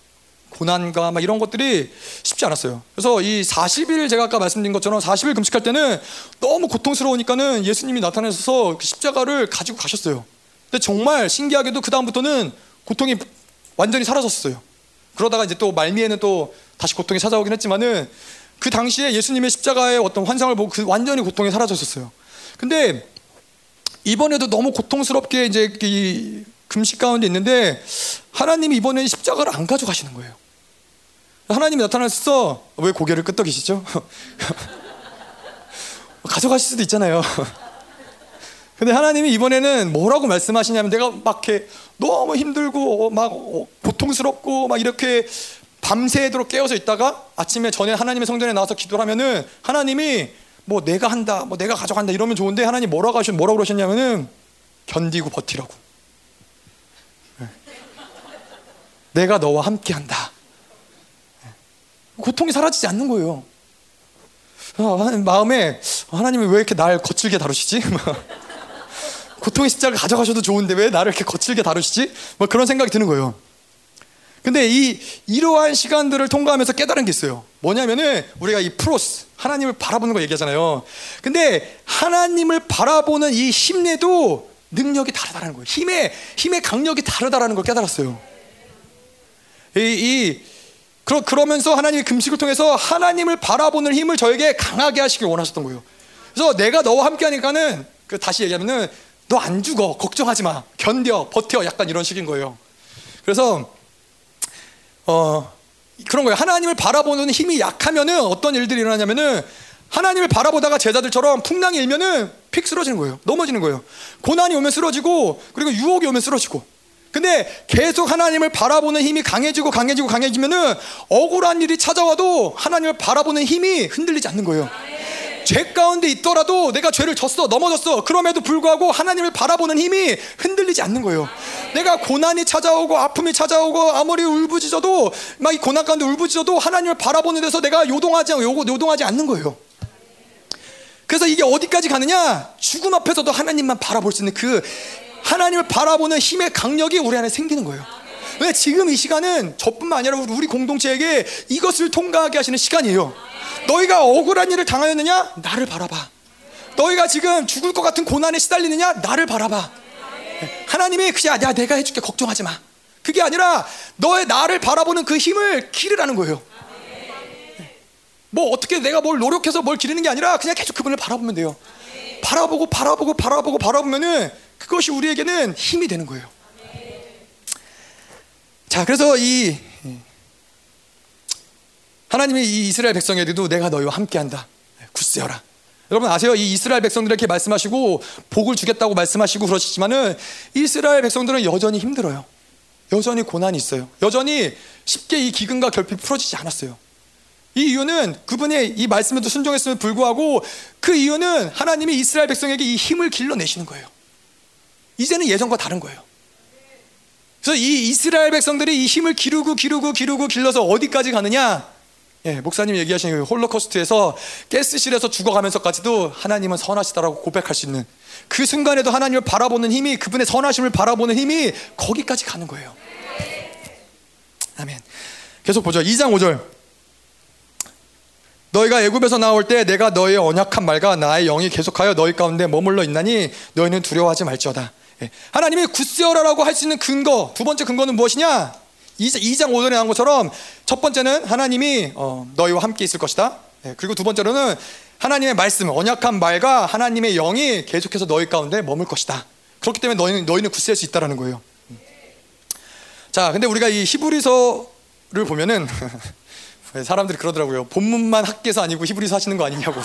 고난과 막 이런 것들이 쉽지 않았어요. 그래서 이 40일 제가 아까 말씀드린 것처럼 40일 금식할 때는 너무 고통스러우니까는 예수님이 나타나셔서 그 십자가를 가지고 가셨어요. 근데 정말 신기하게도 그 다음부터는 고통이 완전히 사라졌어요. 그러다가 이제 또 말미에는 또 다시 고통이 찾아오긴 했지만은 그 당시에 예수님의 십자가의 어떤 환상을 보고 그 완전히 고통이 사라졌었어요. 근데 이번에도 너무 고통스럽게 이제 이 금식 가운데 있는데 하나님이 이번에는 십자가를 안 가져가시는 거예요. 하나님이 나타나셔서 왜 고개를 끄덕이시죠? 가져가실 수도 있잖아요. 근데 하나님이 이번에는 뭐라고 말씀하시냐면 내가 막 이렇게 너무 힘들고 막 고통스럽고 막 이렇게 밤새도록 깨어서 있다가 아침에 전에 하나님의 성전에 나와서 기도를 하면은 하나님이 뭐 내가 한다, 뭐 내가 가져간다 이러면 좋은데 하나님 뭐라고 하셨 뭐라고 그러셨냐면은 견디고 버티라고. 네. 내가 너와 함께 한다. 네. 고통이 사라지지 않는 거예요. 아, 마음에 하나님이 왜 이렇게 날 거칠게 다루시지? 고통의 십자를 가져가셔도 좋은데 왜 나를 이렇게 거칠게 다루시지? 뭐 그런 생각이 드는 거예요. 근데 이 이러한 시간들을 통과하면서 깨달은 게 있어요. 뭐냐면은 우리가 이 프로스 하나님을 바라보는 거 얘기하잖아요. 근데 하나님을 바라보는 이 힘내도 능력이 다르다는 거예요. 힘의 힘의 강력이 다르다라는 걸 깨달았어요. 이, 이 그러, 그러면서 하나님이 금식을 통해서 하나님을 바라보는 힘을 저에게 강하게 하시길 원하셨던 거예요. 그래서 내가 너와 함께 하니까는 그 다시 얘기하면은 너 안 죽어. 걱정하지 마. 견뎌. 버텨. 약간 이런 식인 거예요. 그래서 어 그런 거예요. 하나님을 바라보는 힘이 약하면은 어떤 일들이 일어나냐면은 하나님을 바라보다가 제자들처럼 풍랑이 일면은 픽 쓰러지는 거예요. 넘어지는 거예요. 고난이 오면 쓰러지고 그리고 유혹이 오면 쓰러지고. 근데 계속 하나님을 바라보는 힘이 강해지고 강해지고 강해지면은 억울한 일이 찾아와도 하나님을 바라보는 힘이 흔들리지 않는 거예요. 죄 가운데 있더라도 내가 죄를 졌어 넘어졌어. 그럼에도 불구하고 하나님을 바라보는 힘이 흔들리지 않는 거예요. 내가 고난이 찾아오고 아픔이 찾아오고 아무리 울부짖어도 막 이 고난 가운데 울부짖어도 하나님을 바라보는 데서 내가 요동하지 요동하지 않는 거예요. 그래서 이게 어디까지 가느냐? 죽음 앞에서도 하나님만 바라볼 수 있는 그 하나님을 바라보는 힘의 강력이 우리 안에 생기는 거예요 왜 지금 이 시간은 저뿐만 아니라 우리 공동체에게 이것을 통과하게 하시는 시간이에요 너희가 억울한 일을 당하였느냐? 나를 바라봐. 너희가 지금 죽을 것 같은 고난에 시달리느냐? 나를 바라봐. 하나님이 그냥 야 내가 해줄게 걱정하지 마. 그게 아니라 너의 나를 바라보는 그 힘을 기르라는 거예요. 뭐 어떻게 내가 뭘 노력해서 뭘 기르는 게 아니라 그냥 계속 그분을 바라보면 돼요. 바라보고 바라보고 바라보고 바라보면은 그것이 우리에게는 힘이 되는 거예요. 자, 그래서 이 하나님이 이 이스라엘 백성에게도 내가 너희와 함께한다. 굳세어라. 여러분 아세요? 이 이스라엘 백성들에게 말씀하시고 복을 주겠다고 말씀하시고 그러시지만은 이스라엘 백성들은 여전히 힘들어요. 여전히 고난이 있어요. 여전히 쉽게 이 기근과 결핍이 풀어지지 않았어요. 이 이유는 그분의 이 말씀에도 순종했음에 불구하고 그 이유는 하나님이 이스라엘 백성에게 이 힘을 길러내시는 거예요. 이제는 예전과 다른 거예요. 그래서 이 이스라엘 백성들이 이 힘을 기르고 기르고 기르고 길러서 어디까지 가느냐? 예, 목사님 얘기하신 그 홀로코스트에서 가스실에서 죽어가면서까지도 하나님은 선하시다라고 고백할 수 있는 그 순간에도 하나님을 바라보는 힘이 그분의 선하심을 바라보는 힘이 거기까지 가는 거예요. 아멘. 계속 보죠. 2장 5절. 너희가 애굽에서 나올 때 내가 너희의 언약한 말과 나의 영이 계속하여 너희 가운데 머물러 있나니 너희는 두려워하지 말지어다. 예. 하나님이 굳세어라라고 할 수 있는 근거 두 번째 근거는 무엇이냐? 2장 5절에 나온 것처럼 첫 번째는 하나님이 어, 너희와 함께 있을 것이다. 네, 그리고 두 번째로는 하나님의 말씀, 언약한 말과 하나님의 영이 계속해서 너희 가운데 머물 것이다. 그렇기 때문에 너희는 너희는 굳셀 수 있다라는 거예요. 자, 근데 우리가 이 히브리서를 보면은 사람들이 그러더라고요. 본문만 학계서 아니고 히브리서 하시는 거 아니냐고.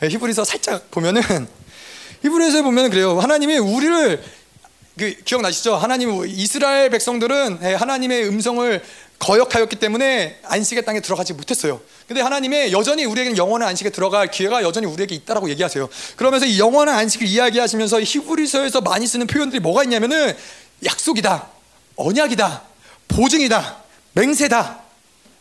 네, 히브리서 살짝 보면은 히브리서에 보면 그래요. 하나님이 우리를 그 기억나시죠? 하나님 이스라엘 백성들은 예, 하나님의 음성을 거역하였기 때문에 안식의 땅에 들어가지 못했어요. 근데 하나님의 여전히 우리에게는 영원한 안식에 들어갈 기회가 여전히 우리에게 있다라고 얘기하세요. 그러면서 이 영원한 안식을 이야기하시면서 히브리서에서 많이 쓰는 표현들이 뭐가 있냐면은 약속이다, 언약이다, 보증이다, 맹세다.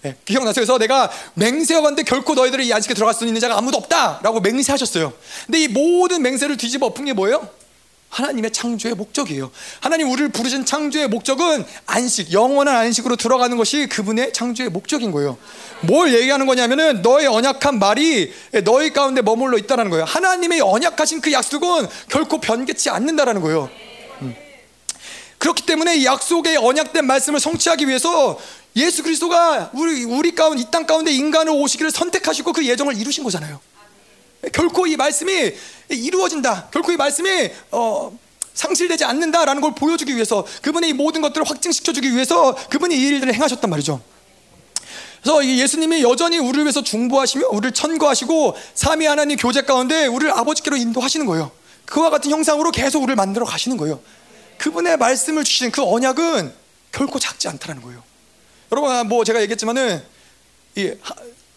네, 기억나세요? 그래서 내가 맹세하건대 결코 너희들이 이 안식에 들어갈 수 있는 자가 아무도 없다라고 맹세하셨어요. 근데 이 모든 맹세를 뒤집어 엎은 게 뭐예요? 하나님의 창조의 목적이에요. 하나님 우리를 부르신 창조의 목적은 안식, 영원한 안식으로 들어가는 것이 그분의 창조의 목적인 거예요. 뭘 얘기하는 거냐면은 너의 언약한 말이 너희 가운데 머물러 있다는 거예요. 하나님의 언약하신 그 약속은 결코 변개치 않는다라는 거예요. 음. 그렇기 때문에 이 약속의 언약된 말씀을 성취하기 위해서 예수 그리스도가 우리 우리 가운데 이 땅 가운데 인간을 오시기를 선택하시고 그 예정을 이루신 거잖아요. 결코 이 말씀이 이루어진다. 결코 이 말씀이 어, 상실되지 않는다라는 걸 보여주기 위해서 그분의 이 모든 것들을 확증시켜주기 위해서 그분이 이 일들을 행하셨단 말이죠. 그래서 예수님이 여전히 우리를 위해서 중보하시며 우리를 천거하시고 삼위 하나님 교제 가운데 우리를 아버지께로 인도하시는 거예요. 그와 같은 형상으로 계속 우리를 만들어 가시는 거예요. 그분의 말씀을 주신 그 언약은 결코 작지 않다는 거예요. 여러분 뭐 제가 얘기했지만은 이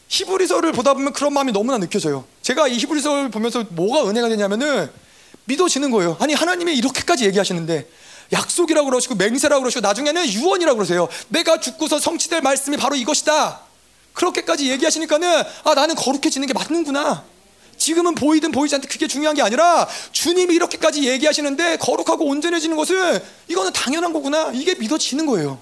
히브리서를 보다 보면 그런 마음이 너무나 느껴져요. 제가 이 히브리서를 보면서 뭐가 은혜가 되냐면은 믿어지는 거예요. 아니 하나님이 이렇게까지 얘기하시는데 약속이라고 그러시고 맹세라고 그러시고 나중에는 유언이라고 그러세요. 내가 죽고서 성취될 말씀이 바로 이것이다. 그렇게까지 얘기하시니까는 아 나는 거룩해지는 게 맞는구나. 지금은 보이든 보이지 않든 그게 중요한 게 아니라 주님이 이렇게까지 얘기하시는데 거룩하고 온전해지는 것은 이거는 당연한 거구나. 이게 믿어지는 거예요.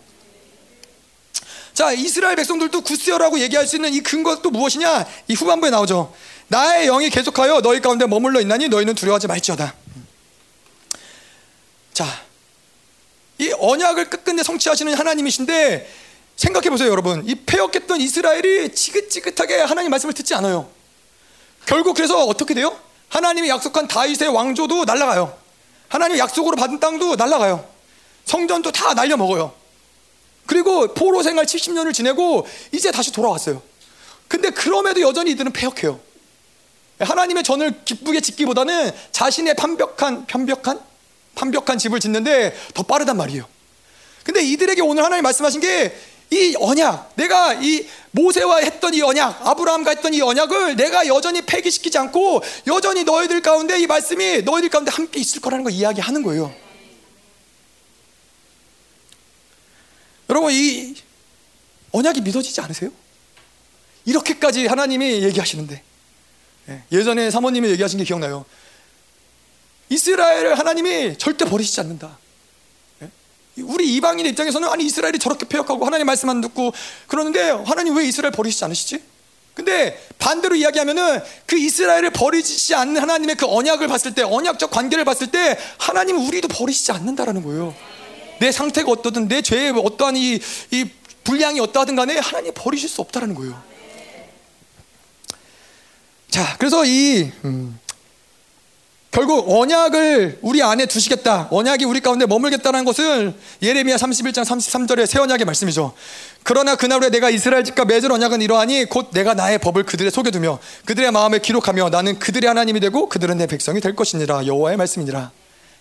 자, 이스라엘 백성들도 구스여라고 얘기할 수 있는 이 근거가 또 무엇이냐? 이 후반부에 나오죠. 나의 영이 계속하여 너희 가운데 머물러 있나니 너희는 두려워하지 말지어다. 자, 이 언약을 끝끝내 성취하시는 하나님이신데 생각해 보세요, 여러분. 이 폐역했던 이스라엘이 지긋지긋하게 하나님 말씀을 듣지 않아요. 결국 그래서 어떻게 돼요? 하나님이 약속한 다윗의 왕조도 날라가요. 하나님 약속으로 받은 땅도 날라가요. 성전도 다 날려 먹어요. 그리고 포로 생활 70년을 지내고 이제 다시 돌아왔어요. 근데 그럼에도 여전히 이들은 폐역해요. 하나님의 전을 기쁘게 짓기보다는 자신의 판벽한 편벽한 판벽한 집을 짓는데 더 빠르단 말이에요. 근데 이들에게 오늘 하나님 말씀하신 게 이 언약, 내가 이 모세와 했던 이 언약, 아브라함과 했던 이 언약을 내가 여전히 폐기시키지 않고 여전히 너희들 가운데 이 말씀이 너희들 가운데 함께 있을 거라는 걸 이야기하는 거예요. 여러분 이 언약이 믿어지지 않으세요? 이렇게까지 하나님이 얘기하시는데 예, 예전에 사모님이 얘기하신 게 기억나요. 이스라엘을 하나님이 절대 버리시지 않는다. 예? 우리 이방인의 입장에서는 아니 이스라엘이 저렇게 폐역하고 하나님 말씀 안 듣고 그러는데 하나님 왜 이스라엘 버리시지 않으시지? 근데 반대로 이야기하면은 그 이스라엘을 버리지 않는 하나님의 그 언약을 봤을 때 언약적 관계를 봤을 때 하나님은 우리도 버리시지 않는다라는 거예요. 내 상태가 어떠든 내 죄의 어떠한 이, 이 분량이 어떠하든 간에 하나님 버리실 수 없다라는 거예요. 자, 그래서 이 음, 결국 언약을 우리 안에 두시겠다. 언약이 우리 가운데 머물겠다는 것은 예레미야 31장 33절의 새 언약의 말씀이죠. 그러나 그날 후에 내가 이스라엘 집과 맺을 언약은 이러하니 곧 내가 나의 법을 그들의 속에 두며 그들의 마음에 기록하며 나는 그들의 하나님이 되고 그들은 내 백성이 될 것이니라 여호와의 말씀이니라.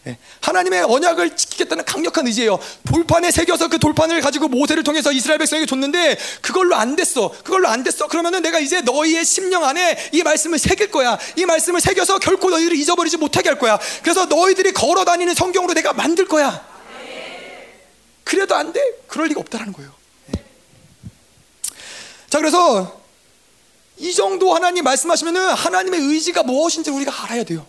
예. 하나님의 언약을 지키겠다는 강력한 의지예요. 돌판에 새겨서 그 돌판을 가지고 모세를 통해서 이스라엘 백성에게 줬는데 그걸로 안 됐어. 그걸로 안 됐어. 그러면은 내가 이제 너희의 심령 안에 이 말씀을 새길 거야. 이 말씀을 새겨서 결코 너희를 잊어버리지 못하게 할 거야. 그래서 너희들이 걸어 다니는 성경으로 내가 만들 거야. 그래도 안 돼? 그럴 리가 없다라는 거예요. 예. 자, 그래서 이 정도 하나님 말씀하시면은 하나님의 의지가 무엇인지 우리가 알아야 돼요.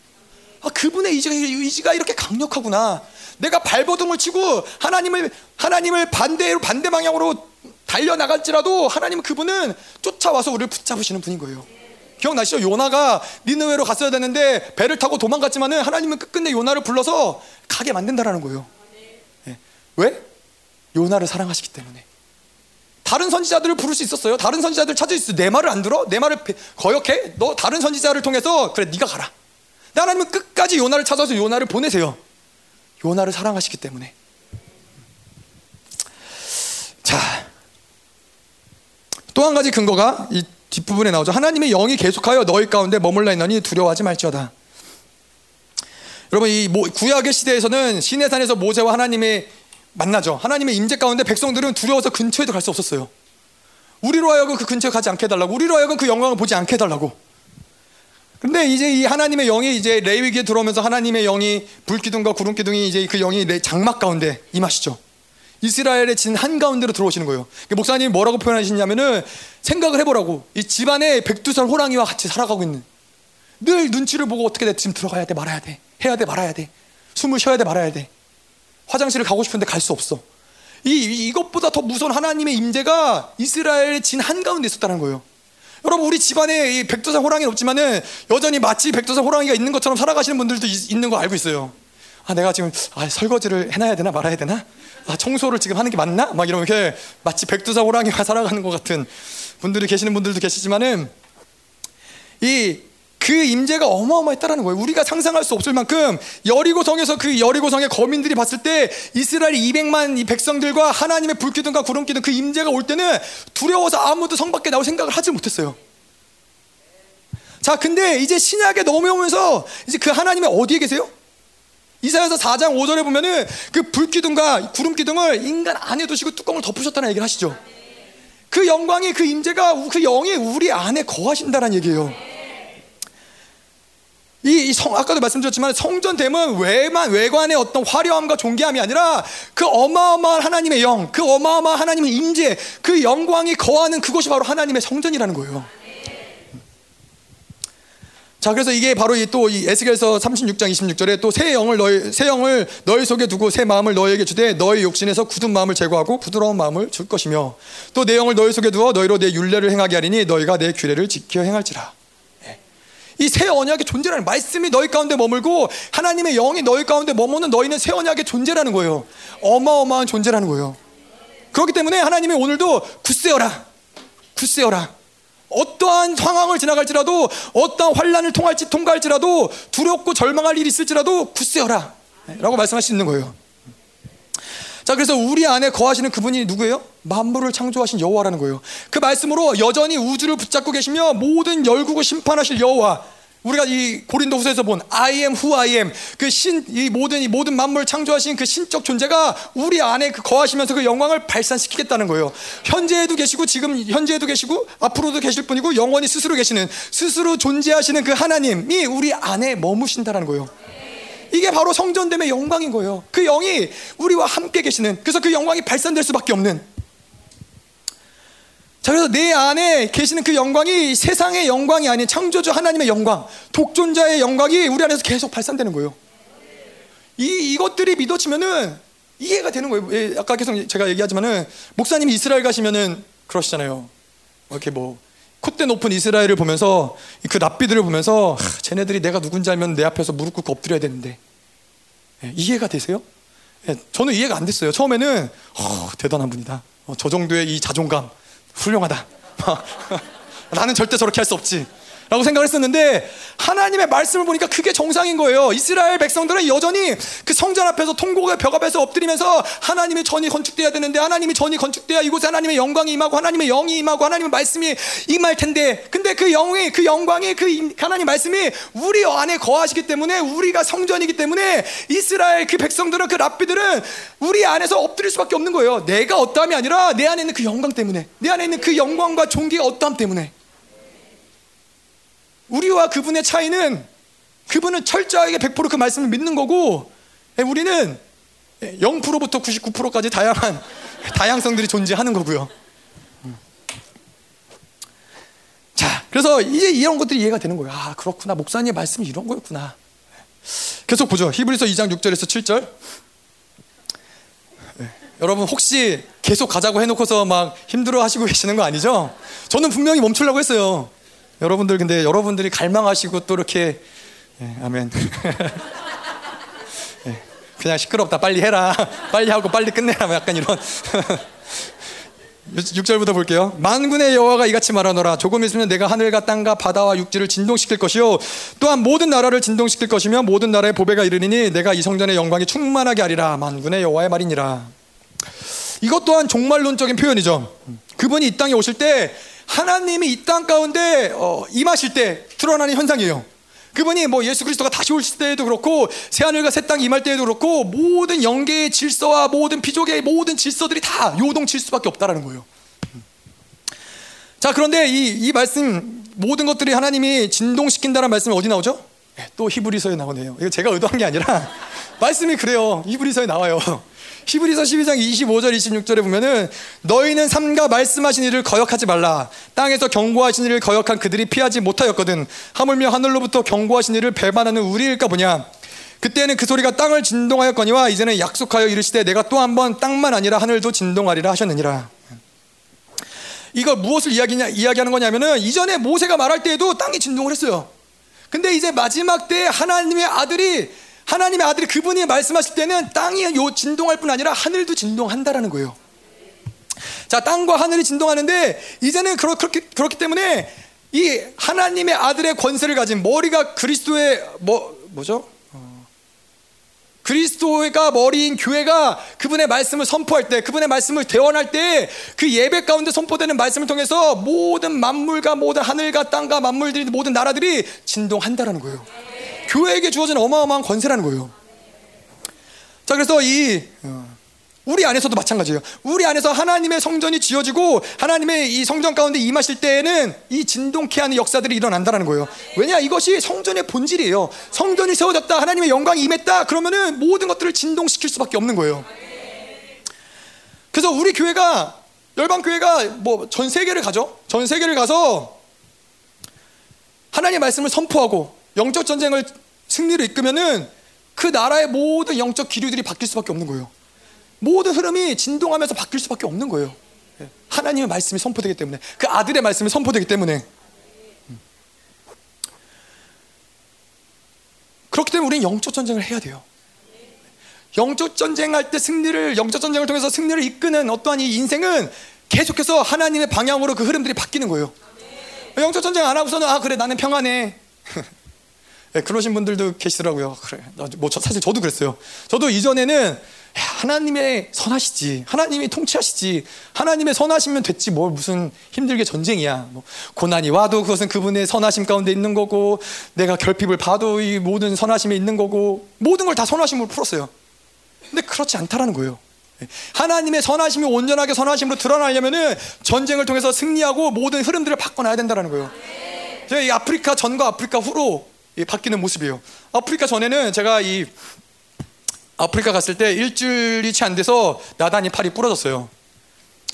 아, 그분의 의지가, 의지가 이렇게 강력하구나. 내가 발버둥을 치고 하나님을 하나님을 반대로 반대 방향으로 달려 나갈지라도 하나님은 그분은 쫓아와서 우리를 붙잡으시는 분인 거예요. 기억나시죠? 요나가 니느웨로 갔어야 되는데 배를 타고 도망갔지만은 하나님은 끝끝내 요나를 불러서 가게 만든다라는 거예요. 네. 왜? 요나를 사랑하시기 때문에. 다른 선지자들을 부를 수 있었어요. 다른 선지자들 찾을 수 있어. 내 말을 안 들어? 내 말을 거역해? 너 다른 선지자를 통해서 그래 네가 가라. 하나님은 끝까지 요나를 찾아서 요나를 보내세요. 요나를 사랑하시기 때문에. 자, 또 한 가지 근거가 이 뒷부분에 나오죠. 하나님의 영이 계속하여 너희 가운데 머물러 있느니 두려워하지 말지어다. 여러분 이 구약의 시대에서는 시내산에서 모세와 하나님의 만나죠. 하나님의 임재 가운데 백성들은 두려워서 근처에도 갈 수 없었어요. 우리로 하여금 그 근처에 가지 않게 해달라고, 우리로 하여금 그 영광을 보지 않게 해달라고. 근데 이제 이 하나님의 영이 이제 레위기에 들어오면서 하나님의 영이 불기둥과 구름기둥이 이제 그 영이 장막 가운데 임하시죠. 이스라엘의 진 한가운데로 들어오시는 거예요. 목사님이 뭐라고 표현하시냐면은 생각을 해보라고. 이 집안에 백두산 호랑이와 같이 살아가고 있는. 늘 눈치를 보고 어떻게 돼? 지금 들어가야 돼, 말아야 돼. 해야 돼, 말아야 돼. 숨을 쉬어야 돼, 말아야 돼. 화장실을 가고 싶은데 갈 수 없어. 이, 이것보다 더 무서운 하나님의 임재가 이스라엘의 진 한가운데 있었다는 거예요. 여러분 우리 집안에 이 백두산 호랑이는 없지만은 여전히 마치 백두산 호랑이가 있는 것처럼 살아가시는 분들도 있, 있는 거 알고 있어요. 아 내가 지금 아, 설거지를 해놔야 되나 말아야 되나? 아 청소를 지금 하는 게 맞나? 막 이렇게 마치 백두산 호랑이가 살아가는 것 같은 분들이 계시는 분들도 계시지만은 이 그 임재가 어마어마했다라는 거예요. 우리가 상상할 수 없을 만큼 여리고 성에서 그 여리고 성의 거민들이 봤을 때 이스라엘 200만 이 백성들과 하나님의 불기둥과 구름기둥 그 임재가 올 때는 두려워서 아무도 성 밖에 나올 생각을 하지 못했어요. 자, 근데 이제 신약에 넘어오면서 이제 그 하나님이 어디에 계세요? 이사야서 4장 5절에 보면은 그 불기둥과 구름기둥을 인간 안에 두시고 뚜껑을 덮으셨다는 얘기를 하시죠. 그 영광이 그 임재가 그 영이 우리 안에 거하신다는 얘기예요. 이, 성, 아까도 말씀드렸지만 성전됨은 외만, 외관의 어떤 화려함과 존귀함이 아니라 그 어마어마한 하나님의 영, 그 어마어마한 하나님의 임재, 그 영광이 거하는 그곳이 바로 하나님의 성전이라는 거예요. 자, 그래서 이게 바로 또이 에스겔서 36장 26절에 또 새 영을 너희 새 영을 너희 속에 두고 새 마음을 너희에게 주되 너희 욕심에서 굳은 마음을 제거하고 부드러운 마음을 줄 것이며 또 내 영을 너희 속에 두어 너희로 내 윤례를 행하게 하리니 너희가 내 규례를 지켜 행할지라. 이 새 언약의 존재라는 말씀이 너희 가운데 머물고 하나님의 영이 너희 가운데 머무는 너희는 새 언약의 존재라는 거예요. 어마어마한 존재라는 거예요. 그렇기 때문에 하나님이 오늘도 굳세어라. 굳세어라. 어떠한 상황을 지나갈지라도 어떠한 환란을 통할지 통과할지라도 두렵고 절망할 일이 있을지라도 굳세어라. 라고 말씀할 수 있는 거예요. 자, 그래서 우리 안에 거하시는 그분이 누구예요? 만물을 창조하신 여호와라는 거예요. 그 말씀으로 여전히 우주를 붙잡고 계시며 모든 열국을 심판하실 여호와. 우리가 이 고린도후서에서 본 I am who I am 그 신 이 모든 이 모든 만물 창조하신 그 신적 존재가 우리 안에 그 거하시면서 그 영광을 발산시키겠다는 거예요. 현재에도 계시고 지금 현재에도 계시고 앞으로도 계실 분이고 영원히 스스로 계시는 스스로 존재하시는 그 하나님이 우리 안에 머무신다라는 거예요. 이게 바로 성전됨의 영광인 거예요. 그 영이 우리와 함께 계시는 그래서 그 영광이 발산될 수밖에 없는 자, 그래서 내 안에 계시는 그 영광이 세상의 영광이 아닌 창조주 하나님의 영광, 독존자의 영광이 우리 안에서 계속 발산되는 거예요. 이, 이것들이 믿어지면은 이해가 되는 거예요. 예, 아까 계속 제가 얘기하지만은 목사님이 이스라엘 가시면은 그러시잖아요. 이렇게 뭐 콧대 높은 이스라엘을 보면서 그 랍비들을 보면서 하, 쟤네들이 내가 누군지 알면 내 앞에서 무릎 꿇고 엎드려야 되는데 예, 이해가 되세요? 예, 저는 이해가 안 됐어요. 처음에는 어, 대단한 분이다. 어, 저 정도의 이 자존감 훌륭하다. 나는 절대 저렇게 할 수 없지. 라고 생각을 했었는데 하나님의 말씀을 보니까 그게 정상인 거예요. 이스라엘 백성들은 여전히 그 성전 앞에서 통곡의 벽 앞에서 엎드리면서 하나님의 전이 건축돼야 되는데 하나님의 전이 건축돼야 이곳에 하나님의 영광이 임하고 하나님의 영이 임하고 하나님의 말씀이 임할 텐데 근데 그 영이 그 영광이 그 하나님 말씀이 우리 안에 거하시기 때문에 우리가 성전이기 때문에 이스라엘 그 백성들은 그 랍비들은 우리 안에서 엎드릴 수밖에 없는 거예요. 내가 어떠함이 아니라 내 안에 있는 그 영광 때문에 내 안에 있는 그 영광과 존귀의 어떠함 때문에 우리와 그분의 차이는 그분은 철저하게 100%그 말씀을 믿는 거고 예, 우리는 0%부터 99%까지 다양한 다양성들이 존재하는 거고요. 음. 자, 그래서 이제 이런 것들이 이해가 되는 거예요. 아, 그렇구나. 목사님의 말씀이 이런 거였구나. 계속 보죠. 히브리서 2장 6절에서 7절. 네. 여러분 혹시 계속 가자고 해놓고서 막 힘들어 하시고 계시는 거 아니죠? 저는 분명히 멈추려고 했어요. 여러분들 근데 여러분들이 갈망하시고 또 이렇게 예, 아멘. 예, 그냥 시끄럽다 빨리 해라 빨리 하고 빨리 끝내라 뭐 약간 이런 6절부터 볼게요. 만군의 여호와가 이같이 말하노라. 조금 있으면 내가 하늘과 땅과 바다와 육지를 진동시킬 것이요. 또한 모든 나라를 진동시킬 것이며 모든 나라의 보배가 이르리니 내가 이 성전의 영광이 충만하게 하리라. 만군의 여호와의 말이니라. 이것 또한 종말론적인 표현이죠. 그분이 이 땅에 오실 때 하나님이 이 땅 가운데 어, 임하실 때 드러나는 현상이에요. 그분이 뭐 예수 그리스도가 다시 오실 때에도 그렇고 새 하늘과 새 땅 임할 때에도 그렇고 모든 영계의 질서와 모든 피족의 모든 질서들이 다 요동칠 수밖에 없다라는 거예요. 자 그런데 이, 이 말씀 모든 것들이 하나님이 진동시킨다는 말씀이 어디 나오죠? 네, 또 히브리서에 나오네요. 이거 제가 의도한 게 아니라 말씀이 그래요. 히브리서에 나와요. 히브리서 12장 25절 26절에 보면은 너희는 삼가 말씀하신 일을 거역하지 말라. 땅에서 경고하신 일을 거역한 그들이 피하지 못하였거든. 하물며 하늘로부터 경고하신 일을 배반하는 우리일까 보냐? 그때는 그 소리가 땅을 진동하였거니와 이제는 약속하여 이르시되 내가 또 한 번 땅만 아니라 하늘도 진동하리라 하셨느니라. 이걸 무엇을 이야기냐, 이야기하는 거냐면은 이전에 모세가 말할 때에도 땅이 진동을 했어요. 근데 이제 마지막 때 하나님의 아들이 하나님의 아들이 그분이 말씀하실 때는 땅이 요 진동할 뿐 아니라 하늘도 진동한다라는 거예요. 자, 땅과 하늘이 진동하는데 이제는 그렇, 그렇기, 그렇기 때문에 이 하나님의 아들의 권세를 가진 머리가 그리스도의 뭐 뭐죠? 어. 그리스도가 머리인 교회가 그분의 말씀을 선포할 때, 그분의 말씀을 대원할 때, 그 예배 가운데 선포되는 말씀을 통해서 모든 만물과 모든 하늘과 땅과 만물들이 모든 나라들이 진동한다라는 거예요. 교회에게 주어진 어마어마한 권세라는 거예요. 자, 그래서 이 어, 우리 안에서도 마찬가지예요. 우리 안에서 하나님의 성전이 지어지고 하나님의 이 성전 가운데 임하실 때에는 이 진동케 하는 역사들이 일어난다는 거예요. 왜냐 이것이 성전의 본질이에요. 성전이 세워졌다, 하나님의 영광이 임했다. 그러면은 모든 것들을 진동시킬 수밖에 없는 거예요. 그래서 우리 교회가 열방 교회가 뭐 전 세계를 가죠. 전 세계를 가서 하나님의 말씀을 선포하고 영적 전쟁을 승리를 이끄면은 그 나라의 모든 영적 기류들이 바뀔 수밖에 없는 거예요. 모든 흐름이 진동하면서 바뀔 수밖에 없는 거예요. 예. 하나님의 말씀이 선포되기 때문에 그 아들의 말씀이 선포되기 때문에 음. 그렇기 때문에 우리는 영적 전쟁을 해야 돼요. 영적 전쟁할 때 승리를 영적 전쟁을 통해서 승리를 이끄는 어떠한 이 인생은 계속해서 하나님의 방향으로 그 흐름들이 바뀌는 거예요. 영적 전쟁 안 하고서는 아 그래 나는 평안해. 네, 그러신 분들도 계시더라고요. 그래. 뭐 저, 사실 저도 그랬어요. 저도 이전에는 하나님의 선하시지. 하나님이 통치하시지. 하나님의 선하시면 됐지. 뭘 무슨 힘들게 전쟁이야. 뭐 고난이 와도 그것은 그분의 선하심 가운데 있는 거고, 내가 결핍을 봐도 이 모든 선하심에 있는 거고, 모든 걸 다 선하심으로 풀었어요. 근데 그렇지 않다라는 거예요. 하나님의 선하심이 온전하게 선하심으로 드러나려면은 전쟁을 통해서 승리하고 모든 흐름들을 바꿔놔야 된다는 거예요. 제가 이 아프리카 전과 아프리카 후로 바뀌는 모습이에요. 아프리카 전에는 제가 이 아프리카 갔을 때 일주일이 채 안 돼서 나단이 팔이 부러졌어요.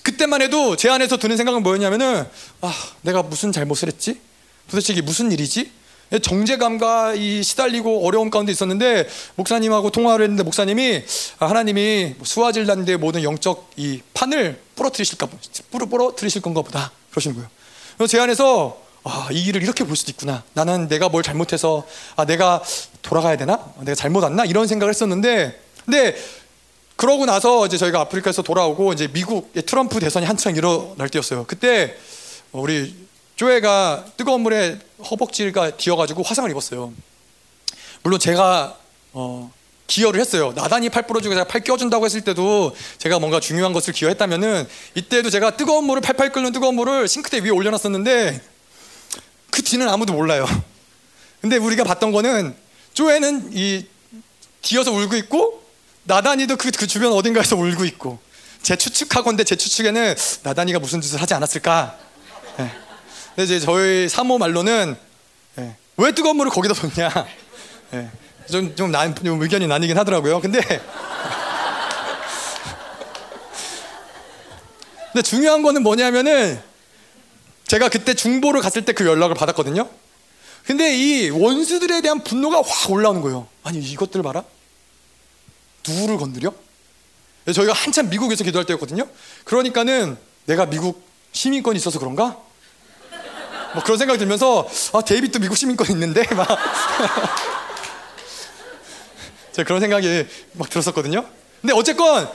그때만 해도 제 안에서 드는 생각은 뭐였냐면은 아 내가 무슨 잘못을 했지? 도대체 이게 무슨 일이지? 정제감과 이 시달리고 어려움 가운데 있었는데 목사님하고 통화를 했는데 목사님이 아, 하나님이 수화질 난데 모든 영적 이 판을 부러뜨리실까 부러 부러뜨리실 건가 보다 그러시는 거예요. 제 안에서 아, 이 일을 이렇게 볼 수도 있구나. 나는 내가 뭘 잘못해서 아, 내가 돌아가야 되나? 내가 잘못 왔나? 이런 생각을 했었는데 근데 그러고 나서 이제 저희가 아프리카에서 돌아오고 이제 미국 트럼프 대선이 한창 일어날 때였어요. 그때 우리 조회가 뜨거운 물에 허벅지가 뒤어가지고 화상을 입었어요. 물론 제가 어, 기여를 했어요. 나단이 팔 부러지고 제가 팔 껴준다고 했을 때도 제가 뭔가 중요한 것을 기여했다면은 이때도 제가 뜨거운 물을 팔팔 끓는 뜨거운 물을 싱크대 위에 올려놨었는데 그 뒤는 아무도 몰라요. 근데 우리가 봤던 거는 쪼에는 이 뒤어서 울고 있고 나단이도 그, 그 주변 어딘가에서 울고 있고 제 추측하건데 제 추측에는 나단이가 무슨 짓을 하지 않았을까. 네. 근데 이제 저희 사모 말로는 네. 왜 뜨거운 물을 거기다 뒀냐. 네. 좀, 좀, 난, 좀 의견이 나뉘긴 하더라고요. 근데 근데 중요한 거는 뭐냐면은 제가 그때 중보를 갔을 때 그 연락을 받았거든요. 근데 이 원수들에 대한 분노가 확 올라오는 거예요. 아니 이것들 봐라. 누구를 건드려? 저희가 한참 미국에서 기도할 때였거든요. 그러니까는 내가 미국 시민권이 있어서 그런가? 뭐 그런 생각이 들면서 아 데이빗도 미국 시민권 있는데 막 제가 그런 생각이 막 들었었거든요. 근데 어쨌건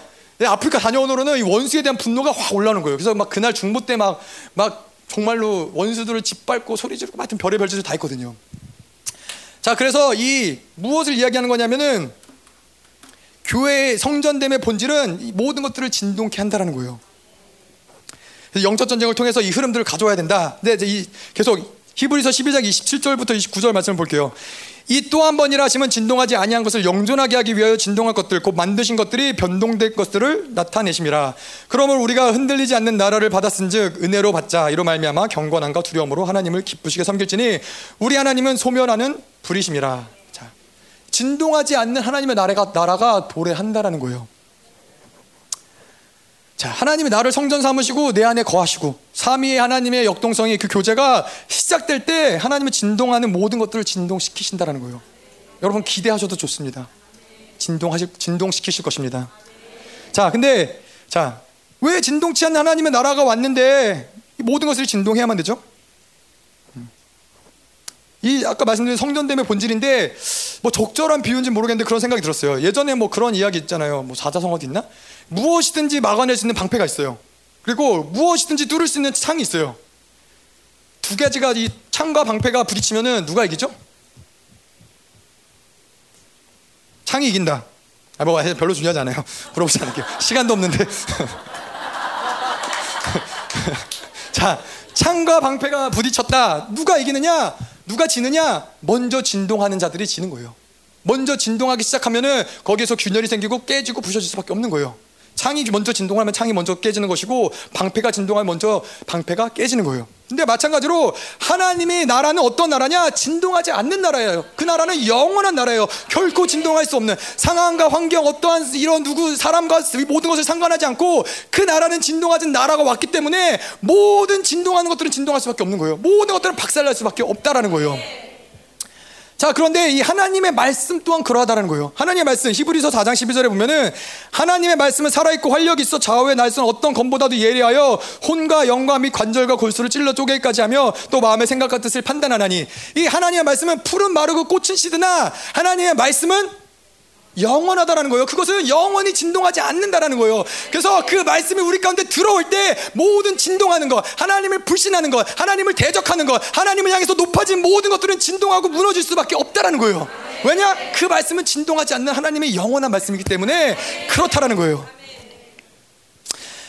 아프리카 다녀오노로는 이 원수에 대한 분노가 확 올라오는 거예요. 그래서 막 그날 중보 때 막 막 정말로 원수들을 짓밟고 소리 지르고 하여튼 별의 별 짓을 다 했거든요. 자, 그래서 이 무엇을 이야기하는 거냐면은 교회의 성전됨의 본질은 모든 것들을 진동케 한다라는 거예요. 영적 전쟁을 통해서 이 흐름들을 가져와야 된다. 근데 이제 이 계속 히브리서 12장 27절부터 29절 말씀을 볼게요. 이 또 한 번이라 하시면 진동하지 아니한 것을 영존하게 하기 위하여 진동할 것들 곧 만드신 것들이 변동될 것들을 나타내심이라. 그러므로 우리가 흔들리지 않는 나라를 받았은즉 은혜로 받자 이로 말미암아 경건함과 두려움으로 하나님을 기쁘시게 섬길지니 우리 하나님은 소멸하는 불이심이라. 자, 진동하지 않는 하나님의 나라가 나라가 도래한다라는 거예요. 자, 하나님이 나를 성전 삼으시고 내 안에 거하시고 삼위의 하나님의 역동성이 그 교제가 시작될 때 하나님이 진동하는 모든 것들을 진동시키신다라는 거예요. 여러분 기대하셔도 좋습니다. 진동하실 진동시키실 것입니다. 자, 근데 자, 왜 진동치 않는 하나님의 나라가 왔는데 모든 것을 진동해야만 되죠? 음. 이 아까 말씀드린 성전됨의 본질인데 뭐 적절한 비유인지 모르겠는데 그런 생각이 들었어요. 예전에 뭐 그런 이야기 있잖아요. 뭐 사자성어 있나? 무엇이든지 막아낼 수 있는 방패가 있어요. 그리고 무엇이든지 뚫을 수 있는 창이 있어요. 두 가지가 이 창과 방패가 부딪히면은 누가 이기죠? 창이 이긴다. 아, 뭐 별로 중요하지 않아요. 물어보지 않을게요. 시간도 없는데. 자, 창과 방패가 부딪혔다. 누가 이기느냐? 누가 지느냐? 먼저 진동하는 자들이 지는 거예요. 먼저 진동하기 시작하면은 거기에서 균열이 생기고 깨지고 부셔질 수밖에 없는 거예요. 창이 먼저 진동하면 창이 먼저 깨지는 것이고 방패가 진동하면 먼저 방패가 깨지는 거예요. 근데 마찬가지로 하나님의 나라는 어떤 나라냐? 진동하지 않는 나라예요. 그 나라는 영원한 나라예요. 결코 진동할 수 없는 상황과 환경 어떠한 이런 누구 사람과 모든 것을 상관하지 않고 그 나라는 진동하지 나라가 왔기 때문에 모든 진동하는 것들은 진동할 수밖에 없는 거예요. 모든 것들은 박살날 수밖에 없다라는 거예요. 자, 그런데 이 하나님의 말씀 또한 그러하다는 거예요. 하나님의 말씀, 히브리서 4장 12절에 보면은 하나님의 말씀은 살아있고 활력이 있어 좌우의 날선 어떤 검보다도 예리하여 혼과 영과 및 관절과 골수를 찔러 쪼개기까지 하며 또 마음의 생각과 뜻을 판단하나니 이 하나님의 말씀은 푸른 마르고 꽃은 시드나 하나님의 말씀은 영원하다라는 거예요. 그것은 영원히 진동하지 않는다라는 거예요. 그래서 그 말씀이 우리 가운데 들어올 때 모든 진동하는 것, 하나님을 불신하는 것, 하나님을 대적하는 것, 하나님을 향해서 높아진 모든 것들은 진동하고 무너질 수밖에 없다라는 거예요. 왜냐? 그 말씀은 진동하지 않는 하나님의 영원한 말씀이기 때문에 그렇다라는 거예요.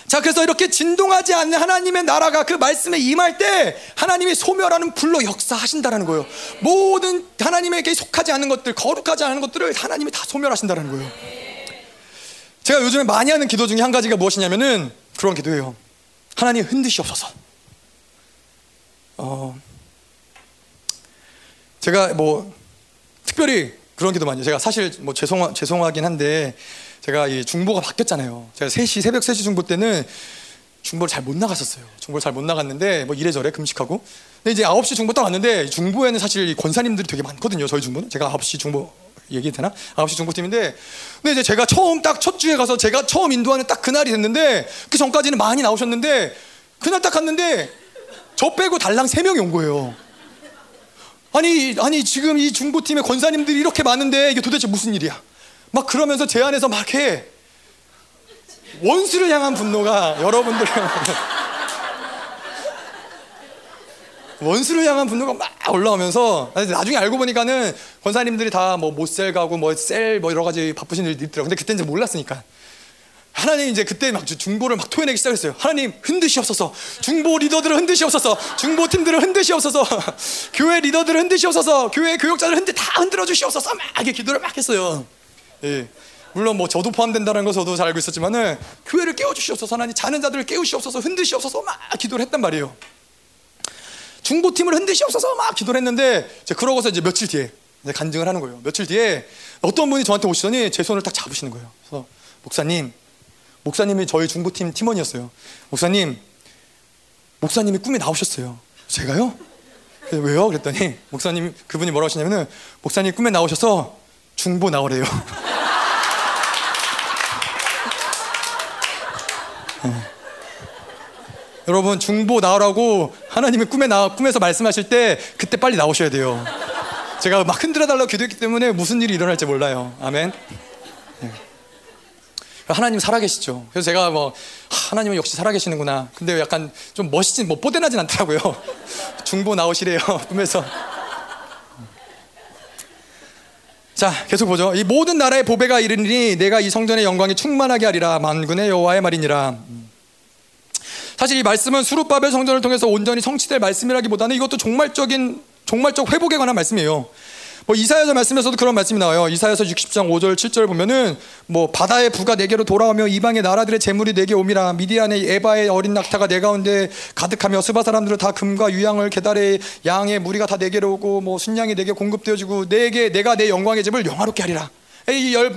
자, 그래서 이렇게 진동하지 않는 하나님의 나라가 그 말씀에 임할 때 하나님이 소멸하는 불로 역사하신다는 거예요. 모든 하나님에게 속하지 않는 것들, 거룩하지 않은 것들을 하나님이 다 소멸하신다는 거예요. 제가 요즘에 많이 하는 기도 중에 한 가지가 무엇이냐면은 그런 기도예요. 하나님 흔드시옵소서. 어, 제가 뭐 특별히 그런 기도 많이 해요. 제가 사실 뭐 죄송 죄송하긴 한데 제가 이 중보가 바뀌었잖아요. 제가 3시 새벽 3시 중보 때는 중보를 잘 못 나갔었어요. 중보를 잘 못 나갔는데 뭐 이래저래 금식하고. 근데 이제 9시 중보 딱 왔는데 중보에는 사실 권사님들이 되게 많거든요. 저희 중보는. 제가 9시 중보 얘기해도 되나? 9시 중보팀인데 근데 이제 제가 처음 딱 첫 주에 가서 제가 처음 인도하는 딱 그날이 됐는데 그 전까지는 많이 나오셨는데 그날 딱 갔는데 저 빼고 달랑 3명이 온 거예요. 아니 아니 지금 이 중보팀의 권사님들이 이렇게 많은데 이게 도대체 무슨 일이야? 막 그러면서 제 안에서 막 해. 원수를 향한 분노가 여러분들 원수를 향한 분노가 막 올라오면서 나중에 알고 보니까는 권사님들이 다뭐 못셀 가고 뭐셀뭐 여러 가지 바쁘신 일이 있더라고. 근데 그때 이제 몰랐으니까. 하나님 이제 그때 막 중보를 막 토해내기 시작했어요. 하나님 흔드시옵소서. 중보 리더들을 흔드시옵소서. 중보 팀들을 흔드시옵소서. 교회 리더들을 흔드시옵소서. 교회 교육자들 흔들 다 흔들어 주시옵소서. 막 이렇게 기도를 막 했어요. 예. 물론 뭐 저도 포함된다는 거 저도 잘 알고 있었지만은 교회를 깨워주시옵소서 하나님 자는 자들을 깨우시옵소서 흔드시옵소서 막 기도를 했단 말이에요. 중보팀을 흔드시옵소서 막 기도를 했는데 이제 그러고서 이제 며칠 뒤에 이제 간증을 하는 거예요. 며칠 뒤에 어떤 분이 저한테 오시더니 제 손을 딱 잡으시는 거예요. 그래서 목사님, 목사님이 저희 중보팀 팀원이었어요. 목사님, 목사님이 꿈에 나오셨어요. 제가요? 왜요? 그랬더니 목사님 그분이 뭐라고 하시냐면은 목사님 꿈에 나오셔서 중보 나오래요. 여러분 중보 나오라고 하나님이 꿈에 나 꿈에서 말씀하실 때 그때 빨리 나오셔야 돼요. 제가 막 흔들어 달라고 기도했기 때문에 무슨 일이 일어날지 몰라요. 아멘. 네. 하나님 살아계시죠. 그래서 제가 뭐 하나님은 역시 살아계시는구나. 근데 약간 좀 멋있진 뭐 뽀대나진 않더라고요. 중보 나오시래요 꿈에서. 자, 계속 보죠. 이 모든 나라의 보배가 이르니 내가 이 성전의 영광이 충만하게 하리라 만군의 여호와의 말이니라. 사실 이 말씀은 수룹바벨 성전을 통해서 온전히 성취될 말씀이라기보다는 이것도 종말적인 종말적 회복에 관한 말씀이에요. 뭐 이사야서 말씀에서도 그런 말씀이 나와요. 이사야서 60장 5절 7절 보면은 뭐 바다의 부가 내게로 돌아오며 이방의 나라들의 재물이 내게 오미라 미디안의 에바의 어린 낙타가 내 가운데 가득하며 스바 사람들은 다 금과 유양을 계달에 양의 무리가 다 내게로 오고 뭐 순양이 내게 공급되어지고 내게 내가 내 영광의 집을 영화롭게 하리라.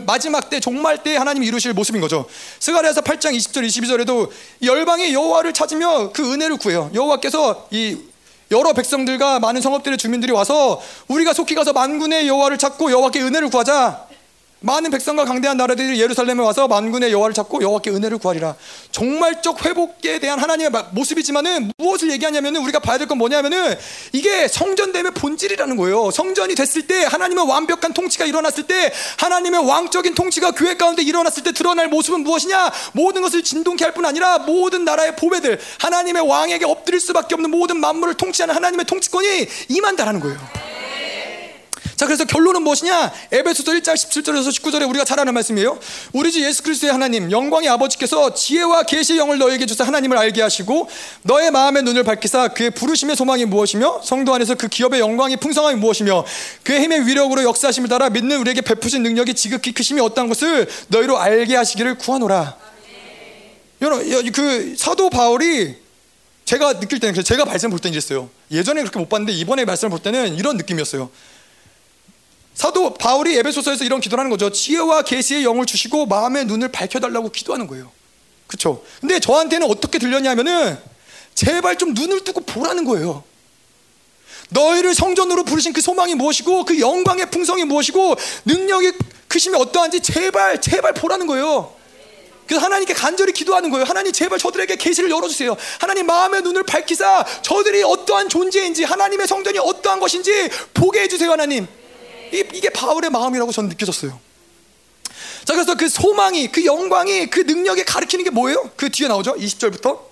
마지막 때 종말 때 하나님 이루실 모습인 거죠. 스가랴서 8장 20절 22절에도 열방의 여호와를 찾으며 그 은혜를 구해요. 여호와께서 이 여러 백성들과 많은 성읍들의 주민들이 와서 우리가 속히 가서 만군의 여호와를 찾고 여호와께 은혜를 구하자. 많은 백성과 강대한 나라들이 예루살렘에 와서 만군의 여호와를 찾고 여호와께 은혜를 구하리라. 종말적 회복에 대한 하나님의 모습이지만은 무엇을 얘기하냐면은 우리가 봐야 될 건 뭐냐면은 이게 성전됨의 본질이라는 거예요. 성전이 됐을 때 하나님의 완벽한 통치가 일어났을 때 하나님의 왕적인 통치가 교회 가운데 일어났을 때 드러날 모습은 무엇이냐? 모든 것을 진동케 할 뿐 아니라 모든 나라의 보배들 하나님의 왕에게 엎드릴 수밖에 없는 모든 만물을 통치하는 하나님의 통치권이 임한다라는 거예요. 자, 그래서 결론은 무엇이냐? 에베소서 1장 17절에서 19절에 우리가 잘 아는 말씀이에요. 우리 주 예수 그리스도의 하나님, 영광의 아버지께서 지혜와 계시의 영을 너에게 주사 하나님을 알게 하시고 너의 마음의 눈을 밝히사 그의 부르심의 소망이 무엇이며 성도 안에서 그 기업의 영광이 풍성함이 무엇이며 그의 힘의 위력으로 역사하심을 따라 믿는 우리에게 베푸신 능력이 지극히 크심이 어떤 것을 너희로 알게 하시기를 구하노라. 여러분, 그 사도 바울이 제가 느낄 때는 제가 말씀 볼 때는 이랬어요. 예전에 그렇게 못 봤는데 이번에 말씀을 볼 때는 이런 느낌이었어요. 사도 바울이 에베소서에서 이런 기도를 하는 거죠. 지혜와 계시의 영을 주시고 마음의 눈을 밝혀 달라고 기도하는 거예요. 그렇죠? 근데 저한테는 어떻게 들렸냐면은 제발 좀 눈을 뜨고 보라는 거예요. 너희를 성전으로 부르신 그 소망이 무엇이고 그 영광의 풍성이 무엇이고 능력이 크심이 어떠한지 제발 제발 보라는 거예요. 그래서 하나님께 간절히 기도하는 거예요. 하나님 제발 저들에게 계시를 열어주세요. 하나님 마음의 눈을 밝히사 저들이 어떠한 존재인지 하나님의 성전이 어떠한 것인지 보게 해주세요. 하나님. 이게 바울의 마음이라고 저는 느껴졌어요. 자, 그래서 그 소망이, 그 영광이, 그 능력이 가리키는 게 뭐예요? 그 뒤에 나오죠? 20절부터.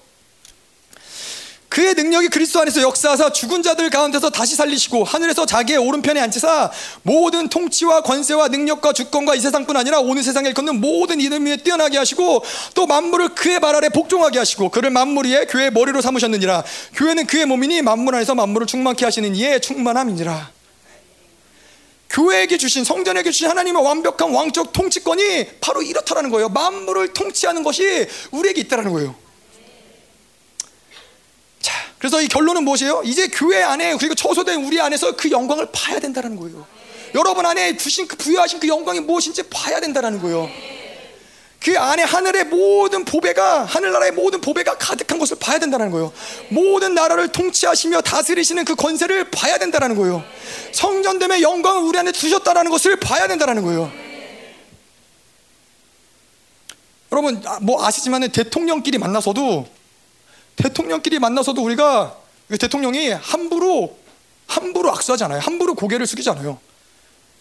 그의 능력이 그리스도 안에서 역사하사 죽은 자들 가운데서 다시 살리시고 하늘에서 자기의 오른편에 앉히사 모든 통치와 권세와 능력과 주권과 이 세상뿐 아니라 오늘 세상에 일컫는 모든 이름 위에 뛰어나게 하시고 또 만물을 그의 발 아래 복종하게 하시고 그를 만물 위에 교회의 머리로 삼으셨느니라 교회는 그의 몸이니 만물 안에서 만물을 충만케 하시는 이의 충만함이니라 교회에게 주신 성전에게 주신 하나님의 완벽한 왕적 통치권이 바로 이렇다라는 거예요 만물을 통치하는 것이 우리에게 있다라는 거예요 자, 그래서 이 결론은 무엇이에요? 이제 교회 안에 그리고 처소된 우리 안에서 그 영광을 봐야 된다는 거예요. 여러분 안에 주신 그 부여하신 그 영광이 무엇인지 봐야 된다는 거예요. 그 안에 하늘의 모든 보배가 하늘나라의 모든 보배가 가득한 것을 봐야 된다는 거예요. 모든 나라를 통치하시며 다스리시는 그 권세를 봐야 된다는 거예요. 성전됨의 영광을 우리 안에 두셨다는 것을 봐야 된다는 거예요. 여러분 아, 뭐 아시지만 대통령끼리 만나서도 대통령끼리 만나서도 우리가 대통령이 함부로 함부로 악수하잖아요. 함부로 고개를 숙이잖아요.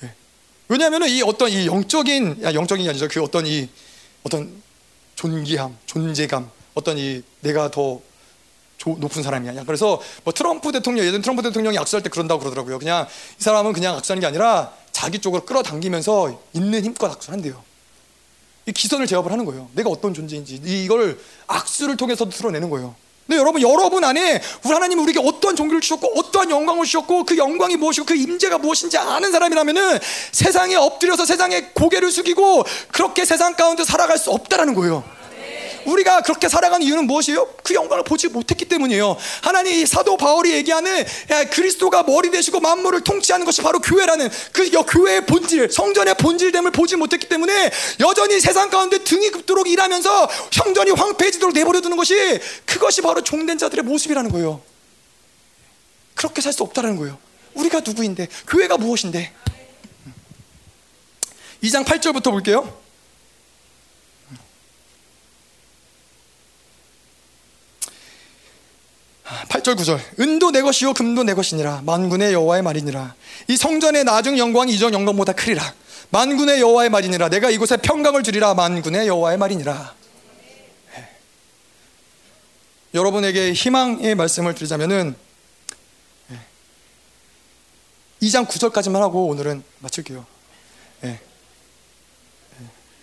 예. 왜냐하면 이 어떤 이 영적인 야, 영적인이 아니죠. 그 어떤 이 어떤 존귀함, 존재감, 어떤 이 내가 더 조, 높은 사람이 아니야. 그래서 뭐 트럼프 대통령 예전 트럼프 대통령이 악수할 때 그런다고 그러더라고요. 그냥 이 사람은 그냥 악수하는 게 아니라 자기 쪽으로 끌어당기면서 있는 힘껏 악수를 한대요. 이 기선을 제압을 하는 거예요. 내가 어떤 존재인지 이걸 악수를 통해서도 드러내는 거예요. 근데 여러분, 여러분 안에 우리 하나님 우리에게 어떠한 종교를 주셨고 어떠한 영광을 주셨고 그 영광이 무엇이고 그 임재가 무엇인지 아는 사람이라면은 세상에 엎드려서 세상에 고개를 숙이고 그렇게 세상 가운데 살아갈 수 없다라는 거예요. 우리가 그렇게 살아가는 이유는 무엇이에요? 그 영광을 보지 못했기 때문이에요. 하나님 사도 바울이 얘기하는 그리스도가 머리 되시고 만물을 통치하는 것이 바로 교회라는 그 교회의 본질, 성전의 본질됨을 보지 못했기 때문에 여전히 세상 가운데 등이 굽도록 일하면서 형전이 황폐해지도록 내버려 두는 것이 그것이 바로 종된 자들의 모습이라는 거예요. 그렇게 살 수 없다는 거예요. 우리가 누구인데, 교회가 무엇인데? 2장 8절부터 볼게요. 8절 9절. 은도 내 것이요 금도 내 것이니라. 만군의 여호와의 말이니라. 이 성전의 나중 영광이 이전 영광보다 크리라. 만군의 여호와의 말이니라. 내가 이곳에 평강을 주리라. 만군의 여호와의 말이니라. 네. 여러분에게 희망의 말씀을 드리자면은 네. 2장 9절까지만 하고 오늘은 마칠게요. 네.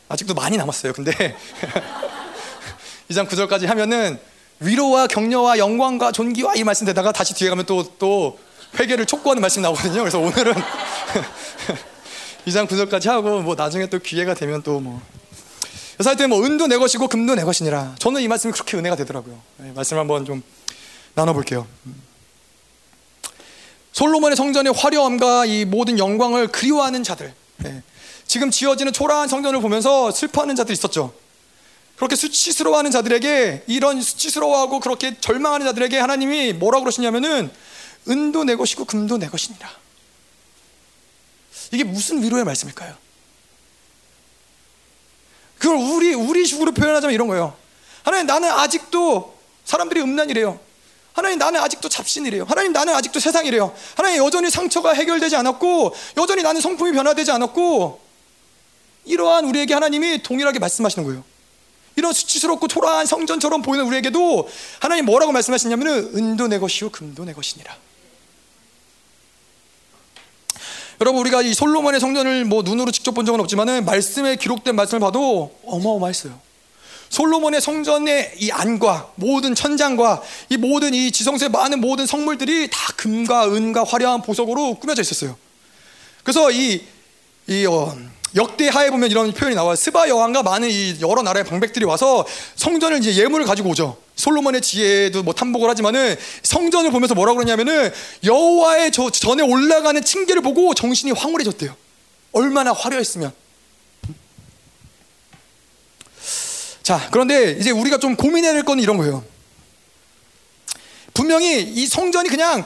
아직도 많이 남았어요 근데. 2장 9절까지 하면은 위로와 격려와 영광과 존귀와 이 말씀 되다가 다시 뒤에 가면 또, 또 회개를 촉구하는 말씀 나오거든요. 그래서 오늘은 2장 9절까지 하고 뭐 나중에 또 기회가 되면 또 뭐. 그래서 하여튼 뭐 은도 내 것이고 금도 내 것이니라. 저는 이 말씀이 그렇게 은혜가 되더라고요. 네, 말씀 한번 좀 나눠볼게요. 솔로몬의 성전의 화려함과 이 모든 영광을 그리워하는 자들. 네. 지금 지어지는 초라한 성전을 보면서 슬퍼하는 자들이 있었죠. 그렇게 수치스러워하는 자들에게 이런 수치스러워하고 그렇게 절망하는 자들에게 하나님이 뭐라고 그러시냐면은 은도 내 것이고 금도 내 것이니라. 이게 무슨 위로의 말씀일까요? 그걸 우리 우리 식으로 표현하자면 이런 거예요. 하나님 나는 아직도 사람들이 음란이래요. 하나님 나는 아직도 잡신이래요. 하나님 나는 아직도 세상이래요. 하나님 여전히 상처가 해결되지 않았고 여전히 나는 성품이 변화되지 않았고 이러한 우리에게 하나님이 동일하게 말씀하시는 거예요. 이런 수치스럽고 초라한 성전처럼 보이는 우리에게도 하나님 뭐라고 말씀하시냐면 은도 내 것이요 금도 내 것이니라. 여러분 우리가 이 솔로몬의 성전을 뭐 눈으로 직접 본 적은 없지만은 말씀에 기록된 말씀을 봐도 어마어마했어요. 솔로몬의 성전의 이 안과 모든 천장과 이 모든 이 지성소의 많은 모든 성물들이 다 금과 은과 화려한 보석으로 꾸며져 있었어요. 그래서 이, 이 어, 역대하에 보면 이런 표현이 나와요. 스바 여왕과 많은 이 여러 나라의 방백들이 와서 성전을 이제 예물을 가지고 오죠. 솔로몬의 지혜도 뭐 탐복을 하지만은 성전을 보면서 뭐라고 그러냐면은 여호와의 저 전에 올라가는 층계를 보고 정신이 황홀해졌대요. 얼마나 화려했으면. 자, 그런데 이제 우리가 좀 고민해야 될 건 이런 거예요. 분명히 이 성전이 그냥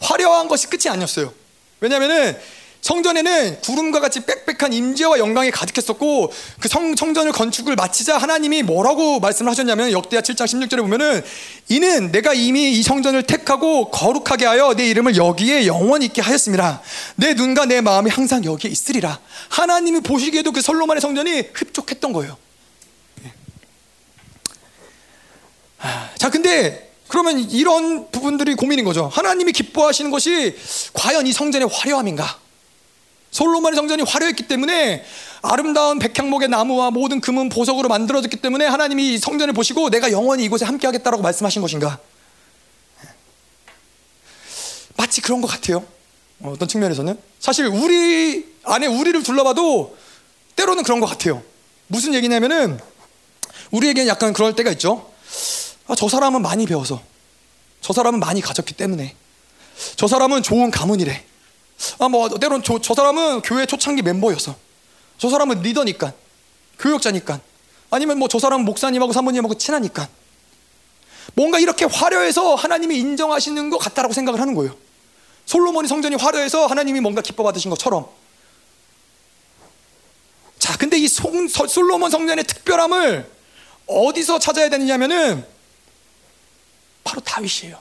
화려한 것이 끝이 아니었어요. 왜냐면은 성전에는 구름과 같이 빽빽한 임재와 영광이 가득했었고 그 성, 성전을 건축을 마치자 하나님이 뭐라고 말씀을 하셨냐면 역대하 7장 16절에 보면은 이는 내가 이미 이 성전을 택하고 거룩하게 하여 내 이름을 여기에 영원히 있게 하였습니다. 내 눈과 내 마음이 항상 여기에 있으리라. 하나님이 보시기에도 그 솔로몬의 성전이 흡족했던 거예요. 예. 자, 근데 그러면 이런 부분들이 고민인 거죠. 하나님이 기뻐하시는 것이 과연 이 성전의 화려함인가? 솔로몬의 성전이 화려했기 때문에 아름다운 백향목의 나무와 모든 금은 보석으로 만들어졌기 때문에 하나님이 성전을 보시고 내가 영원히 이곳에 함께 하겠다라고 말씀하신 것인가? 마치 그런 것 같아요. 어떤 측면에서는 사실 우리 안에 우리를 둘러봐도 때로는 그런 것 같아요. 무슨 얘기냐면은 우리에게는 약간 그럴 때가 있죠. 아, 저 사람은 많이 배워서, 저 사람은 많이 가졌기 때문에, 저 사람은 좋은 가문이래. 아, 뭐, 때론 저, 저 사람은 교회 초창기 멤버였어. 저 사람은 리더니까. 교역자니까. 아니면 뭐 저 사람은 목사님하고 사모님하고 친하니까. 뭔가 이렇게 화려해서 하나님이 인정하시는 것 같다라고 생각을 하는 거예요. 솔로몬이 성전이 화려해서 하나님이 뭔가 기뻐 받으신 것처럼. 자, 근데 이 송, 솔로몬 성전의 특별함을 어디서 찾아야 되느냐면은 바로 다윗이에요.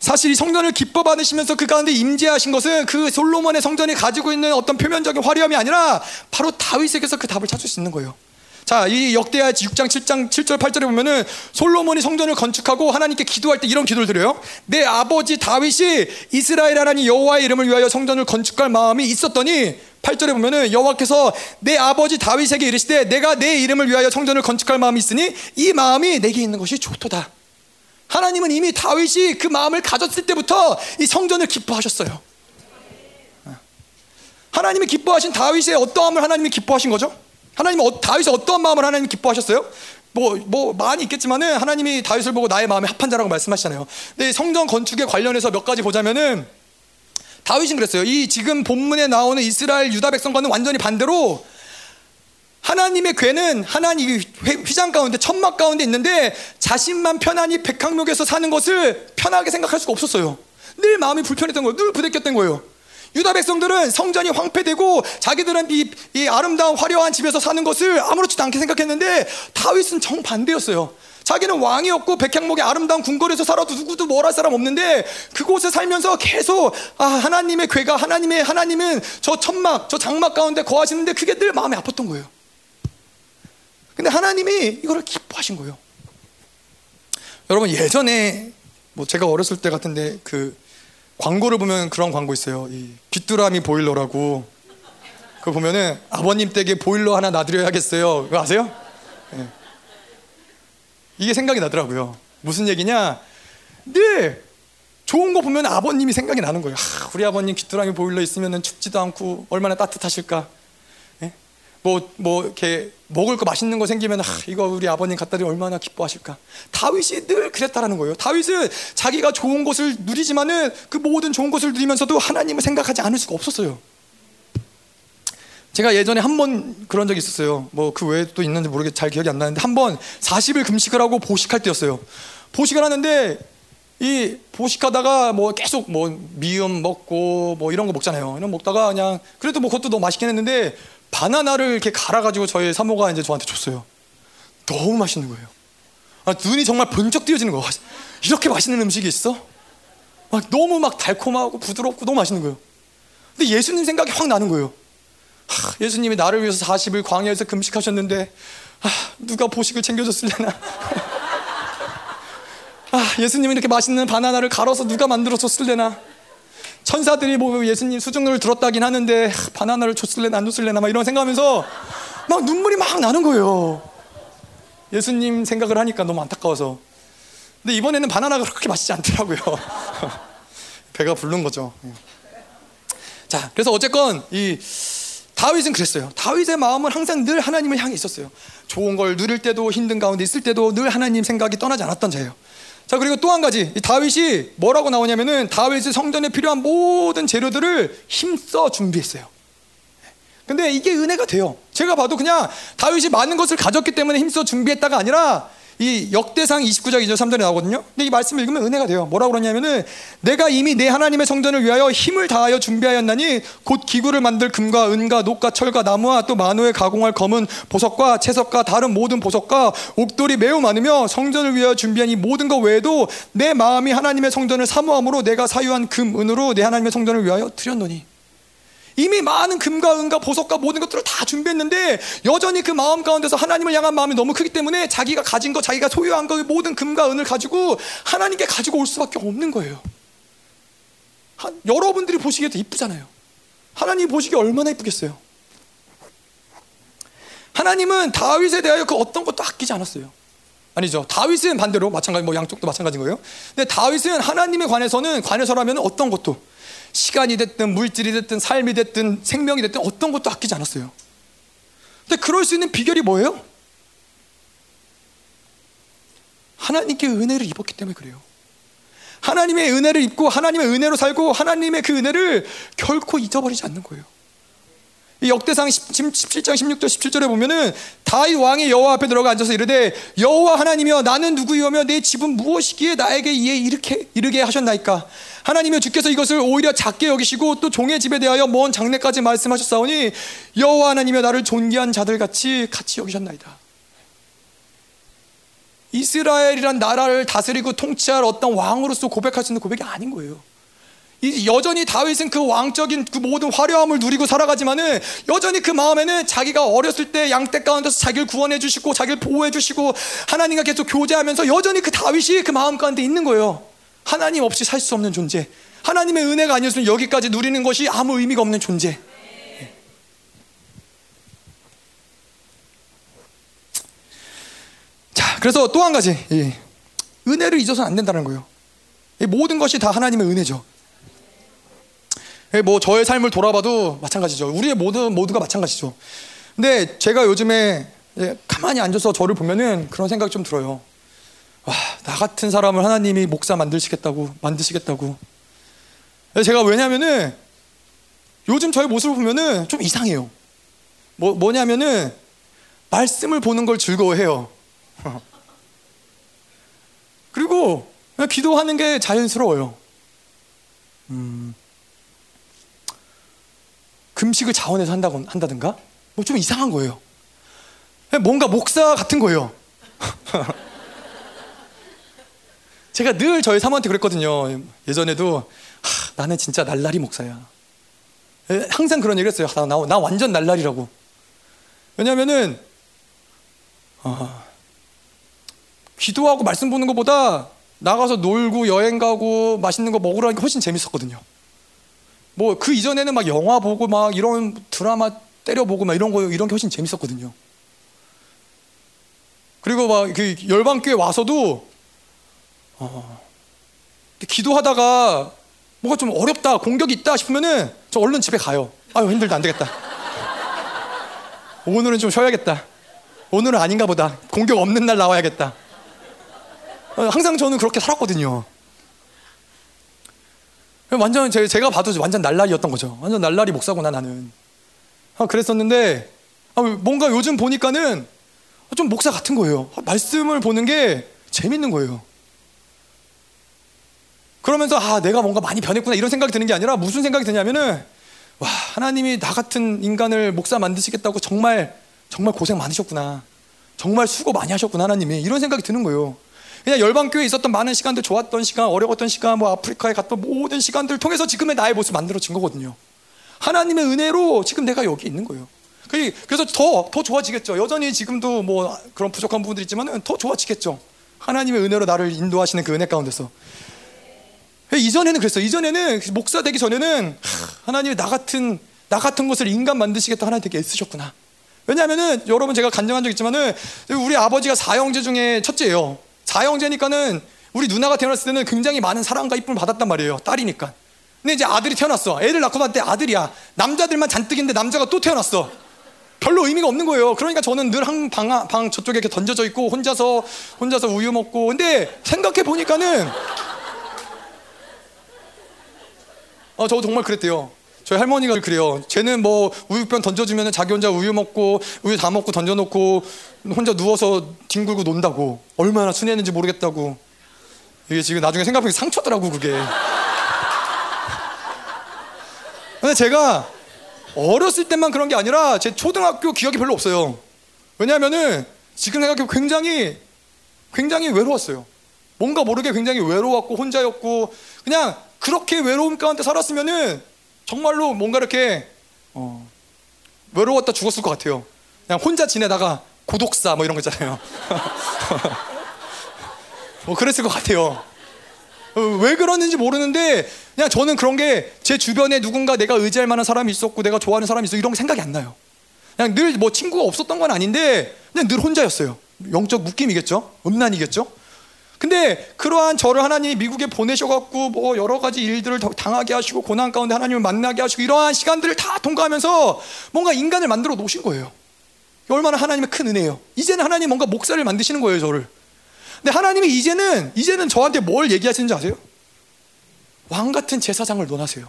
사실 이 성전을 기뻐 받으시면서 그 가운데 임재하신 것은 그 솔로몬의 성전이 가지고 있는 어떤 표면적인 화려함이 아니라 바로 다윗에게서 그 답을 찾을 수 있는 거예요. 자, 이 역대하 6장 7장 7절 8절에 보면은 솔로몬이 성전을 건축하고 하나님께 기도할 때 이런 기도를 드려요. 내 아버지 다윗이 이스라엘 하나님 여호와의 이름을 위하여 성전을 건축할 마음이 있었더니 8절에 보면은 여호와께서 내 아버지 다윗에게 이르시되 내가 내 이름을 위하여 성전을 건축할 마음이 있으니 이 마음이 내게 있는 것이 좋도다. 하나님은 이미 다윗이 그 마음을 가졌을 때부터 이 성전을 기뻐하셨어요. 하나님이 기뻐하신 다윗의 어떠함을 하나님이 기뻐하신 거죠? 하나님은 어, 다윗의 어떠한 마음을 하나님이 기뻐하셨어요? 뭐, 뭐, 많이 있겠지만은 하나님이 다윗을 보고 나의 마음에 합한 자라고 말씀하시잖아요. 근데 성전 건축에 관련해서 몇 가지 보자면은 다윗은 그랬어요. 이 지금 본문에 나오는 이스라엘 유다 백성과는 완전히 반대로 하나님의 괴는 하나님 휘장 가운데 천막 가운데 있는데 자신만 편안히 백항목에서 사는 것을 편하게 생각할 수가 없었어요. 늘 마음이 불편했던 거예요. 늘 부대꼈던 거예요. 유다 백성들은 성전이 황폐되고 자기들은 이, 이 아름다운 화려한 집에서 사는 것을 아무렇지도 않게 생각했는데 다윗은 정반대였어요. 자기는 왕이었고 백향목의 아름다운 궁궐에서 살아도 누구도 뭘 할 사람 없는데 그곳에 살면서 계속 아 하나님의 괴가 하나님의 하나님은 저 천막 저 장막 가운데 거하시는데 그게 늘 마음에 아팠던 거예요. 근데 하나님이 이거를 기뻐하신 거예요. 여러분 예전에 뭐 제가 어렸을 때 같은데 그 광고를 보면 그런 광고 있어요. 이 귀뚜라미 보일러라고. 그 보면은 아버님 댁에 보일러 하나 놔드려야겠어요. 그거 아세요? 네. 이게 생각이 나더라고요. 무슨 얘기냐? 네. 좋은 거 보면 아버님이 생각이 나는 거예요. 아, 우리 아버님 귀뚜라미 보일러 있으면 춥지도 않고 얼마나 따뜻하실까. 뭐, 뭐, 이렇게 먹을 거 맛있는 거 생기면, 아, 이거 우리 아버님 갖다 드리면 얼마나 기뻐하실까. 다윗이 늘 그랬다라는 거예요. 다윗은 자기가 좋은 것을 누리지만은 그 모든 좋은 것을 누리면서도 하나님을 생각하지 않을 수가 없었어요. 제가 예전에 한 번 그런 적이 있었어요. 뭐 그 외에 또 있는지 모르겠, 잘 기억이 안 나는데 한 번 40일 금식을 하고 보식할 때였어요. 보식을 하는데 이 보식하다가 뭐 계속 뭐 미음 먹고 뭐 이런 거 먹잖아요. 이런 먹다가 그냥 그래도 뭐 그것도 너무 맛있긴 했는데 바나나를 이렇게 갈아가지고 저희 사모가 이제 저한테 줬어요. 너무 맛있는 거예요. 아, 눈이 정말 번쩍 띄어지는 거. 이렇게 맛있는 음식이 있어? 막 너무 막 달콤하고 부드럽고 너무 맛있는 거예요. 근데 예수님 생각이 확 나는 거예요. 하, 예수님이 나를 위해서 40일 광야에서 금식하셨는데 아, 누가 보식을 챙겨줬을래나? 아, 예수님이 이렇게 맛있는 바나나를 갈아서 누가 만들어줬을래나? 천사들이 뭐 예수님 수중을 들었다긴 하는데 바나나를 줬을래나 안 줬을래나 막 이런 생각하면서 막 눈물이 막 나는 거예요. 예수님 생각을 하니까 너무 안타까워서. 근데 이번에는 바나나가 그렇게 맛있지 않더라고요. 배가 부른 거죠. 자, 그래서 어쨌건 이 다윗은 그랬어요. 다윗의 마음은 항상 늘 하나님을 향해 있었어요. 좋은 걸 누릴 때도 힘든 가운데 있을 때도 늘 하나님 생각이 떠나지 않았던 자예요. 자 그리고 또 한 가지 다윗이 뭐라고 나오냐면은 다윗이 성전에 필요한 모든 재료들을 힘써 준비했어요. 근데 이게 은혜가 돼요. 제가 봐도 그냥 다윗이 많은 것을 가졌기 때문에 힘써 준비했다가 아니라 이 역대상 29장 2절 3절에 나오거든요. 근데 이 말씀을 읽으면 은혜가 돼요. 뭐라고 그러냐면은 내가 이미 내 하나님의 성전을 위하여 힘을 다하여 준비하였나니 곧 기구를 만들 금과 은과 녹과 철과 나무와 또 만호에 가공할 검은 보석과 채석과 다른 모든 보석과 옥돌이 매우 많으며 성전을 위하여 준비한 이 모든 것 외에도 내 마음이 하나님의 성전을 사모함으로 내가 사유한 금 은으로 내 하나님의 성전을 위하여 드렸노니 이미 많은 금과 은과 보석과 모든 것들을 다 준비했는데 여전히 그 마음 가운데서 하나님을 향한 마음이 너무 크기 때문에 자기가 가진 것, 자기가 소유한 것 모든 금과 은을 가지고 하나님께 가지고 올 수밖에 없는 거예요. 한, 여러분들이 보시기에도 이쁘잖아요. 하나님 보시기에 얼마나 이쁘겠어요. 하나님은 다윗에 대하여 그 어떤 것도 아끼지 않았어요. 아니죠. 다윗은 반대로 마찬가지, 뭐 양쪽도 마찬가지인 거예요. 근데 다윗은 하나님에 관해서는 관해서라면 어떤 것도 시간이 됐든 물질이 됐든 삶이 됐든 생명이 됐든 어떤 것도 아끼지 않았어요. 근데 그럴 수 있는 비결이 뭐예요? 하나님께 은혜를 입었기 때문에 그래요. 하나님의 은혜를 입고 하나님의 은혜로 살고 하나님의 그 은혜를 결코 잊어버리지 않는 거예요. 이 역대상 17장 16절 17절에 보면은 다윗 왕이 여호와 앞에 들어가 앉아서 이르되 여호와 하나님이여 나는 누구이오며 내 집은 무엇이기에 나에게 이에 이렇게 이르게 하셨나이까? 하나님의 주께서 이것을 오히려 작게 여기시고 또 종의 집에 대하여 먼 장래까지 말씀하셨사오니 여호와 하나님여 나를 존귀한 자들 같이 같이 여기셨나이다. 이스라엘이란 나라를 다스리고 통치할 어떤 왕으로서 고백할 수 있는 고백이 아닌 거예요 여전히 다윗은 그 왕적인 그 모든 화려함을 누리고 살아가지만은 여전히 그 마음에는 자기가 어렸을 때 양떼 가운데서 자기를 구원해 주시고 자기를 보호해 주시고 하나님과 계속 교제하면서 여전히 그 다윗이 그 마음 가운데 있는 거예요. 하나님 없이 살 수 없는 존재. 하나님의 은혜가 아니었으면 여기까지 누리는 것이 아무 의미가 없는 존재. 자, 그래서 또 한 가지. 은혜를 잊어서는 안 된다는 거예요. 모든 것이 다 하나님의 은혜죠. 예, 뭐 저의 삶을 돌아봐도 마찬가지죠. 우리의 모두 모두가 마찬가지죠. 근데 제가 요즘에 가만히 앉아서 저를 보면은 그런 생각이 좀 들어요. 와, 나 같은 사람을 하나님이 목사 만드시겠다고 만드시겠다고. 제가 왜냐면은 요즘 저의 모습을 보면은 좀 이상해요. 뭐 뭐냐면은 말씀을 보는 걸 즐거워해요. 그리고 기도하는 게 자연스러워요. 음. 금식을 자원해서 한다고 한다든가 뭐 좀 이상한 거예요. 뭔가 목사 같은 거예요. 제가 늘 저희 사모한테 그랬거든요. 예전에도 하, 나는 진짜 날라리 목사야. 항상 그런 얘기를 했어요. 나, 나, 나 완전 날라리라고. 왜냐면은 어, 기도하고 말씀 보는 것보다 나가서 놀고 여행 가고 맛있는 거 먹으라는 게 훨씬 재밌었거든요. 뭐 그 이전에는 막 영화 보고 막 이런 드라마 때려 보고 막 이런 거 이런 게 훨씬 재밌었거든요. 그리고 막 그 열방교회 와서도 어, 기도하다가 뭐가 좀 어렵다 공격이 있다 싶으면은 저 얼른 집에 가요. 아유 힘들다 안 되겠다. 오늘은 좀 쉬어야겠다. 오늘은 아닌가 보다. 공격 없는 날 나와야겠다. 어, 항상 저는 그렇게 살았거든요. 완전 제가 봐도 완전 날라리였던 거죠. 완전 날라리 목사구나 나는. 아, 그랬었는데 아, 뭔가 요즘 보니까는 좀 목사 같은 거예요. 아, 말씀을 보는 게 재밌는 거예요. 그러면서 아 내가 뭔가 많이 변했구나 이런 생각이 드는 게 아니라 무슨 생각이 드냐면은 와 하나님이 나 같은 인간을 목사 만드시겠다고 정말 정말 고생 많으셨구나. 정말 수고 많이 하셨구나 하나님이 이런 생각이 드는 거예요. 그냥 열방교회에 있었던 많은 시간들 좋았던 시간 어려웠던 시간 뭐 아프리카에 갔던 모든 시간들을 통해서 지금의 나의 모습 만들어진 거거든요. 하나님의 은혜로 지금 내가 여기 있는 거예요. 그래서 더, 더 좋아지겠죠. 여전히 지금도 뭐 그런 부족한 부분들이 있지만 더 좋아지겠죠. 하나님의 은혜로 나를 인도하시는 그 은혜 가운데서. 이전에는 그랬어요. 이전에는 목사 되기 전에는 하나님이 나 같은 나 같은 것을 인간 만드시겠다 하나님 되게 애쓰셨구나. 왜냐하면은 여러분 제가 간증한 적 있지만은 우리 아버지가 사형제 중에 첫째예요 사형제니까는 우리 누나가 태어났을 때는 굉장히 많은 사랑과 이쁨을 받았단 말이에요. 딸이니까. 근데 이제 아들이 태어났어. 애들 낳고 봤을 때 아들이야. 남자들만 잔뜩인데 남자가 또 태어났어. 별로 의미가 없는 거예요. 그러니까 저는 늘 한 방, 방 저쪽에 이렇게 던져져 있고 혼자서 혼자서 우유 먹고. 근데 생각해 보니까는 어, 저 정말 그랬대요. 저희 할머니가 그래요. 쟤는 뭐 우유병 던져주면 자기 혼자 우유 먹고 우유 다 먹고 던져놓고 혼자 누워서 뒹굴고 논다고 얼마나 순했는지 모르겠다고 이게 지금 나중에 생각해보니 상처더라고 그게. 근데 제가 어렸을 때만 그런 게 아니라 제 초등학교 기억이 별로 없어요. 왜냐하면은 지금 생각해 보면 굉장히 굉장히 외로웠어요. 뭔가 모르게 굉장히 외로웠고 혼자였고 그냥 그렇게 외로움 가운데 살았으면은 정말로 뭔가 이렇게 어, 외로웠다 죽었을 것 같아요. 그냥 혼자 지내다가 고독사 뭐 이런 거 있잖아요. 뭐 그랬을 것 같아요. 어, 왜 그러는지 모르는데 그냥 저는 그런 게 제 주변에 누군가 내가 의지할 만한 사람이 있었고 내가 좋아하는 사람이 있어 이런 게 생각이 안 나요. 그냥 늘 뭐 친구가 없었던 건 아닌데 그냥 늘 혼자였어요. 영적 묶임이겠죠? 음란이겠죠? 근데 그러한 저를 하나님이 미국에 보내셔갖고 뭐 여러 가지 일들을 당하게 하시고 고난 가운데 하나님을 만나게 하시고 이러한 시간들을 다 통과하면서 뭔가 인간을 만들어 놓으신 거예요. 얼마나 하나님의 큰 은혜예요. 이제는 하나님 뭔가 목사를 만드시는 거예요, 저를. 근데 하나님이 이제는 이제는 저한테 뭘 얘기하시는지 아세요? 왕 같은 제사장을 논하세요.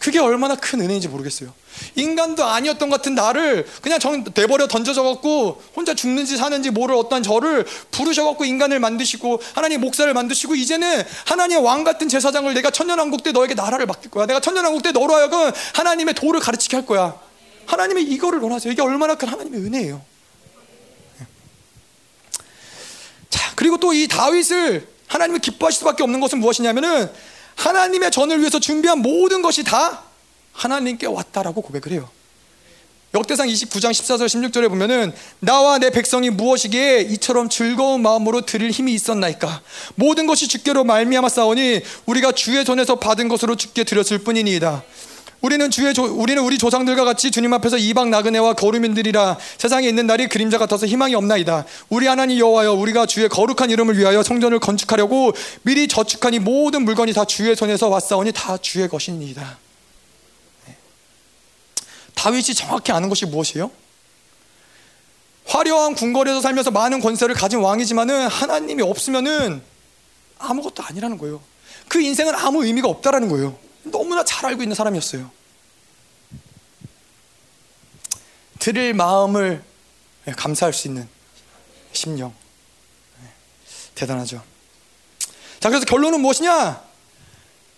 그게 얼마나 큰 은혜인지 모르겠어요. 인간도 아니었던 것 같은 나를 그냥 정, 내버려 던져져갖고 혼자 죽는지 사는지 모를 어떤 저를 부르셔갖고 인간을 만드시고 하나님 목사를 만드시고 이제는 하나님의 왕 같은 제사장을 내가 천년왕국 때 너에게 나라를 맡길 거야. 내가 천년왕국 때 너로 하여금 하나님의 도를 가르치게 할 거야. 하나님의 이거를 논하세요. 이게 얼마나 큰 하나님의 은혜예요. 자, 그리고 또 이 다윗을 하나님을 기뻐하실 수밖에 없는 것은 무엇이냐면은 하나님의 전을 위해서 준비한 모든 것이 다 하나님께 왔다라고 고백을 해요. 역대상 29장 14절 16절에 보면은 나와 내 백성이 무엇이기에 이처럼 즐거운 마음으로 드릴 힘이 있었나이까 모든 것이 주께로 말미암아 싸우니 우리가 주의 손에서 받은 것으로 주께 드렸을 뿐이니이다 우리는 주의 조, 우리는 우리 조상들과 같이 주님 앞에서 이방 나그네와 거루민들이라 세상에 있는 날이 그림자 같아서 희망이 없나이다. 우리 하나님 여호와여 우리가 주의 거룩한 이름을 위하여 성전을 건축하려고 미리 저축하니 모든 물건이 다 주의 손에서 왔사오니 다 주의 것이니이다. 네. 다윗이 정확히 아는 것이 무엇이에요? 화려한 궁궐에서 살면서 많은 권세를 가진 왕이지만은 하나님이 없으면은 아무것도 아니라는 거예요. 그 인생은 아무 의미가 없다라는 거예요. 너무나 잘 알고 있는 사람이었어요. 드릴 마음을 감사할 수 있는 심령. 대단하죠. 자, 그래서 결론은 무엇이냐?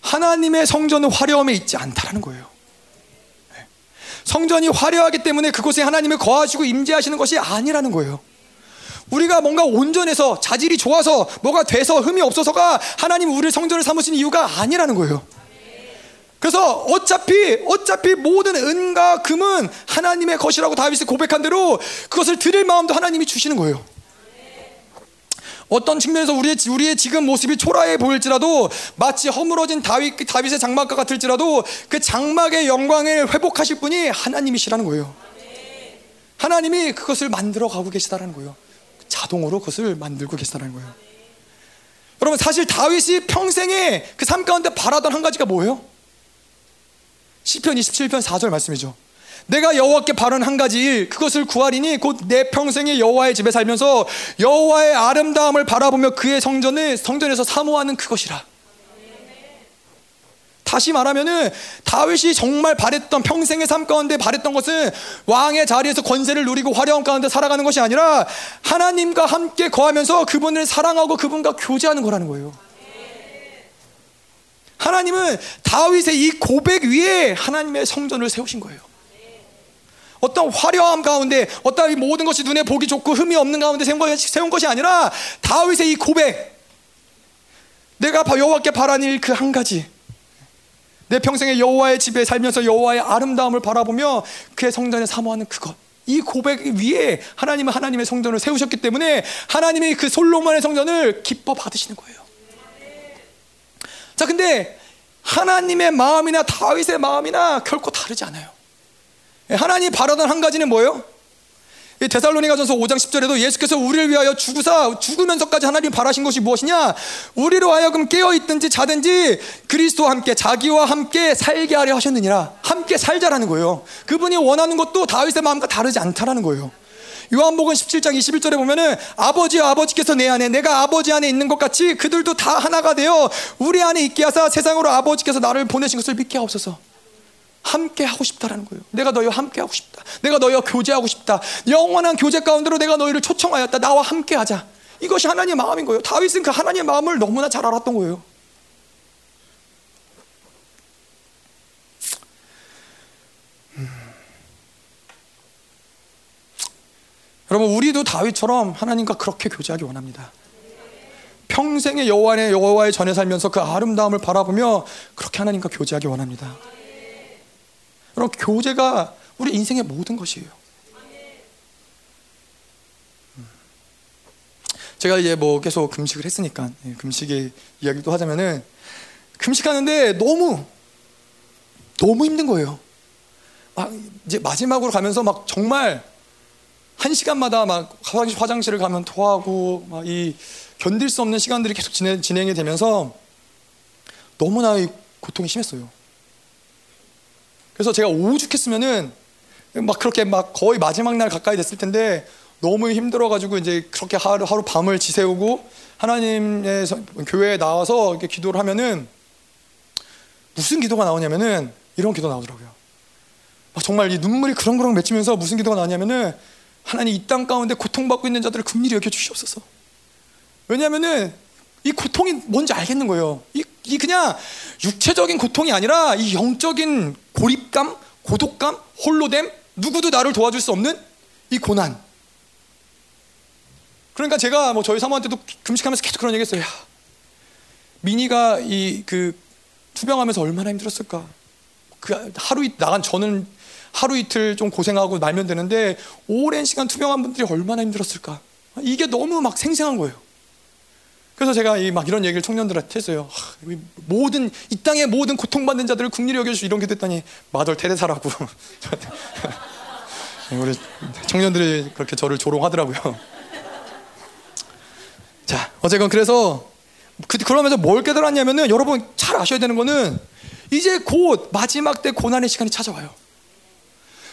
하나님의 성전은 화려함에 있지 않다라는 거예요. 성전이 화려하기 때문에 그곳에 하나님을 거하시고 임재하시는 것이 아니라는 거예요. 우리가 뭔가 온전해서 자질이 좋아서 뭐가 돼서 흠이 없어서가 하나님 우리를 성전을 삼으신 이유가 아니라는 거예요. 그래서 어차피 어차피 모든 은과 금은 하나님의 것이라고 다윗이 고백한 대로 그것을 드릴 마음도 하나님이 주시는 거예요. 어떤 측면에서 우리의 우리의 지금 모습이 초라해 보일지라도 마치 허물어진 다윗 다윗의 장막과 같을지라도 그 장막의 영광을 회복하실 분이 하나님이시라는 거예요. 하나님이 그것을 만들어 가고 계시다라는 거예요. 자동으로 그것을 만들고 계시다는 거예요. 여러분 사실 다윗이 평생에 그 삶 가운데 바라던 한 가지가 뭐예요? 시편 27편 4절 말씀이죠. 내가 여호와께 바른 한 가지 일 그것을 구하리니 곧 내 평생에 여호와의 집에 살면서 여호와의 아름다움을 바라보며 그의 성전을 성전에서 사모하는 그것이라. 다시 말하면은 다윗이 정말 바랬던 평생의 삶 가운데 바랬던 것은 왕의 자리에서 권세를 누리고 화려한 가운데 살아가는 것이 아니라 하나님과 함께 거하면서 그분을 사랑하고 그분과 교제하는 거라는 거예요. 하나님은 다윗의 이 고백 위에 하나님의 성전을 세우신 거예요. 어떤 화려함 가운데 어떤 모든 것이 눈에 보기 좋고 흠이 없는 가운데 세운 것이, 아니라 다윗의 이 고백 내가 여호와께 바라는 일그 한 가지 내 평생에 여호와의 집에 살면서 여호와의 아름다움을 바라보며 그의 성전에 사모하는 그것 이 고백 위에 하나님은 하나님의 성전을 세우셨기 때문에 하나님이 그 솔로몬의 성전을 기뻐 받으시는 거예요. 자, 근데 하나님의 마음이나 다윗의 마음이나 결코 다르지 않아요. 예, 하나님이 바라던 한 가지는 뭐예요? 데살로니가전서 5장 10절에도 예수께서 우리를 위하여 죽으사 죽으면서까지 하나님 바라신 것이 무엇이냐? 우리로 하여금 깨어 있든지 자든지 그리스도와 함께 자기와 함께 살게 하려 하셨느니라. 함께 살자라는 거예요. 그분이 원하는 것도 다윗의 마음과 다르지 않다라는 거예요. 요한복음 17장 21절에 보면은 아버지와 아버지께서 내 안에 내가 아버지 안에 있는 것 같이 그들도 다 하나가 되어 우리 안에 있게 하사 세상으로 아버지께서 나를 보내신 것을 믿게 하옵소서. 함께 하고 싶다라는 거예요. 내가 너희와 함께 하고 싶다. 내가 너희와 교제하고 싶다. 영원한 교제 가운데로 내가 너희를 초청하였다. 나와 함께 하자. 이것이 하나님의 마음인 거예요. 다윗은 그 하나님의 마음을 너무나 잘 알았던 거예요. 여러분 우리도 다윗처럼 하나님과 그렇게 교제하기 원합니다. 평생의 여호와의 여호와의 전에 살면서 그 아름다움을 바라보며 그렇게 하나님과 교제하기 원합니다. 여러분 교제가 우리 인생의 모든 것이에요. 음. 제가 이제 뭐 계속 금식을 했으니까 예, 금식의 이야기도 하자면은 금식하는데 너무 너무 힘든 거예요. 막 이제 마지막으로 가면서 막 정말 한 시간마다 막 화장실을 가면 토하고 막 이 견딜 수 없는 시간들이 계속 진행, 진행이 되면서 너무나 고통이 심했어요. 그래서 제가 오죽했으면은 막 그렇게 막 거의 마지막 날 가까이 됐을 텐데 너무 힘들어가지고 이제 그렇게 하루 하루 밤을 지새우고 하나님의 교회에 나와서 이렇게 기도를 하면은 무슨 기도가 나오냐면은 이런 기도 나오더라고요. 막 정말 이 눈물이 그렁그렁 맺히면서 무슨 기도가 나오냐면은 하나님 이 땅 가운데 고통받고 있는 자들을 긍휼히 여겨 주시옵소서. 왜냐하면은 이 고통이 뭔지 알겠는 거예요. 이, 이 그냥 육체적인 고통이 아니라 이 영적인 고립감, 고독감, 홀로됨, 누구도 나를 도와줄 수 없는 이 고난. 그러니까 제가 뭐 저희 사모한테도 금식하면서 계속 그런 얘기했어요. 야, 미니가 이 그 투병하면서 얼마나 힘들었을까. 그 하루 나간 저는 하루 이틀 좀 고생하고 말면 되는데 오랜 시간 투병한 분들이 얼마나 힘들었을까. 이게 너무 막 생생한 거예요. 그래서 제가 이 막 이런 얘기를 청년들한테 했어요. 하, 모든 이 땅의 모든 고통받는 자들을 국리를 여겨주시 이런 게 됐더니 마덜 테레사라고 우리 청년들이 그렇게 저를 조롱하더라고요. 자, 어쨌건 그래서 그, 그러면서 뭘 깨달았냐면은 여러분 잘 아셔야 되는 거는 이제 곧 마지막 때 고난의 시간이 찾아와요.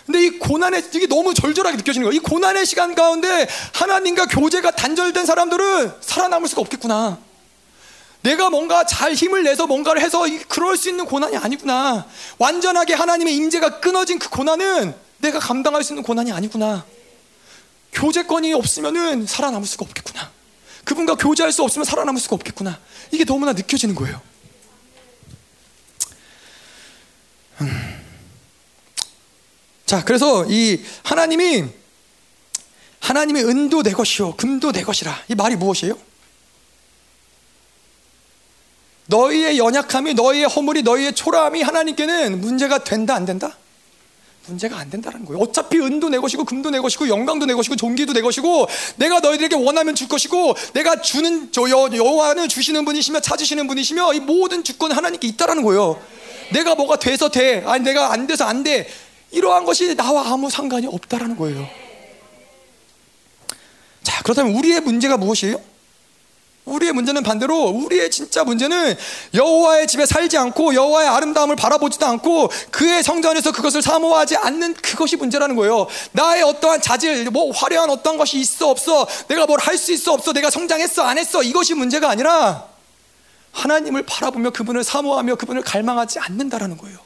근데 이 고난의 이게 너무 절절하게 느껴지는 거예요. 이 고난의 시간 가운데 하나님과 교제가 단절된 사람들은 살아남을 수가 없겠구나. 내가 뭔가 잘 힘을 내서 뭔가를 해서 그럴 수 있는 고난이 아니구나. 완전하게 하나님의 임재가 끊어진 그 고난은 내가 감당할 수 있는 고난이 아니구나. 교제권이 없으면은 살아남을 수가 없겠구나. 그분과 교제할 수 없으면 살아남을 수가 없겠구나. 이게 너무나 느껴지는 거예요. 음. 자, 그래서 이 하나님이 하나님의 은도 내 것이요 금도 내 것이라. 이 말이 무엇이에요? 너희의 연약함이 너희의 허물이 너희의 초라함이 하나님께는 문제가 된다 안 된다? 문제가 안 된다는 거예요. 어차피 은도 내 것이고 금도 내 것이고 영광도 내 것이고 종기도 내 것이고 내가 너희들에게 원하면 줄 것이고 내가 주는 여호와는 주시는 분이시며 찾으시는 분이시며 이 모든 주권 하나님께 있다라는 거예요. 내가 뭐가 돼서 돼. 아니 내가 안 돼서 안 돼. 이러한 것이 나와 아무 상관이 없다라는 거예요. 자, 그렇다면 우리의 문제가 무엇이에요? 우리의 문제는 반대로 우리의 진짜 문제는 여호와의 집에 살지 않고 여호와의 아름다움을 바라보지도 않고 그의 성전 에서 그것을 사모하지 않는 그것이 문제라는 거예요. 나의 어떠한 자질, 뭐 화려한 어떤 것이 있어 없어, 내가 뭘 할 수 있어 없어, 내가 성장했어 안 했어 이것이 문제가 아니라 하나님을 바라보며 그분을 사모하며 그분을 갈망하지 않는다라는 거예요.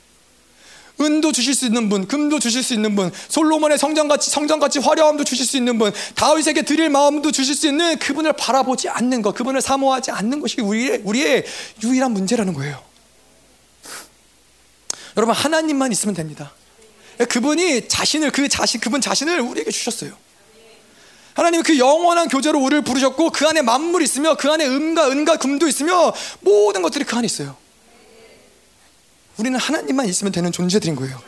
은도 주실 수 있는 분, 금도 주실 수 있는 분, 솔로몬의 성전같이 성전같이 화려함도 주실 수 있는 분, 다윗에게 드릴 마음도 주실 수 있는 그분을 바라보지 않는 것, 그분을 사모하지 않는 것이 우리의 우리의 유일한 문제라는 거예요. 여러분 하나님만 있으면 됩니다. 그분이 자신을 그 자신 그분 자신을 우리에게 주셨어요. 하나님은 그 영원한 교제로 우리를 부르셨고 그 안에 만물이 있으며 그 안에 음과 은과 금도 있으며 모든 것들이 그 안에 있어요. 우리는 하나님만 있으면 되는 존재들인 거예요.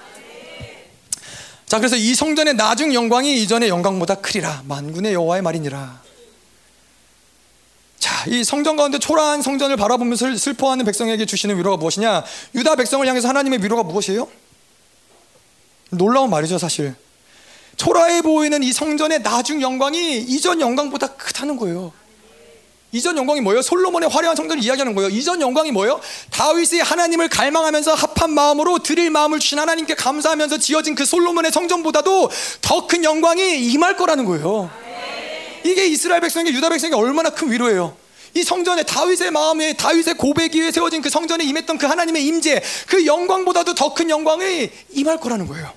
자, 그래서 이 성전의 나중 영광이 이전의 영광보다 크리라. 만군의 여호와의 말이니라. 자, 이 성전 가운데 초라한 성전을 바라보면서 슬퍼하는 백성에게 주시는 위로가 무엇이냐? 유다 백성을 향해서 하나님의 위로가 무엇이에요? 놀라운 말이죠, 사실. 초라해 보이는 이 성전의 나중 영광이 이전 영광보다 크다는 거예요. 이전 영광이 뭐예요? 솔로몬의 화려한 성전을 이야기하는 거예요. 이전 영광이 뭐예요? 다윗이 하나님을 갈망하면서 합한 마음으로 드릴 마음을 주신 하나님께 감사하면서 지어진 그 솔로몬의 성전보다도 더 큰 영광이 임할 거라는 거예요. 이게 이스라엘 백성에게 유다 백성에게 얼마나 큰 위로예요. 이 성전에 다윗의 마음에 다윗의 고백 위에 세워진 그 성전에 임했던 그 하나님의 임재 그 영광보다도 더 큰 영광이 임할 거라는 거예요.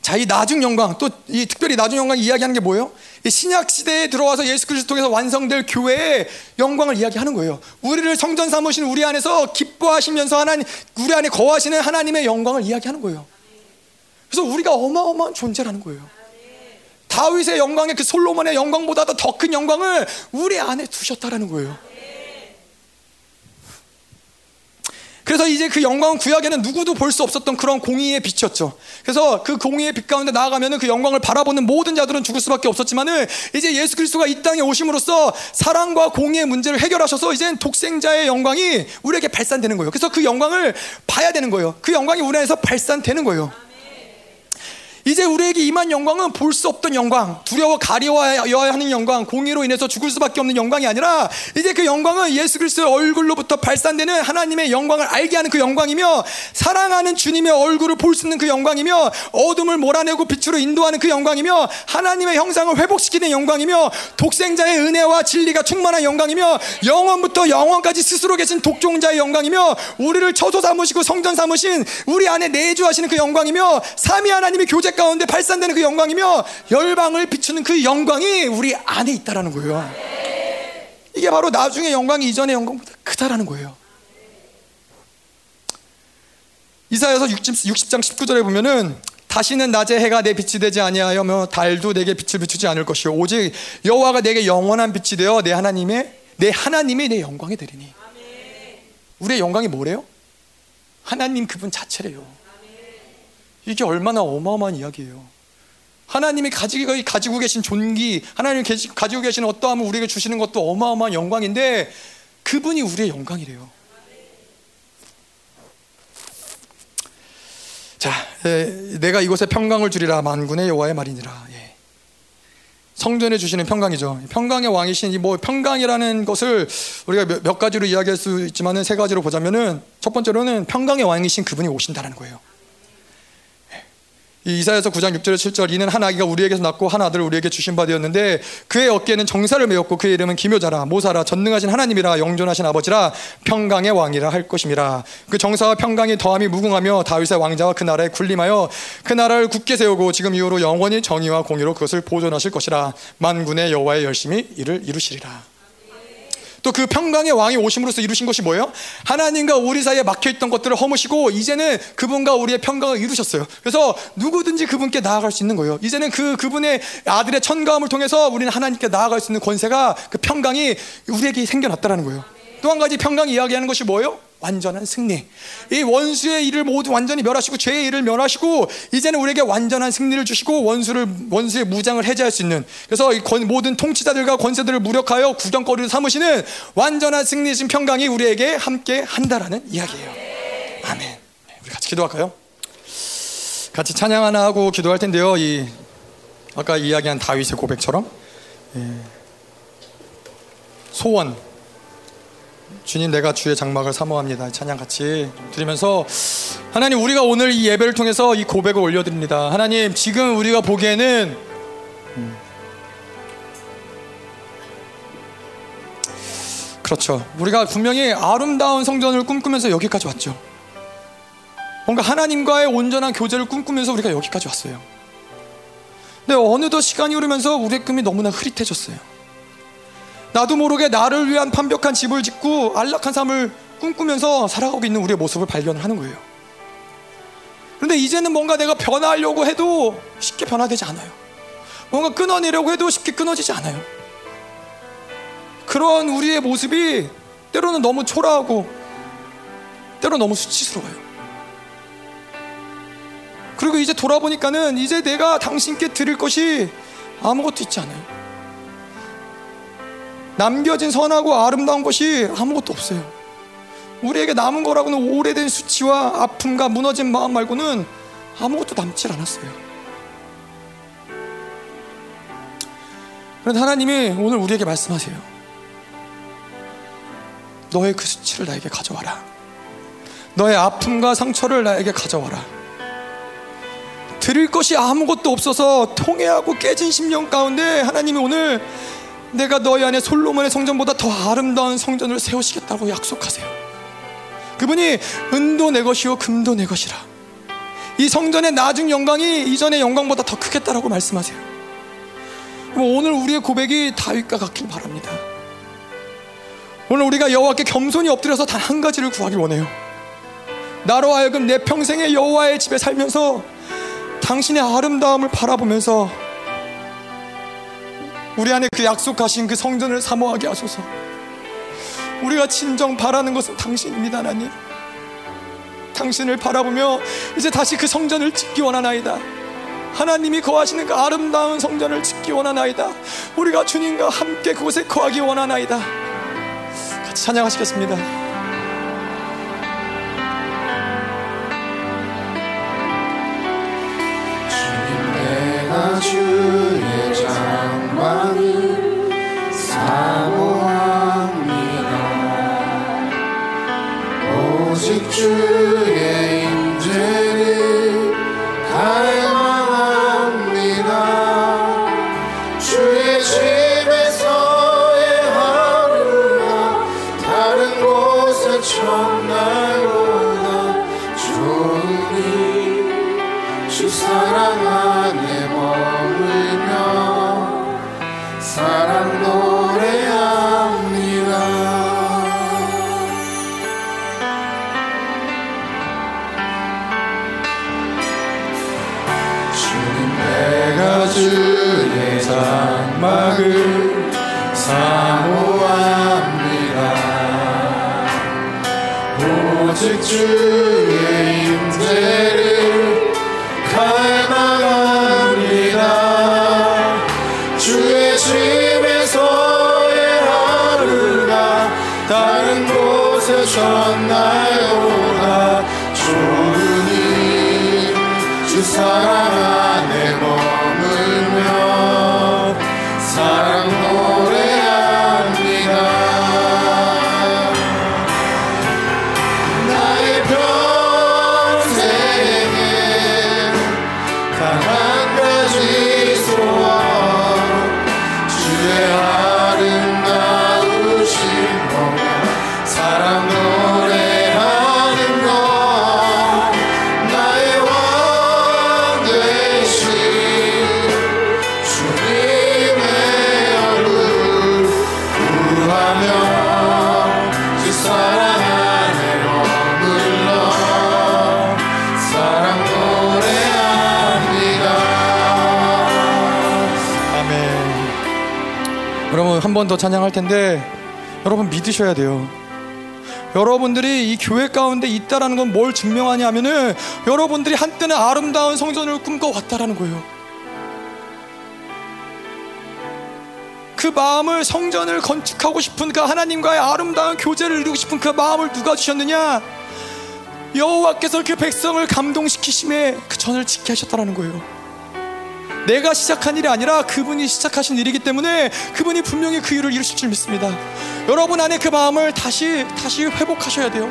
자, 이 나중 영광, 또 이 특별히 나중 영광 이야기하는 게 뭐예요? 이 신약 시대에 들어와서 예수 그리스도 통해서 완성될 교회의 영광을 이야기하는 거예요. 우리를 성전 삼으신 우리 안에서 기뻐하시면서 하나님, 우리 안에 거하시는 하나님의 영광을 이야기하는 거예요. 그래서 우리가 어마어마한 존재라는 거예요. 다윗의 영광의 그 솔로몬의 영광보다도 더 큰 영광을 우리 안에 두셨다라는 거예요. 그래서 이제 그 영광은 구약에는 누구도 볼 수 없었던 그런 공의의 빛이었죠. 그래서 그 공의의 빛 가운데 나아가면은 그 영광을 바라보는 모든 자들은 죽을 수밖에 없었지만은 이제 예수 그리스도가 이 땅에 오심으로써 사랑과 공의의 문제를 해결하셔서 이젠 독생자의 영광이 우리에게 발산되는 거예요. 그래서 그 영광을 봐야 되는 거예요. 그 영광이 우리 안에서 발산되는 거예요. 이제 우리에게 임한 영광은 볼 수 없던 영광, 두려워 가려워야 하는 영광, 공의로 인해서 죽을 수밖에 없는 영광이 아니라 이제 그 영광은 예수 그리스도의 얼굴로부터 발산되는 하나님의 영광을 알게 하는 그 영광이며 사랑하는 주님의 얼굴을 볼 수 있는 그 영광이며 어둠을 몰아내고 빛으로 인도하는 그 영광이며 하나님의 형상을 회복시키는 영광이며 독생자의 은혜와 진리가 충만한 영광이며 영원부터 영원까지 스스로 계신 독종자의 영광이며 우리를 처소 삼으시고 성전 삼으신 우리 안에 내주하시는 그 영광이며 삼위 하나님의 교제 가운데 발산되는 그 영광이며 열방을 비추는 그 영광이 우리 안에 있다라는 거예요. 이게 바로 나중에 영광이 이전의 영광보다 크다라는 거예요. 이사야서 60, 장 19절에 보면은 다시는 낮에 해가 내 빛이 되지 아니하여며 달도 내게 빛을 비추지 않을 것이요 오직 여호와가 내게 영원한 빛이 되어 내 하나님의 내 하나님이 내 영광이 되리니. 우리의 영광이 뭐래요? 하나님 그분 자체래요. 이게 얼마나 어마어마한 이야기예요. 하나님이 가지고, 가지고 계신 존귀, 하나님이 가지고 계신 어떠함을 우리에게 주시는 것도 어마어마한 영광인데 그분이 우리의 영광이래요. 자, 에, 내가 이곳에 평강을 주리라 만군의 여호와의 말이니라. 예. 성전에 주시는 평강이죠. 평강의 왕이신 이뭐 평강이라는 것을 우리가 몇, 몇 가지로 이야기할 수 있지만은 세 가지로 보자면은 첫 번째로는 평강의 왕이신 그분이 오신다라는 거예요. 이사야서 9장 6절 7절 이는 한 아기가 우리에게서 낳고 한 아들을 우리에게 주신 바 되었는데 그의 어깨에는 정사를 메었고 그의 이름은 기묘자라 모사라 전능하신 하나님이라 영존하신 아버지라 평강의 왕이라 할 것임이라 그 정사와 평강이 더함이 무궁하며 다윗의 왕자와 그 나라에 군림하여 그 나라를 굳게 세우고 지금 이후로 영원히 정의와 공의로 그것을 보존하실 것이라. 만군의 여호와의 열심히 이를 이루시리라 또 그 평강의 왕이 오심으로써 이루신 것이 뭐예요? 하나님과 우리 사이에 막혀있던 것들을 허무시고 이제는 그분과 우리의 평강을 이루셨어요. 그래서 누구든지 그분께 나아갈 수 있는 거예요. 이제는 그 그분의 아들의 천가함을 통해서 우리는 하나님께 나아갈 수 있는 권세가 그 평강이 우리에게 생겨났다는 거예요. 또 한 가지 평강 이야기하는 것이 뭐예요? 완전한 승리. 이 원수의 일을 모두 완전히 멸하시고 죄의 일을 멸하시고 이제는 우리에게 완전한 승리를 주시고 원수를 원수의 무장을 해제할 수 있는 그래서 모든 통치자들과 권세들을 무력하여 구경거리를 삼으시는 완전한 승리신 평강이 우리에게 함께 한다라는 이야기예요. 아멘. 네, 우리 같이 기도할까요? 같이 찬양 하나 하고 기도할 텐데요. 이 아까 이야기한 다윗의 고백처럼 예. 소원 주님 내가 주의 장막을 사모합니다. 찬양 같이 드리면서 하나님 우리가 오늘 이 예배를 통해서 이 고백을 올려드립니다. 하나님 지금 우리가 보기에는 음, 그렇죠. 우리가 분명히 아름다운 성전을 꿈꾸면서 여기까지 왔죠. 뭔가 하나님과의 온전한 교제를 꿈꾸면서 우리가 여기까지 왔어요. 근데 어느덧 시간이 흐르면서 우리의 꿈이 너무나 흐릿해졌어요. 나도 모르게 나를 위한 완벽한 집을 짓고 안락한 삶을 꿈꾸면서 살아가고 있는 우리의 모습을 발견을 하는 거예요. 그런데 이제는 뭔가 내가 변하려고 해도 쉽게 변화되지 않아요. 뭔가 끊어내려고 해도 쉽게 끊어지지 않아요. 그런 우리의 모습이 때로는 너무 초라하고 때로 너무 수치스러워요. 그리고 이제 돌아보니까는 이제 내가 당신께 드릴 것이 아무것도 있지 않아요. 남겨진 선하고 아름다운 것이 아무것도 없어요. 우리에게 남은 거라고는 오래된 수치와 아픔과 무너진 마음 말고는 아무것도 남지 않았어요. 그런데 하나님이 오늘 우리에게 말씀하세요. 너의 그 수치를 나에게 가져와라. 너의 아픔과 상처를 나에게 가져와라. 드릴 것이 아무것도 없어서 통해하고 깨진 심령 가운데 하나님이 오늘 내가 너희 안에 솔로몬의 성전보다 더 아름다운 성전을 세우시겠다고 약속하세요. 그분이 은도 내 것이요 금도 내 것이라. 이 성전의 나중 영광이 이전의 영광보다 더 크겠다라고 말씀하세요. 오늘 우리의 고백이 다윗과 같길 바랍니다. 오늘 우리가 여호와께 겸손히 엎드려서 단 한 가지를 구하길 원해요. 나로 하여금 내 평생의 여호와의 집에 살면서 당신의 아름다움을 바라보면서 우리 안에 그 약속하신 그 성전을 사모하게 하소서. 우리가 진정 바라는 것은 당신입니다, 하나님. 당신을 바라보며 이제 다시 그 성전을 짓기 원하나이다. 하나님이 거하시는 그 아름다운 성전을 짓기 원하나이다. 우리가 주님과 함께 그곳에 거하기 원하나이다. 같이 찬양하시겠습니다. 주의 장막을 사모합니다. 오직 주 장막을 사모합니다. 오직 주의 임재 더 찬양할 텐데 여러분 믿으셔야 돼요. 여러분들이 이 교회 가운데 있다라는 건 뭘 증명하냐면은 여러분들이 한때는 아름다운 성전을 꿈꿔왔다라는 거예요. 그 마음을 성전을 건축하고 싶은 그 하나님과의 아름다운 교제를 이루고 싶은 그 마음을 누가 주셨느냐? 여호와께서 그 백성을 감동시키심에 그 전을 지게 하셨다라는 거예요. 내가 시작한 일이 아니라 그분이 시작하신 일이기 때문에 그분이 분명히 그 일을 이루실 줄 믿습니다. 여러분 안에 그 마음을 다시 다시 회복하셔야 돼요.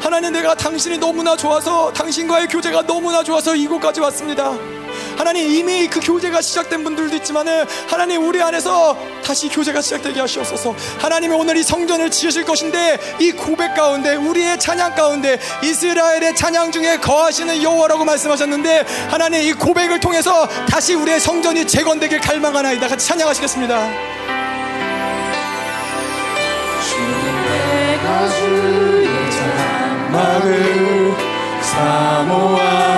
하나님 내가 당신이 너무나 좋아서 당신과의 교제가 너무나 좋아서 이곳까지 왔습니다. 하나님 이미 그 교제가 시작된 분들도 있지만은 하나님 우리 안에서 다시 교제가 시작되게 하시옵소서. 하나님이 오늘 이 성전을 지으실 것인데 이 고백 가운데 우리의 찬양 가운데 이스라엘의 찬양 중에 거하시는 여호와라고 말씀하셨는데 하나님 이 고백을 통해서 다시 우리의 성전이 재건되길 갈망하나이다. 같이 찬양하시겠습니다. 주의 장막을 사모합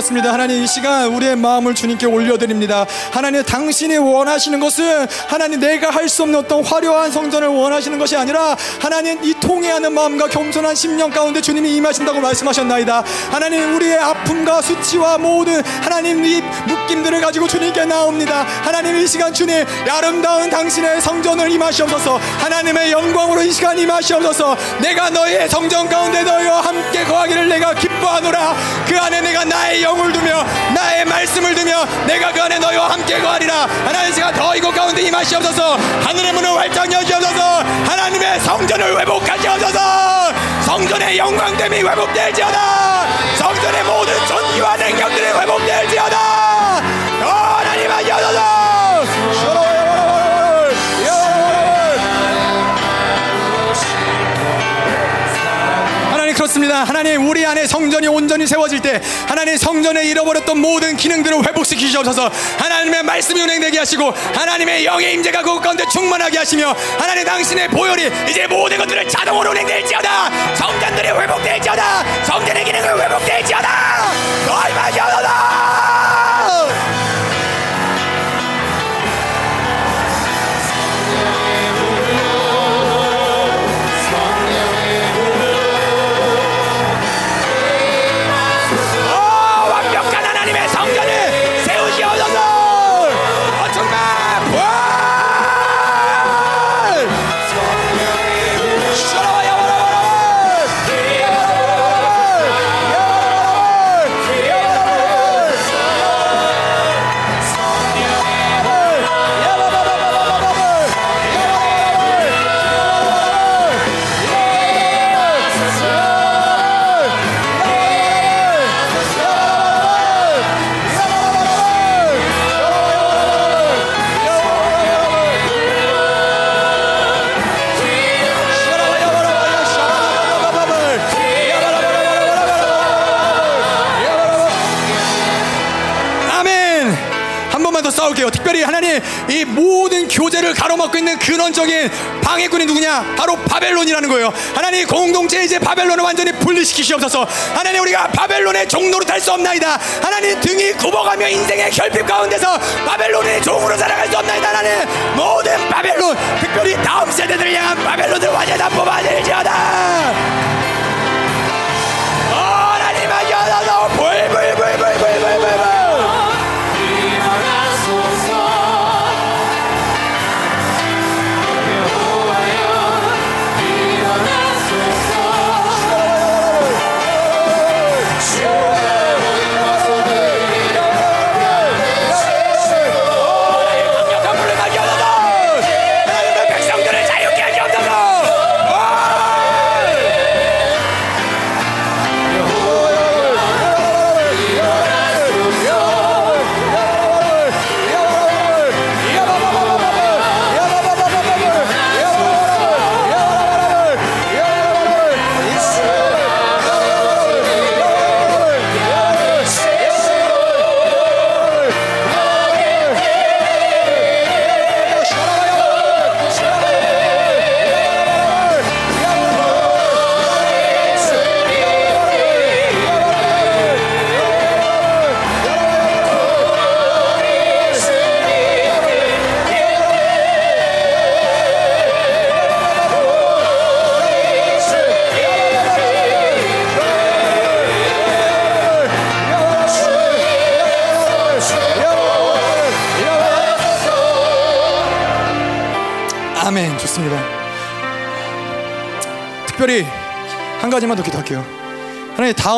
그렇습니다. 하나님 이 시간 우리의 마음을 주님께 올려드립니다. 하나님 당신이 원하시는 것은 하나님 내가 할 수 없는 어떤 화려한 성전을 원하시는 것이 아니라 하나님 이 통회하는 마음과 겸손한 심령 가운데 주님이 임하신다고 말씀하셨나이다. 하나님 우리의 아픔과 수치와 모든 하나님 이 묶임들을 가지고 주님께 나옵니다. 하나님 이 시간 주님 아름다운 당신의 성전을 임하시옵소서. 하나님의 영광으로 이 시간 임하시옵소서. 내가 너희의 성전 가운데 너희와 함께 거하기를 내가 기뻐하노라. 그 안에 내가 나의 영을 두며 나의 말씀을 두며 내가 그 안에 너희와 함께 거하리라. 하나님 이 시간 더 이곳 가운데 임하시옵소서. 하늘의 문을 활짝 여시옵소서. 하나님의 성전을 회복 하시옵소서. 성전의 영광됨이 회복될지어다. 성전의 모든 존귀와 능력들이 회복될지어다. 어, 하나님 하시옵소서. 그렇습니다. 하나님 우리 안에 성전이 온전히 세워질 때 하나님 성전에 잃어버렸던 모든 기능들을 회복시키시옵소서. 하나님의 말씀이 운행되게 하시고 하나님의 영의 임재가 그곳 가운데 충만하게 하시며 하나님 당신의 보혈이 이제 모든 것들을 자동으로 운행될지어다. 성전들이 회복될지어다. 성전의 기능을 회복될지어다. 너희 마시옵소 교제를 가로막고 있는 근원적인 방해꾼이 누구냐? 바로 바벨론이라는 거예요. 하나님 공동체 이제 바벨론을 완전히 분리시키시옵소서. 하나님 우리가 바벨론의 종로로 탈 수 없나이다. 하나님 등이 굽어가며 인생의 결핍 가운데서 바벨론의 종으로 살아갈 수 없나이다. 하나님 모든 바벨론, 특별히 다음 세대들을 향한 바벨론을 완전히 다 뽑아내지어다.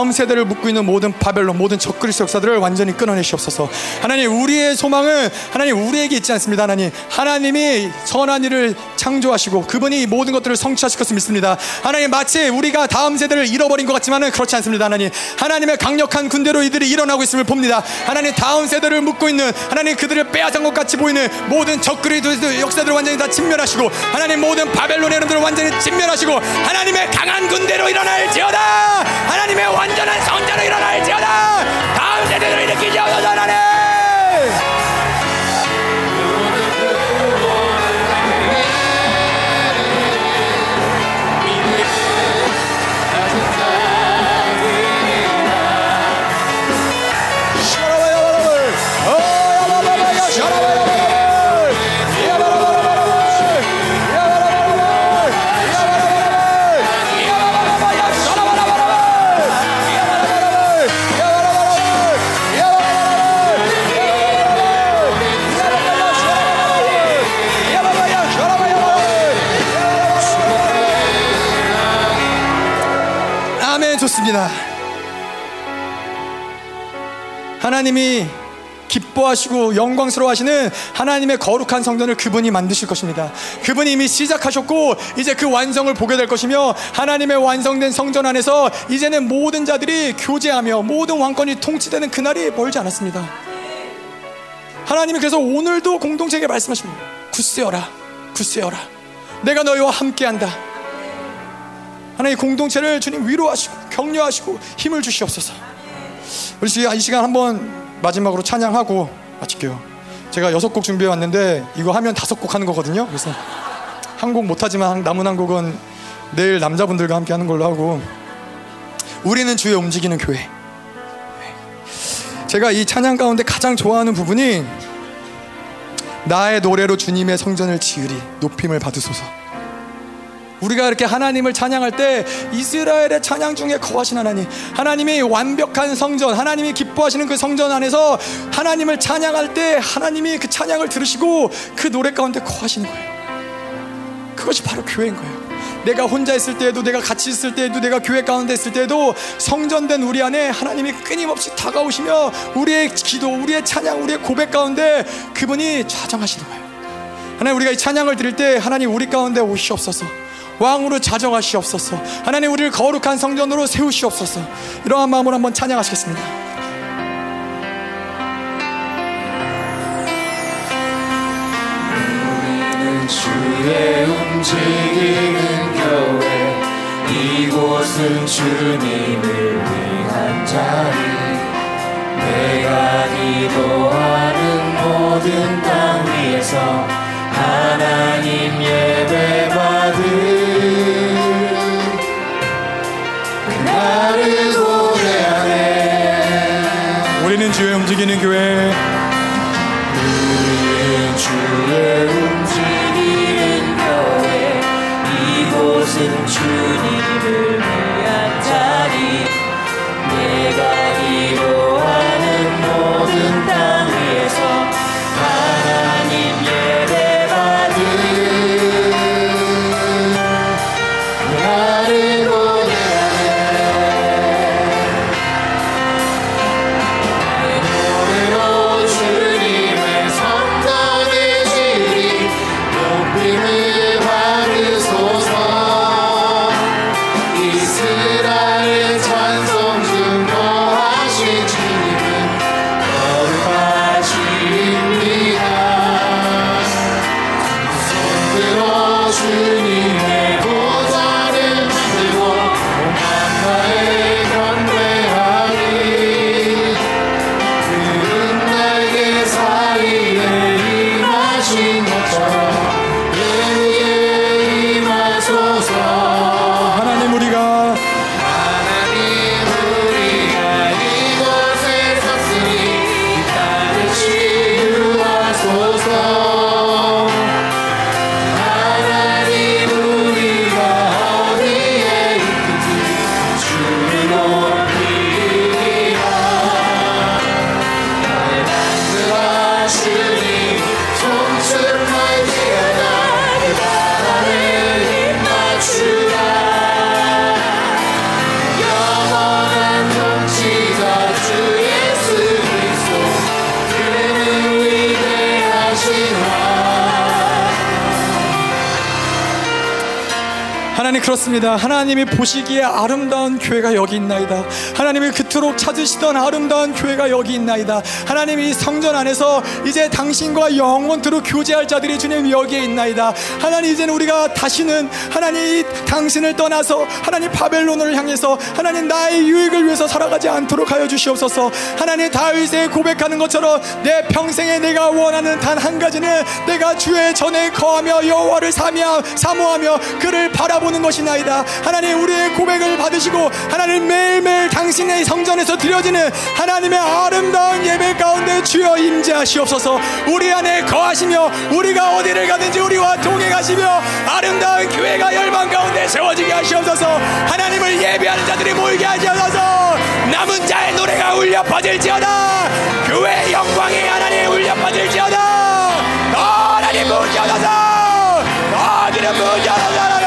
다음 세대를 묶고 있는 모든 바벨론 모든 적그리스 역사들을 완전히 끊어내시옵소서. 하나님 우리의 소망은 하나님 우리에게 있지 않습니다. 하나님 하나님이 선한 일을 창조하시고 그분이 모든 것들을 성취하실 것을 믿습니다. 하나님 마치 우리가 다음 세대를 잃어버린 것 같지만 은 그렇지 않습니다 하나님. 하나님의 강력한 군대로 이들이 일어나고 있음을 봅니다. 하나님 다음 세대를 묶고 있는 하나님 그들을 빼앗은 것 같이 보이는 모든 적그리스 역사들을 완전히 다 진멸하시고 하나님 모든 바벨론의 이름들을 완전히 진멸하시고 하나님의 강한 군대로 일어날지어다! 하나님의 완전한 성자로 일어날 믿습니다. 하나님이 기뻐하시고 영광스러워하시는 하나님의 거룩한 성전을 그분이 만드실 것입니다. 그분이 이미 시작하셨고 이제 그 완성을 보게 될 것이며 하나님의 완성된 성전 안에서 이제는 모든 자들이 교제하며 모든 왕권이 통치되는 그날이 멀지 않았습니다. 하나님이 그래서 오늘도 공동체에게 말씀하십니다. 굳세어라, 굳세어라. 내가 너희와 함께한다. 하나님 공동체를 주님 위로하시고 격려하시고 힘을 주시옵소서. 우리 이 시간 한번 마지막으로 찬양하고 마칠게요. 제가 여섯 곡 준비해 왔는데 이거 하면 다섯 곡 하는 거거든요. 그래서 한 곡 못하지만 남은 한 곡은 내일 남자분들과 함께 하는 걸로 하고 우리는 주의 움직이는 교회. 제가 이 찬양 가운데 가장 좋아하는 부분이 나의 노래로 주님의 성전을 지으리 높임을 받으소서. 우리가 이렇게 하나님을 찬양할 때 이스라엘의 찬양 중에 거하신 하나님, 하나님이 완벽한 성전, 하나님이 기뻐하시는 그 성전 안에서 하나님을 찬양할 때 하나님이 그 찬양을 들으시고 그 노래 가운데 거하시는 거예요. 그것이 바로 교회인 거예요. 내가 혼자 있을 때에도 내가 같이 있을 때에도 내가 교회 가운데 있을 때에도 성전된 우리 안에 하나님이 끊임없이 다가오시며 우리의 기도, 우리의 찬양, 우리의 고백 가운데 그분이 좌정하시는 거예요. 하나님 우리가 이 찬양을 드릴 때 하나님 우리 가운데 오시옵소서. 왕으로 자정하시옵소서. 하나님 우리를 거룩한 성전으로 세우시옵소서. 이러한 마음으로 한번 찬양하시겠습니다. 주의 움직이는 교회 이곳은 주님을 위한 자리 내가 기도하는 모든 땅 위에서 하나님 예배 받을 우리는 주의 움직이는 교회. 우리는 주의 움직이는 교회. 이곳은 주 그렇습니다. 하나님이 보시기에 아름다운 교회가 여기 있나이다. 하나님이 그토록 찾으시던 아름다운 교회가 여기 있나이다. 하나님이 이 성전 안에서 이제 당신과 영원토록 교제할 자들이 주님 여기에 있나이다. 하나님 이제는 우리가 다시는 하나님 이 당신을 떠나서 하나님 바벨론을 향해서 하나님 나의 유익을 위해서 살아가지 않도록 하여 주시옵소서. 하나님 다윗의 고백하는 것처럼 내 평생에 내가 원하는 단 한 가지는 내가 주의 전에 거하며 여호와를 사며 사모하며 그를 바라보는 것이나이다. 하나님 우리의 고백을 받으시고 하나님 매일매일 당신의 성전에서 드려지는 하나님의 아름다운 예배 가운데 주여 임재하시옵소서. 우리 안에 거하시며 우리가 어디를 가든지 우리와 동행하시며 아름다운 교회가 열방 가운데 세워지게 하시옵소서. 하나님을 예배하는 자들이 모이게 하시옵소서. 남은 자의 노래가 울려 퍼질지어다. 교회 영광이 하나님 울려 퍼질지어다. 하나님 무지하소서. 하나님 무지하소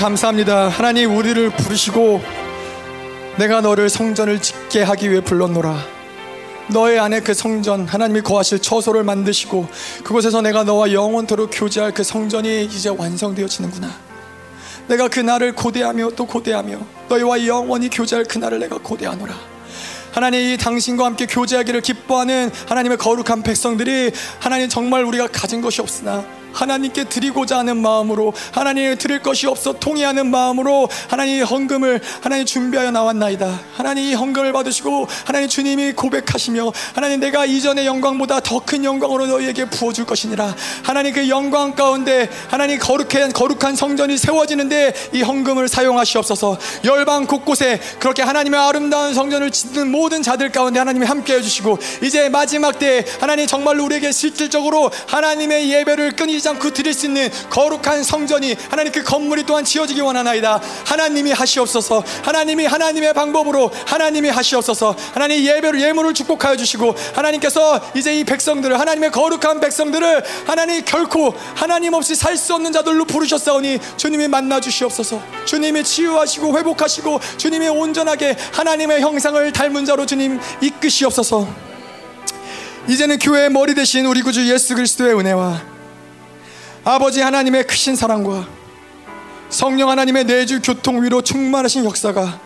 감사합니다. 하나님 우리를 부르시고 내가 너를 성전을 짓게 하기 위해 불렀노라. 너의 안에 그 성전 하나님이 거하실 처소를 만드시고 그곳에서 내가 너와 영원토록 교제할 그 성전이 이제 완성되어지는구나. 내가 그 날을 고대하며 또 고대하며 너희와 영원히 교제할 그 날을 내가 고대하노라. 하나님 이 당신과 함께 교제하기를 기뻐하는 하나님의 거룩한 백성들이 하나님 정말 우리가 가진 것이 없으나 하나님께 드리고자 하는 마음으로 하나님 드릴 것이 없어 통해하는 마음으로 하나님 헌금을 하나님 준비하여 나왔나이다. 하나님 이 헌금을 받으시고 하나님 주님이 고백하시며 하나님 내가 이전의 영광보다 더 큰 영광으로 너희에게 부어줄 것이니라. 하나님 그 영광 가운데 하나님 거룩한 거룩한 성전이 세워지는데 이 헌금을 사용하시옵소서. 열방 곳곳에 그렇게 하나님의 아름다운 성전을 짓는 모든 자들 가운데 하나님이 함께 해 주시고 이제 마지막 때에 하나님 정말로 우리에게 실질적으로 하나님의 예배를 끊이 지 않고 드릴 수 있는 거룩한 성전이 하나님 그 건물이 또한 지어지기 원하나이다. 하나님이 하시옵소서. 하나님이 하나님의 방법으로 하나님이 하시옵소서. 하나님 예배를 예물을 축복하여 주시고 하나님께서 이제 이 백성들을 하나님의 거룩한 백성들을 하나님 결코 하나님 없이 살 수 없는 자들로 부르셨사오니 주님이 만나 주시옵소서. 주님이 치유하시고 회복하시고 주님이 온전하게 하나님의 형상을 닮은 자로 주님 이끄시옵소서. 이제는 교회의 머리 대신 우리 구주 예수 그리스도의 은혜와 아버지 하나님의 크신 사랑과 성령 하나님의 내주 교통 위로 충만하신 역사가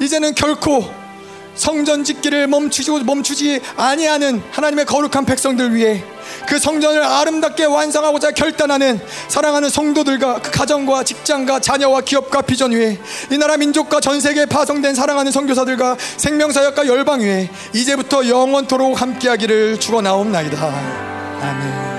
이제는 결코 성전 짓기를 멈추지 멈추지 아니하는 하나님의 거룩한 백성들 위해 그 성전을 아름답게 완성하고자 결단하는 사랑하는 성도들과 그 가정과 직장과 자녀와 기업과 비전 위에 이 나라 민족과 전 세계에 파송된 사랑하는 선교사들과 생명사역과 열방 위에 이제부터 영원토록 함께하기를 축원하옵나이다. 아멘.